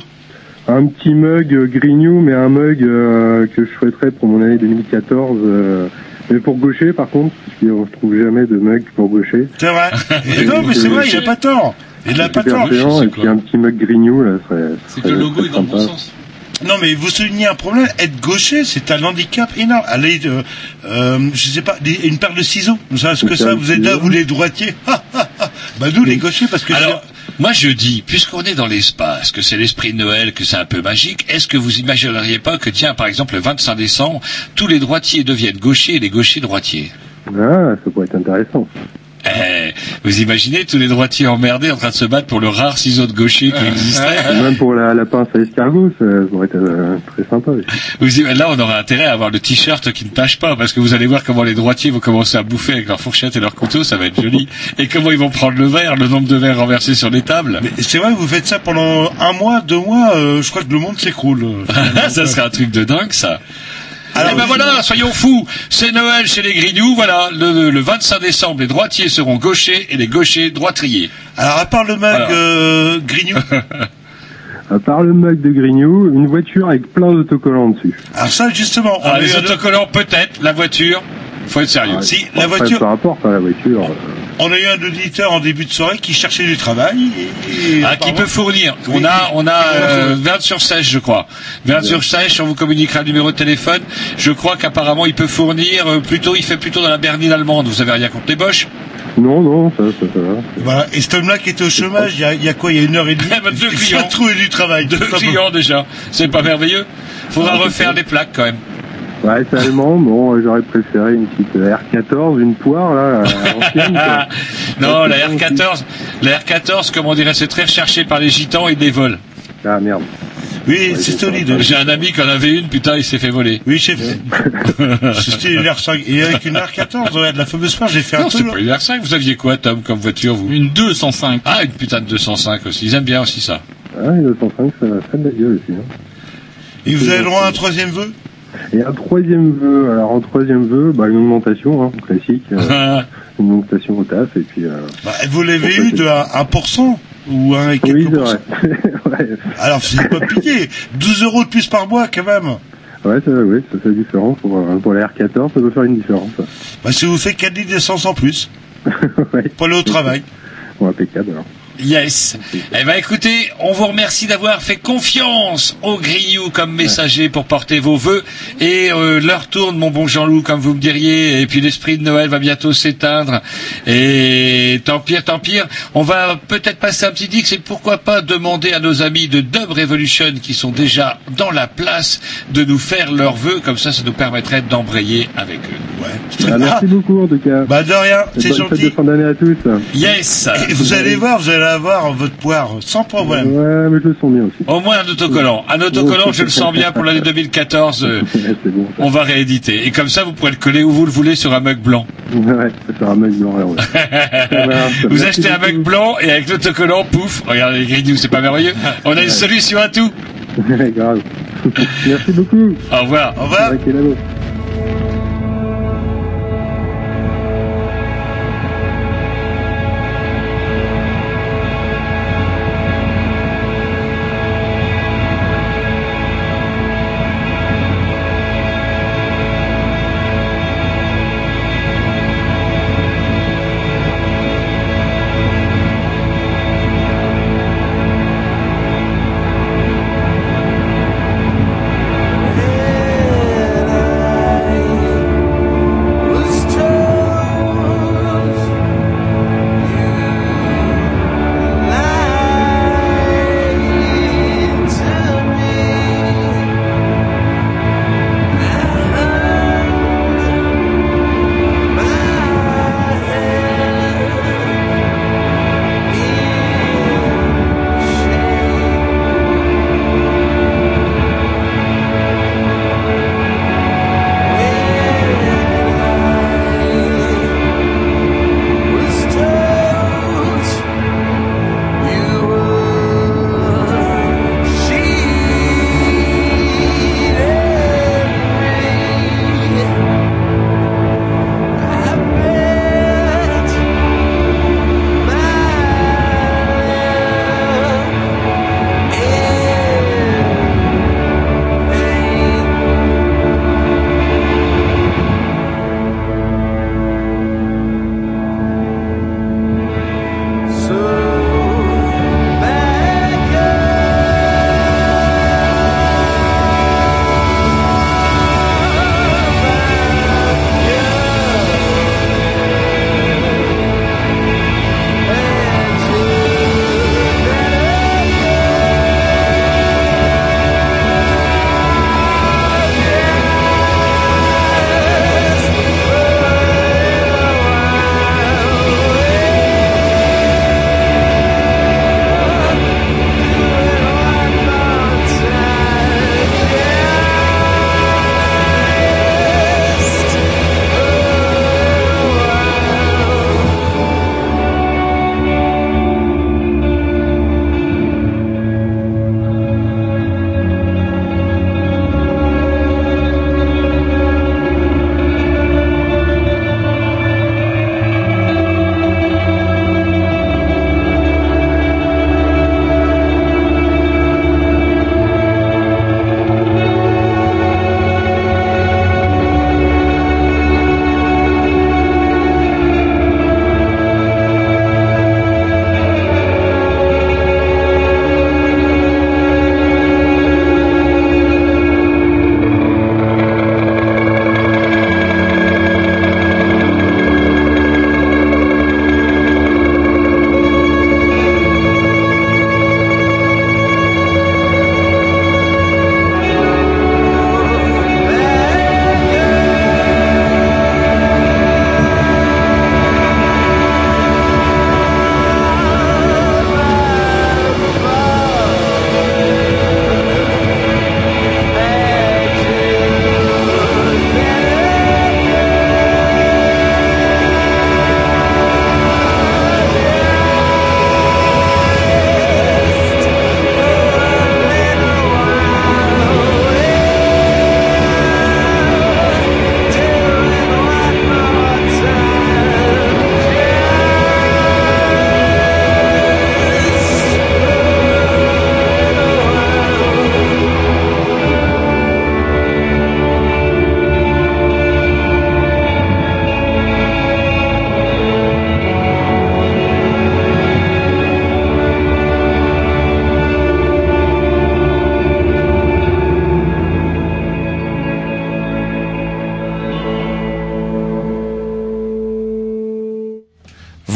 Speaker 8: un petit mug euh, Grignou, mais un mug euh, que je souhaiterais pour mon année 2014. euh, mais pour gaucher, par contre, parce qu'on ne retrouve jamais de mug pour gaucher.
Speaker 2: C'est vrai. <laughs> Et non, mais c'est vrai, il a pas tort. Il a pas tort.
Speaker 8: géant, et puis un petit mug Grignou, là, serait.
Speaker 2: C'est que le logo est dans le bon
Speaker 8: sens.
Speaker 2: Non, mais vous soulignez un problème. Être gaucher, c'est un handicap énorme. Allez, euh, euh, je sais pas, des- une paire de ciseaux. Vous savez ce que ça Vous êtes là, vous les droitiers? <laughs> bah nous, les gauchers, parce que
Speaker 1: Alors, moi je dis, puisqu'on est dans l'espace, que c'est l'esprit de Noël, que c'est un peu magique, est-ce que vous imagineriez pas que, tiens, par exemple, le 25 décembre, tous les droitiers deviennent gauchers et les gauchers droitiers?
Speaker 8: Ah, ça pourrait être intéressant.
Speaker 1: Eh, vous imaginez tous les droitiers emmerdés en train de se battre pour le rare ciseau de gaucher qui existait <laughs>
Speaker 8: Même pour la, la pince à escargot, ça pourrait être euh, très sympa aussi.
Speaker 1: Vous Là, on aurait intérêt à avoir le t-shirt qui ne tâche pas, parce que vous allez voir comment les droitiers vont commencer à bouffer avec leur fourchette et leur couteau, ça va être joli. Et comment ils vont prendre le verre, le nombre de verres renversés sur les tables.
Speaker 2: c'est vrai, vous faites ça pendant un mois, deux mois, euh, je crois que le monde s'écroule. <laughs>
Speaker 1: ça serait un truc de dingue, ça. Eh ben voilà, soyons fous. C'est Noël chez les Grignoux. Voilà, le, le 25 décembre, les droitiers seront gauchers et les gauchers droitriers.
Speaker 2: Alors, à part le mug euh, Grignou, <laughs>
Speaker 8: À part le mug de Grignou, une voiture avec plein d'autocollants dessus.
Speaker 2: alors ça, justement, on
Speaker 1: Ah, les autocollants, peut-être. La voiture, faut être sérieux.
Speaker 2: Si, la voiture,
Speaker 8: Peu importe, hein, la voiture. euh,
Speaker 2: on a eu un auditeur en début de soirée qui cherchait du travail. Et, et
Speaker 1: Ah, qui peut fournir. On a, on a
Speaker 2: Oui.
Speaker 1: euh, Verne sur Sèche, je crois. Verne sur Sèche, on vous communiquera le numéro de téléphone. Je crois qu'apparemment il peut fournir. euh, plutôt, il fait plutôt dans la berline allemande. Vous avez rien contre les Boches?
Speaker 8: Non, non, ça, ça, ça va.
Speaker 2: Voilà. Et cet homme-là qui était au chômage, il y a, il y a quoi Il y a une heure et demie. <laughs>
Speaker 1: Ben, deux
Speaker 2: il
Speaker 1: clients.
Speaker 2: a trouvé du travail.
Speaker 1: Deux clients déjà. C'est pas merveilleux. Faudra refaire les plaques quand même.
Speaker 8: Ouais, c'est allemand. Bon, euh, j'aurais préféré une petite euh, R14, une poire, là, euh, ancienne, <laughs>
Speaker 1: non, la R14, la R14, comme on dirait, c'est très recherché par les gitans et des vols.
Speaker 8: Ah merde.
Speaker 2: Oui, c'est solide.
Speaker 1: J'ai un ami qui en avait une, putain, il s'est fait voler.
Speaker 2: Oui, chef. C'était <laughs> une R5. Et avec une R14, ouais, de la fameuse part, j'ai fait un
Speaker 1: Non, c'est
Speaker 2: tour.
Speaker 1: pas une R5. Vous aviez quoi, Tom, comme voiture, vous?
Speaker 3: Une 205.
Speaker 1: Ah, une putain de 205 aussi. Ils aiment bien aussi ça.
Speaker 8: Ah, une 205, ça, ça a de la gueule aussi. Hein.
Speaker 2: Et vous avez le droit à un troisième vœu?
Speaker 8: Et un troisième vœu, alors en troisième vœu, bah, une augmentation, hein, classique. euh, une augmentation au taf, et puis... Euh,
Speaker 2: bah, Vous l'avez eu de 1%, ou un et quelques
Speaker 8: oui, c'est <laughs> ouais,
Speaker 2: Alors, c'est pas piqué. 12 euros de plus par mois, quand même.
Speaker 8: ouais, ça, oui, ça fait différent. Pour, euh, pour la R14, ça doit faire une différence.
Speaker 2: Bah, si vous faites 4 litres d'essence en plus, <laughs> pour aller au travail.
Speaker 8: Bon, impeccable alors.
Speaker 1: Yes. Eh ben écoutez, on vous remercie d'avoir fait confiance au Grignou comme messager pour porter vos vœux. Et euh, l'heure tourne, mon bon Jean-Loup, comme vous me diriez. Et puis l'esprit de Noël va bientôt s'éteindre. Et tant pire, tant pire. On va peut-être passer un petit dix et pourquoi pas demander à nos amis de Dub Revolution qui sont déjà dans la place de nous faire leurs vœux. Comme ça, ça nous permettrait d'embrayer avec eux.
Speaker 8: Ah, merci beaucoup en tout cas.
Speaker 2: Bah de rien, c'est
Speaker 8: bonne fête
Speaker 2: gentil.
Speaker 8: de fin d'année à tous.
Speaker 1: Yes.
Speaker 2: Et vous allez voir, vous allez avoir votre poire sans problème.
Speaker 8: Ouais, mais je le sens bien aussi.
Speaker 1: Au moins un autocollant. Un autocollant, je le sens bien pour l'année 2014. euh, <laughs> on va rééditer. Et comme ça, vous pourrez le coller où vous le voulez sur un mug blanc.
Speaker 8: Ouais, fera un mec blanc. <laughs>
Speaker 1: Vous achetez un mug blanc et avec l'autocollant, pouf, regardez les grignoux, c'est pas merveilleux. On a une solution à tout. <laughs>
Speaker 8: Grave. Merci beaucoup.
Speaker 1: Au revoir.
Speaker 2: Au revoir.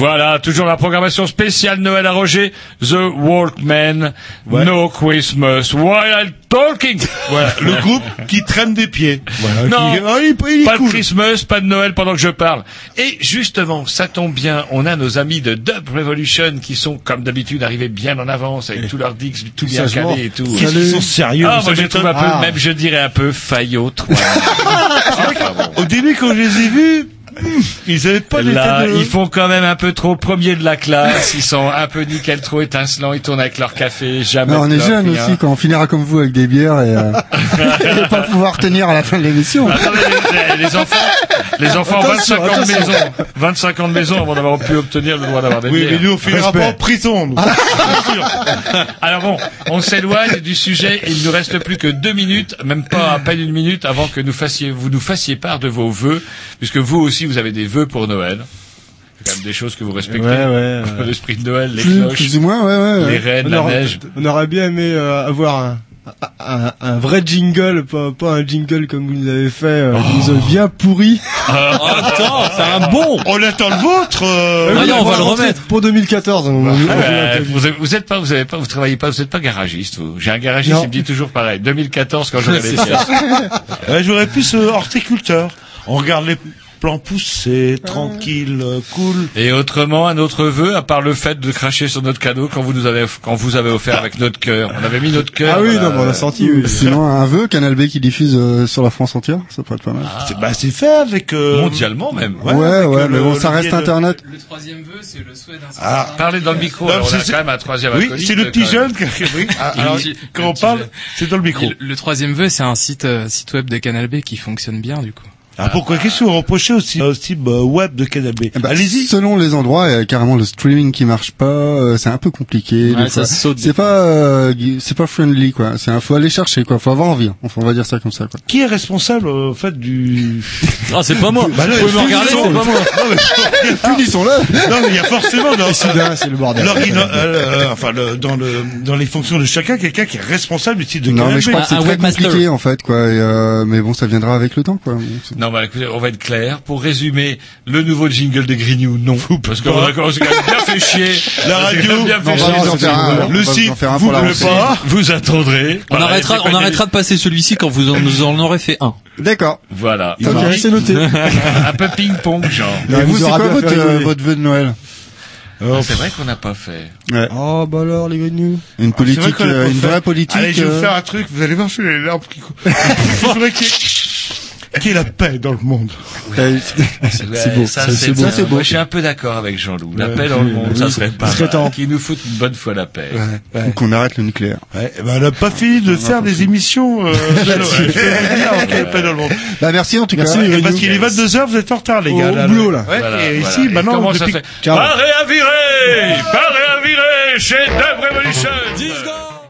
Speaker 1: Voilà, toujours la programmation spéciale Noël à Roger, The Walkman, No Christmas, While Talking. Voilà,
Speaker 2: Le groupe qui traîne des pieds. Voilà,
Speaker 1: Non,
Speaker 2: qui- Ah, il- il est
Speaker 1: pas
Speaker 2: cool.
Speaker 1: de Christmas, pas de Noël pendant que je parle. Et justement, ça tombe bien, on a nos amis de Dub Revolution qui sont, comme d'habitude, arrivés bien en avance avec tous leurs dicks, tout bien
Speaker 2: Sagement.
Speaker 1: calé et tout.
Speaker 2: Qu'ils sont sérieux,
Speaker 1: Ah, moi je trouve un peu,
Speaker 2: Ah.
Speaker 1: même je dirais un peu faillot. <laughs>
Speaker 2: Au début, quand je les ai vus, ils avaient pas
Speaker 1: Là,
Speaker 2: de...
Speaker 1: ils font quand même un peu trop premier de la classe. Ils sont un peu nickel, trop étincelants. Ils tournent avec leur café, jamais.
Speaker 19: Non, on est jeunes aussi quand on finira comme vous avec des bières et, euh, <laughs> <laughs> et pas pouvoir tenir à la fin de l'émission.
Speaker 1: Les enfants, les enfants,
Speaker 19: Attention,
Speaker 1: 25 ans de maison, 25 ans de maison avant d'avoir pu obtenir le droit d'avoir des
Speaker 2: Oui,
Speaker 1: bières.
Speaker 2: mais nous, on finira pas en prison. nous.
Speaker 1: Alors bon, on s'éloigne du sujet. Il ne nous reste plus que deux minutes, même pas à peine une minute, avant que nous fassiez, vous nous fassiez part de vos vœux, puisque vous aussi vous avez des vœux pour Noël. C'est quand même des choses que vous respectez.
Speaker 20: Ouais, ouais, euh, <laughs>
Speaker 1: L'esprit de Noël, les
Speaker 19: Plus,
Speaker 1: cloches,
Speaker 19: plus ou moins, ouais, ouais. ouais.
Speaker 1: les rennes,
Speaker 20: on,
Speaker 1: la
Speaker 20: aurait,
Speaker 1: neige.
Speaker 20: on aurait bien aimé euh, avoir un, un, un vrai jingle, pas, pas un jingle comme vous nous avez fait, euh, qui a bien pourri. <laughs>
Speaker 1: attends,
Speaker 20: c'est un bon
Speaker 2: On attend le vôtre. euh,
Speaker 20: Ah oui,
Speaker 1: on va le remettre.
Speaker 20: Pour 2014. on- on- on-
Speaker 1: Ah bah, vous, vous êtes pas, vous avez pas, vous travaillez pas, vous êtes pas garagiste, vous. J'ai un garagiste, il me dit toujours pareil. 2014, quand j'aurai <laughs> des
Speaker 20: C'est ça.
Speaker 1: pièces.
Speaker 2: Ouais, j'aurais pu ce horticulteur. On regarde les plants pousser, tranquille, euh, cool.
Speaker 1: Et autrement, un autre vœu, à part le fait de cracher sur notre cadeau quand vous nous avez, quand vous avez offert avec notre cœur. On avait mis notre cœur.
Speaker 20: Ah oui, non, mais on a senti, oui.
Speaker 19: Sinon, un vœu, Canal B qui diffuse euh, sur la France entière, ça pourrait être pas mal.
Speaker 2: C'est, bah, c'est fait avec, euh,
Speaker 1: Mondialement même.
Speaker 19: Ouais, ouais, mais
Speaker 2: euh,
Speaker 19: bon,
Speaker 2: le-
Speaker 19: ça reste Internet.
Speaker 3: Le troisième vœu, c'est le souhait d'un
Speaker 2: Ah.
Speaker 1: Parlez dans le micro.
Speaker 2: Non,
Speaker 1: alors, on
Speaker 2: c'est-
Speaker 1: a
Speaker 2: c'est-
Speaker 1: quand même un troisième
Speaker 2: Oui, c'est le petit
Speaker 1: quand
Speaker 2: jeune
Speaker 1: même.
Speaker 2: qui, oui. Ah, quand on parle, c'est dans le micro.
Speaker 3: Le, le troisième vœu, c'est un site, euh, site web de Canal B qui fonctionne bien, du coup.
Speaker 2: Ah, pourquoi qu'est-ce que vous reprochez aussi au site euh, web de Canal B?
Speaker 19: Eh ben,
Speaker 2: Allez-y.
Speaker 19: Selon les endroits, il y a carrément le streaming qui marche pas. euh, c'est un peu compliqué.
Speaker 6: Ouais,
Speaker 19: C'est pas, euh, c'est pas friendly quoi. C'est un, faut aller chercher quoi. Faut avoir envie. Enfin, on va dire ça comme ça quoi.
Speaker 2: Qui est responsable euh, au fait du <laughs>
Speaker 6: Ah, c'est pas moi.
Speaker 2: Bah non,
Speaker 6: Vous pouvez me regarder, c'est pas moi.
Speaker 2: Non, mais <laughs>
Speaker 19: Punissons-le.
Speaker 2: Non, mais il y a forcément dans,
Speaker 20: c'est le bordel.
Speaker 2: euh, euh, enfin, le- dans le, dans les fonctions de chacun, quelqu'un qui est responsable du site de
Speaker 19: Non,
Speaker 2: Canal
Speaker 19: mais je crois que c'est très compliqué en fait quoi. Et, euh, mais bon, ça viendra avec le temps quoi.
Speaker 1: Non, bah, écoutez, on va être clair. Pour résumer, le nouveau jingle des Grignoux, non. Parce qu'on a on s'est quand même bien fait chier. <laughs>
Speaker 2: La radio,
Speaker 1: bien fait chier.
Speaker 2: le site, vous
Speaker 19: rentrée.
Speaker 2: pas
Speaker 1: Vous attendrez.
Speaker 6: On
Speaker 1: Voilà,
Speaker 6: arrêtera, on arrêtera de passer celui-ci quand vous en, nous en aurez fait un.
Speaker 19: D'accord.
Speaker 1: Voilà.
Speaker 20: Ok, c'est noté. <laughs>
Speaker 1: un peu ping-pong, genre.
Speaker 20: Non,
Speaker 19: Et vous, c'est quoi votre, euh, votre vœu de Noël
Speaker 1: Ah, C'est vrai qu'on n'a pas fait.
Speaker 19: Ouais.
Speaker 20: Oh, bah alors, les grignoux.
Speaker 19: Une
Speaker 2: Ah, vrai
Speaker 19: politique, euh, une vraie politique.
Speaker 2: Allez, je vais vous
Speaker 19: euh,
Speaker 2: faire un truc, vous allez voir sur les larmes qui coulent. <laughs> Y ait la paix dans le monde.
Speaker 19: euh,
Speaker 1: Ouais,
Speaker 19: c'est beau.
Speaker 1: Ça, c'est
Speaker 19: beau.
Speaker 1: ça,
Speaker 19: Ça, c'est beau.
Speaker 1: Moi, je suis un peu d'accord avec Jean-Loup. La
Speaker 2: Ouais.
Speaker 1: paix dans le monde, ça serait pas
Speaker 20: serait
Speaker 1: mal.
Speaker 20: temps.
Speaker 1: Qui nous fout une bonne fois la paix.
Speaker 19: Ou qu'on arrête le nucléaire.
Speaker 2: Ouais, on n'a pas fini de faire des émissions, euh. <laughs>
Speaker 19: Bah merci en tout cas.
Speaker 2: Parce qu'il est 22h, vous êtes en retard, les gars.
Speaker 20: au boulot, là.
Speaker 2: Et ici, maintenant, depuis...
Speaker 1: se fait
Speaker 20: Ciao.
Speaker 1: Paré à virer Paré à virer Chez Dub Revolution